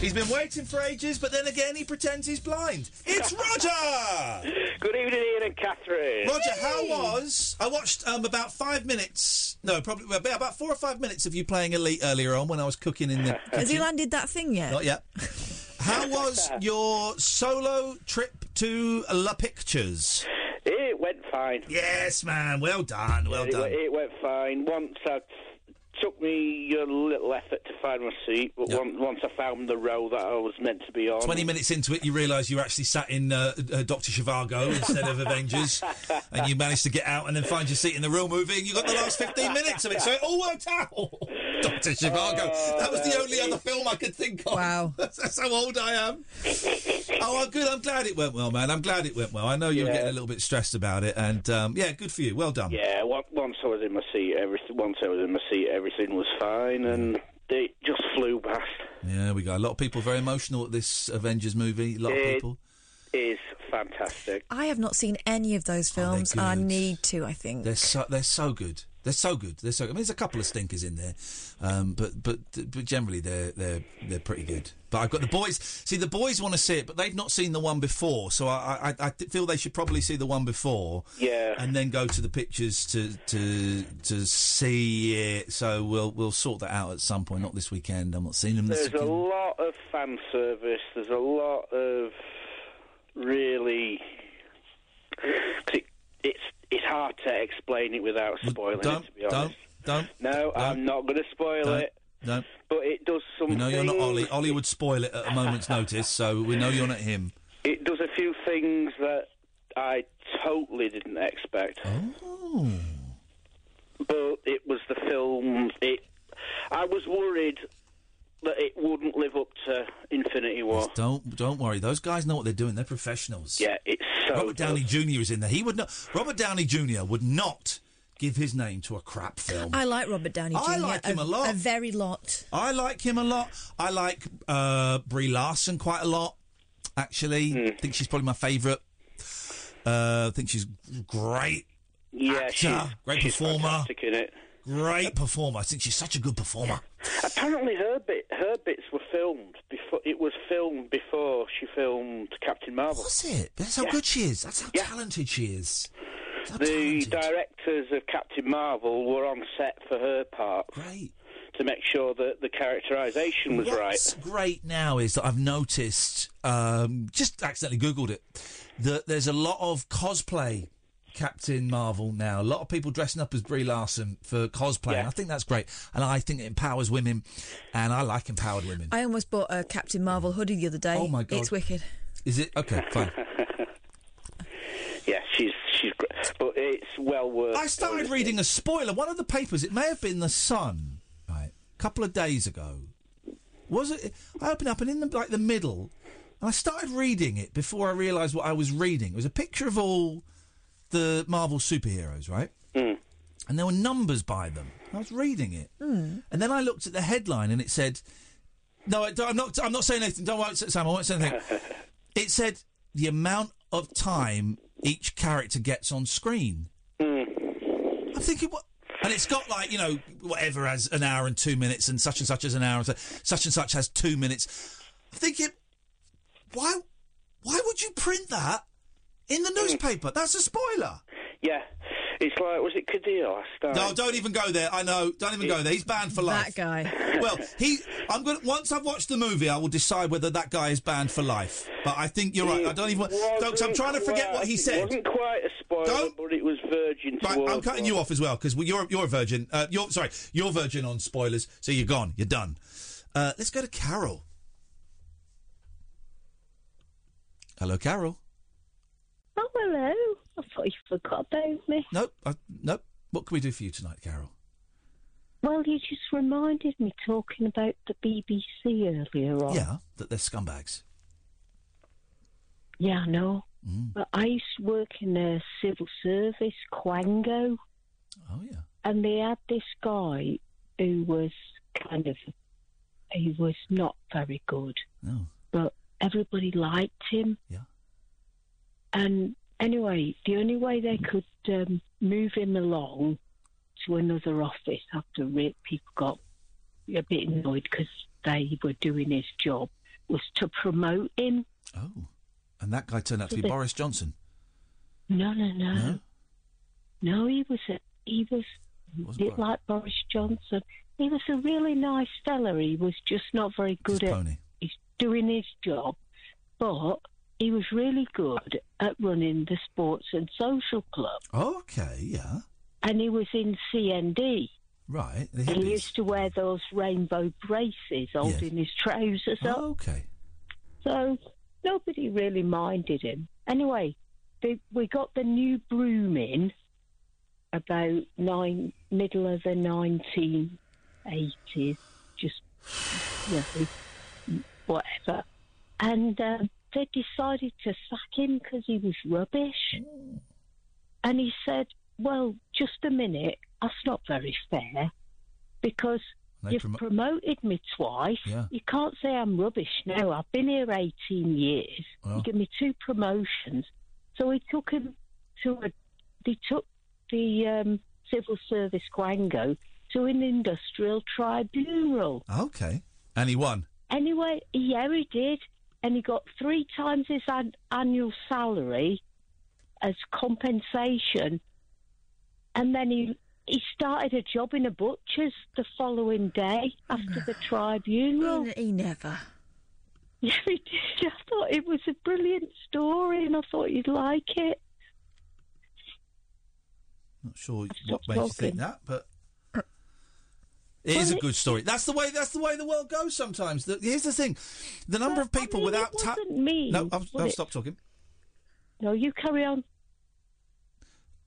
He's been waiting for ages, but then again, he pretends he's blind. It's Roger. Good evening, Iain and Katherine. Roger, how was? I watched um, about five minutes. No, probably about four or five minutes of you playing Elite earlier on when I was cooking in the. Has he landed that thing yet? Not yet. How was your solo trip to La Pictures? It went fine. Yes, man. Well done. Well it, done. It went fine. Once I took me a little effort to find my seat, but once, once I found the row that I was meant to be on, 20 minutes into it, you realise you actually sat in uh, uh, Dr. Zhivago instead of Avengers, and you managed to get out and then find your seat in the real movie, and you got the last 15 minutes of it, so it all worked out. Dr. Zhivago. that was the only other film I could think of. Wow. That's how old I am. Oh, I'm good. I'm glad it went well, man. I'm glad it went well. I know you were Yeah. getting a little bit stressed about it, and um, yeah, good for you. Well done. Yeah, once I was in my seat, everything. Once I was in my seat, everything was fine, and it just flew past. Yeah, we got a lot of people very emotional at this Avengers movie. A lot of people. Is fantastic. I have not seen any of those films. I need to, I think. They're so they're so good. They're so good. They're so. I mean, there's a couple of stinkers in there, um, but but but generally they're they're they're pretty good. But I've got the boys. See, the boys want to see it, but they've not seen the one before. So I I, I feel they should probably see the one before. Yeah. And then go to the pictures to to to see it. So we'll we'll sort that out at some point. Not this weekend. I'm not seeing them this There's a lot of fan service. There's a lot of really. 'cause It, it's it's hard to explain it without spoiling Don't it. To be honest, don't don't. no, I'm not going to spoil Don't. it. No. But it does something. No, you're not Ollie. Ollie would spoil it at a moment's notice, so we know you're not him. It does a few things that I totally didn't expect. Oh. But it was the film. It. I was worried that it wouldn't live up to Infinity War. Don't don't worry. Those guys know what they're doing. They're professionals. Yeah, it's so Robert Downey. Jr. is in there. He would not. Robert Downey Jr. would not give his name to a crap film. I like Robert Downey Jr. I like him a lot. A very lot. I like him a lot. I like uh, Brie Larson quite a lot. Actually, Hmm. I think she's probably my favourite. Uh, I think she's great. Yeah, actor, she's, great she's performer. Fantastic in it. Great performer. I think she's such a good performer. Apparently, her bit, her bits were filmed before. It was filmed before she filmed Captain Marvel. Was it? That's how Yeah. good she is. That's how talented she is. The directors of Captain Marvel were on set for her part. Great. To make sure that the characterization was right. What's right. great now is that I've noticed, um, just accidentally Googled it, that there's a lot of cosplay Captain Marvel now. A lot of people dressing up as Brie Larson for cosplay. And I think that's great. And I think it empowers women, and I like empowered women. I almost bought a Captain Marvel hoodie the other day. Oh, my God. It's wicked. Is it? Okay, fine. Yeah, she's she's great, but it's well worth. I started reading a spoiler. One of the papers, it may have been The Sun, right, a couple of days ago. Was it? I opened up and in the like the middle, and I started reading it before I realised what I was reading. It was a picture of all the Marvel superheroes, right? Mm. And there were numbers by them. I was reading it, and then I looked at the headline, and it said, "No, I don't- I'm not. I'm not saying anything. Don't worry, Sam. I won't say anything." it said the amount of time each character gets on screen. Mm. I'm thinking, what? And it's got like you know whatever has an hour and two minutes, and such and such as an hour, and so- such and such has two minutes. I'm thinking, why? Why would you print that in the newspaper? That's a spoiler. Yeah, it's like was it Kadir last night? No, don't even go there. I know. Don't even go there. He's banned for life. That guy. Well, he. I'm going. to Once I've watched the movie, I will decide whether that guy is banned for life. But I think you're right. I don't even. Don't, I'm trying to forget what he It said. wasn't quite a spoiler, Don't- but it was virgin. Right, I'm cutting you off as well because you're you're a virgin. Uh, you're sorry, you're virgin on spoilers. So you're gone. You're done. Uh, let's go to Carol. Hello, Carol. Oh, hello. I thought you forgot about me. Nope. Uh, nope. What can we do for you tonight, Carol? Well, you just reminded me talking about the BBC earlier on. Yeah, that they're scumbags. Yeah, I know. Mm. But I used to work in a civil service, Quango. Oh, yeah. And they had this guy who was kind of, he was not very good. No. But everybody liked him. Yeah. And anyway, the only way they could um, move him along to another office after people got a bit annoyed because they were doing his job was to promote him. Oh. And that guy turned out to be they- Boris Johnson. No, no, no. No? No, he was a, he was a Wasn't bit like Boris Johnson. He was a really nice fella. He was just not very good at pony. he's doing his job, but he was really good at running the sports and social club. Okay, yeah. And he was in CND. Right. He used to wear those rainbow braces holding his trousers up. Oh, okay. So nobody really minded him. Anyway, they, we got the new broom in about nine middle of the 1980s, just you know, whatever. And uh, they decided to sack him because he was rubbish. And he said, "Well, just a minute. That's not very fair because." You've promo- promoted me twice. Yeah. You can't say I'm rubbish now. I've been here 18 years. Well. You give me two promotions. So he took him to a. They took the um, civil service Quango to an industrial tribunal. Okay. And he won. Anyway, yeah, he did. And he got three times his an- annual salary as compensation. And then he he started a job in a butcher's the following day after the tribunal. He never. Yeah, he did. I thought it was a brilliant story and I thought you'd like it. Not sure stopped what makes you think that, but It is a good story. That's the way. That's the way the world goes. Sometimes. The, here's the thing: the number of people without ta- me. No, I'll, I'll it? stop talking. No, you carry on.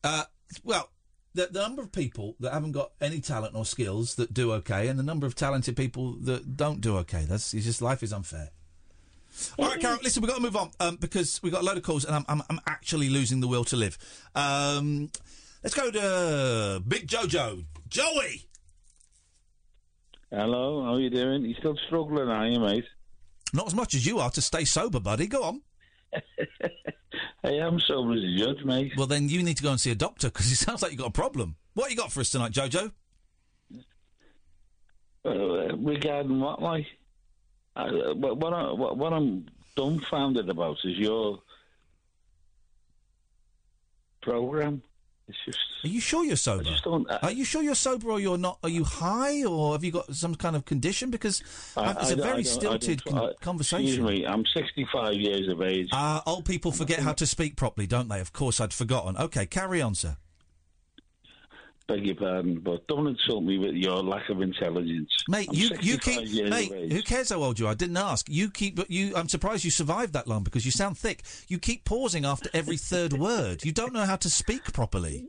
Uh, well, the, the number of people that haven't got any talent or skills that do okay, and the number of talented people that don't do okay. That's it's just life is unfair. All right, Carol. Listen, we've got to move on um, because we've got a load of calls, and I'm, I'm, I'm actually losing the will to live. Um, let's go to Big Jojo, Joey. Hello, how you doing? You still struggling, are you, mate? Not as much as you are to stay sober, buddy. Go on. I am sober as a judge, mate. Well, then you need to go and see a doctor because it sounds like you've got a problem. What you got for us tonight, Jojo? Uh, regarding what, like, uh, what, what, I, what, what I'm dumbfounded about is your program. It's just. Are you sure you're sober? just don't- uh, are you sure you're sober or you're not? Are you high or have you got some kind of condition? Because I- it's I a very stilted con- I- conversation. Excuse me, I'm 65 years of age. Ah, old people forget how to speak properly, don't they? Of course, I'd forgotten. Okay, carry on, sir. Beg your pardon, but don't insult me with your lack of intelligence. Mate, I'm you you keep mate. Who cares how old you are? I didn't ask. You keep but you. I'm surprised you survived that long because you sound thick. You keep pausing after every third word. You don't know how to speak properly.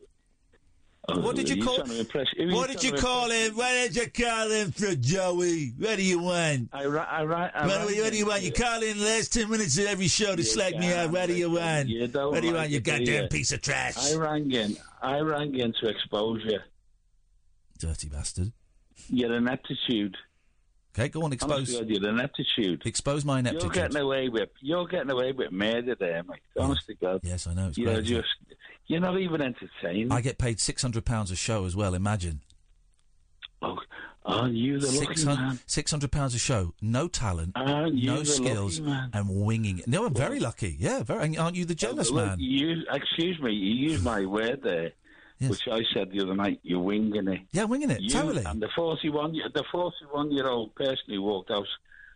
Oh, what did you call? trying to impress- if you're What did you call him? What did you call him for Joey? What do you want? I, I, I What, rang do you- what do you in- want? You call in the last ten minutes of every show to You slag me out. What do you want? You don't do you want? You goddamn piece of trash. I rang in. I rang in to expose you. Dirty bastard. You're an aptitude. Okay, go on. Expose. God, you're an aptitude. Expose my ineptitude. You're getting away with. You're getting away with murder there, mate. Honest to God. Yes, I know. It's You're great, isn't it? just. You're not even entertained. I get paid six hundred pounds a show as well. Imagine. Oh, aren't you the lucky 600 man? Six hundred pounds a show, no talent, no skills, lucky man? and winging it. No, I'm very lucky. Yeah, very. Aren't you the jealous Look, man? You, excuse me. You used my word there, which I said the other night. You're winging it. Yeah, winging it. You totally. And the forty-one, the forty-one-year-old person who walked out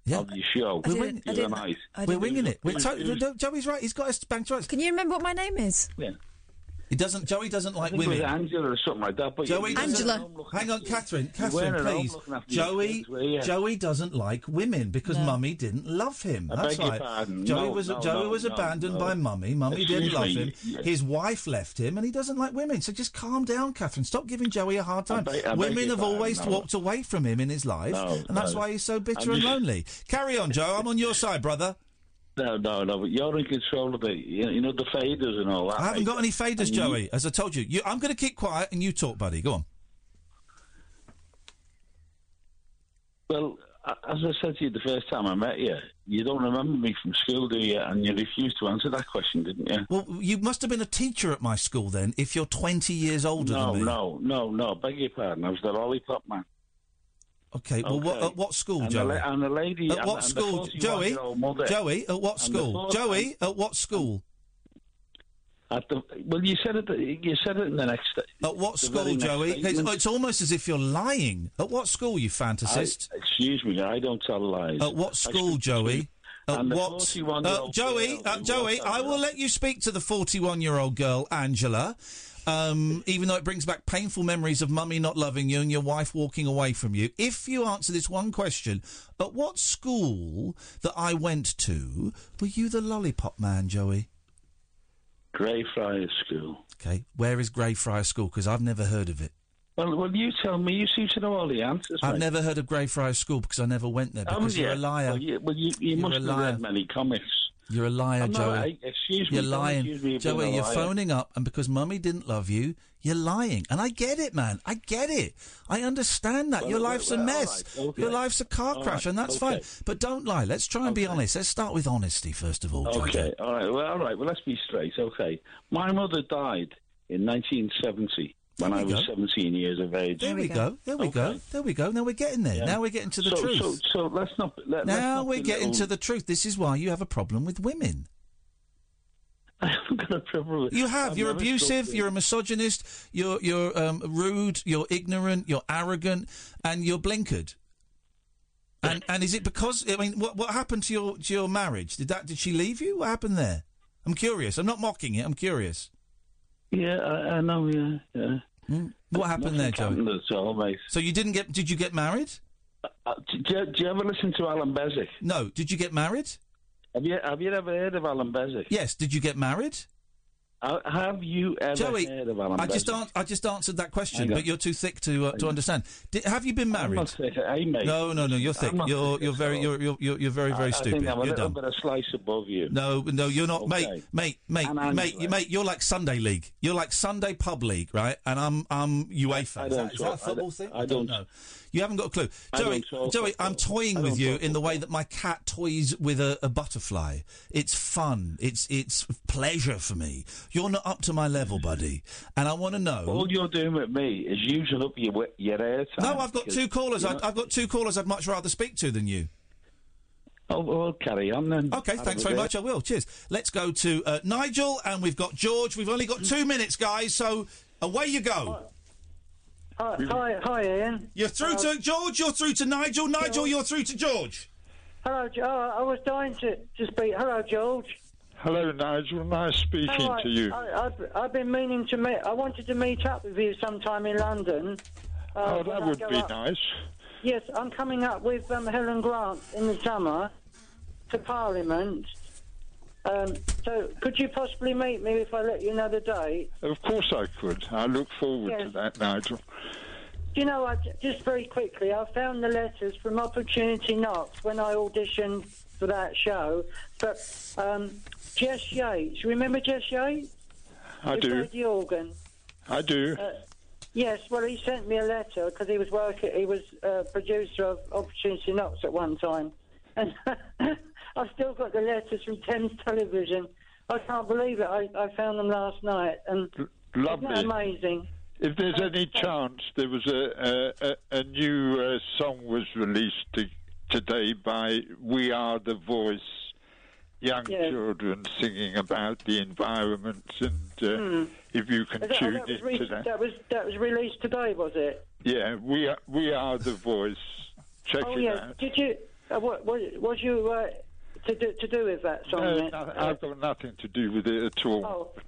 of your show I the didn't- other night. We're winging it. We're Who's- to- Joey's right. He's got us banked right. Can you remember what my name is? Yeah. He doesn't. Joey doesn't I like think it was women. Angela or something like that. But Joey Angela. Hang on, Katherine. Katherine, weren't at home please. looking after your Joey. kids, were? Joey doesn't like women because No. Mummy didn't love him. I That's beg right. pardon. Joey No, was no, Joey no, was no, abandoned no. by Mummy. Mummy didn't love me, him. yeah. His wife left him, and he doesn't like women. So just calm down, Katherine. Stop giving Joey a hard time. beg- I beg women have always no. walked away from him in his life, No, and that's no. why he's so bitter and lonely. Carry on, Joe. I'm on your side, brother. No, no, no. But you're in control of the, you you know, the faders and all that. I haven't got any faders, And you- Joey. As I told you, you I'm going to keep quiet and you talk, buddy. Go on. Well, as I said to you the first time I met you, you don't remember me from school, do you? And you refused to answer that question, didn't you? Well, you must have been a teacher at my school then, if you're 20 years older no, than me. no, no, no. Beg your pardon. I was the lollipop man. Okay, well, what, at what school, And the Joey? la- and the lady- At what school, 41 Joey? year old mother. Joey, at what the school? Joey, at what school? At the, well, you said it. You said it in the next. At what school, Joey? It's, it's almost as if you're lying. At what school, you fantasist? I, excuse me, I don't tell lies. At what school, Joey? At what? 41-year-old Uh, Joey, uh, Joey, I will let you speak to the 41 year old girl, Angela. Um, even though it brings back painful memories of mummy not loving you and your wife walking away from you. If you answer this one question, at what school that I went to were you the lollipop man, Joey? Greyfriars School. Okay, where is Greyfriars School? Because I've never heard of it. Well, well, you tell me. You seem to know all the answers. I've mate. never heard of Greyfriars School because I never went there. Haven't Because you're a liar. Well, you, well, you, you must have liar. read many comics. You're a liar, I'm Joey. I- excuse me, You're lying, me Joey. You're phoning up, and because Mummy didn't love you, you're lying. And I get it, man. I get it. I understand that. Well, Your well, life's well, a mess. right, okay. Your life's a car All crash, right, and that's okay. fine. But don't lie. Let's try and be honest. Let's start with honesty first of all, Joey. Okay, all right. Well, all right. Well, let's be straight. Okay, my mother died in 1970 when There I we was go. 17 years of age. There we go. There we go. There we go. Now we're getting there. Yeah. Now we're getting to the so, truth. So, so let's not. Let, let's now not we're getting belittle- to the truth. This is why you have a problem with women. I haven't got a problem with You have. I've you're abusive. You're a misogynist. You're you're um, rude. You're ignorant. You're arrogant, and you're blinkered. And and is it because I mean, what what happened to your to your marriage? Did that did she leave you? What happened there? I'm curious. I'm not mocking it. I'm curious. Yeah, I, I know. Yeah, yeah. What happened there, Joey? happened at all, mate. So you didn't get? Did you get married? Uh, do, you, do you ever listen to Alan Bezic? No. Did you get married? Have you Have you ever heard of Alan Bezic? Yes. Did you get married? Uh, have you ever Joey, heard of Alan I just an- I just answered that question, but you're too thick to uh, to understand. Did, have you been I'm married? not thick, hey, mate. No, no, no. You're thick. You're you're very you're you're you're, you're very very I, I stupid. think I'm a you're little dumb. bit a slice above you. No, no, you're not, Okay. mate, mate, mate, And mate, Angela. mate, you're like Sunday League. You're like Sunday Pub League, right? And I'm, I'm UEFA. I is, don't that, is that a talk- I football don't- thing? I don't- know. You haven't got a clue, I Joey. don't Joey. I'm toying with you talk in the way that my cat toys with a, a butterfly. It's fun. It's it's pleasure for me. You're not up to my level, buddy, and I want to know. All you're doing with me is using up your your airtime. no, I've got two callers. I, I've got two callers. I'd much rather speak to than you. Oh, well, carry on then. Okay, Have thanks very bit. much. I will. Cheers. Let's go to uh, Nigel, and we've got George. We've only got two minutes, guys, so away you go. Hi, hi, hi, Iain. You're through Hello. to George. You're through to Nigel. Nigel, you're through to George. Hello, Jo- oh, I was dying to, to speak. Hello, George. Hello, Nigel. Nice speaking All right, to you. I, I've, I've been meaning to meet. I wanted to meet up with you sometime in London. uh, oh, that would be up. nice. Yes, I'm coming up with um, Helen Grant in the summer to Parliament. Um, so, could you possibly meet me if I let you know the date? Of course I could. I look forward to that, Nigel. You know, I, just very quickly, I found the letters from Opportunity Knocks when I auditioned for that show. But um, Jess Yates, you remember Jess Yates? I Who do. played the organ. I do. Uh, yes, well, he sent me a letter because he was working. He was uh, producer of Opportunity Knocks at one time, and I've still got the letters from Thames Television. I can't believe it. I, I found them last night, and Lovely. isn't that amazing? If there's any chance, there was a a, a, a new uh, song was released to, today by We Are the Voice, young Yeah. children singing about the environment, and uh, if you can that, oh, tune that, was into that, that was that was released today, was it? yeah, we are we are the voice. Check oh it yeah. out. Did you? Uh, what was was you uh, to do to do with that song? No, no, I've got nothing to do with it at all. Oh.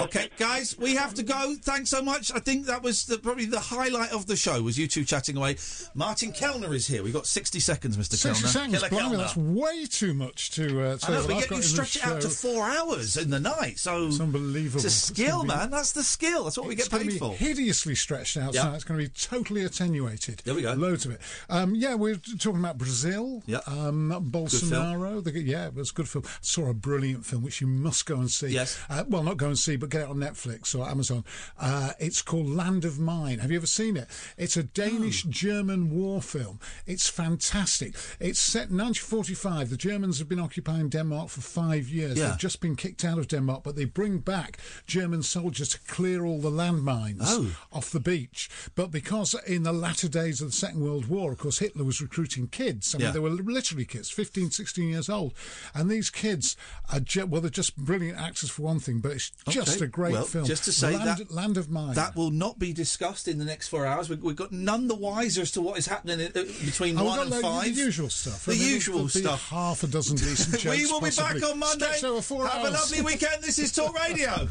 Okay, guys, we have to go. Thanks so much. I think that was the, probably the highlight of the show. Was you two chatting away? Martin Kelner is here. We've got sixty seconds, Mr. 60 Kelner. seconds, Killer blimey, Kelner. that's way too much to uh, say I know, but yet you stretch it out to four hours in the night. So It's unbelievable. It's a skill, be- man. That's the skill. That's what we It's get paid be for. hideously stretched out, Yeah. so it's going to be totally attenuated. There we go. Loads of it. Um, yeah, we're talking about Brazil. Yeah. Um, Bolsonaro. The, yeah, it was a good film. Saw a brilliant film which you must go and see. Yes. Uh, well, not go and see, but get it on Netflix or Amazon. Uh, it's called Land of Mine. Have you ever seen it? It's a Danish-German war film. It's fantastic. It's set in 1945. The Germans have been occupying Denmark for five years. Yeah. They've just been kicked out of Denmark, but they bring back German soldiers to clear all the landmines Oh. off the beach. But because in the latter days of the Second World War, of course, Hitler was recruiting kids. I mean, Yeah. they were literally kids, 15, 16 years old. And these kids are, ju- well, they're just brilliant actors for one thing, but it's just Okay. a great well, film. Just to say Land, that Land of Mine. that will not be discussed in the next four hours. We, we've got none the wiser as to what is happening in, uh, between Oh, we've one got and like five. The usual stuff. The I mean, usual there'll be stuff. Half a dozen decent jokes. we will be possibly. back on Monday. Stretched over four Have a lovely weekend. This is Talk Radio.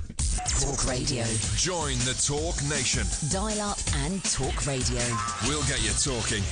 Talk Radio. Join the Talk Nation. Dial up and talk radio. We'll get you talking.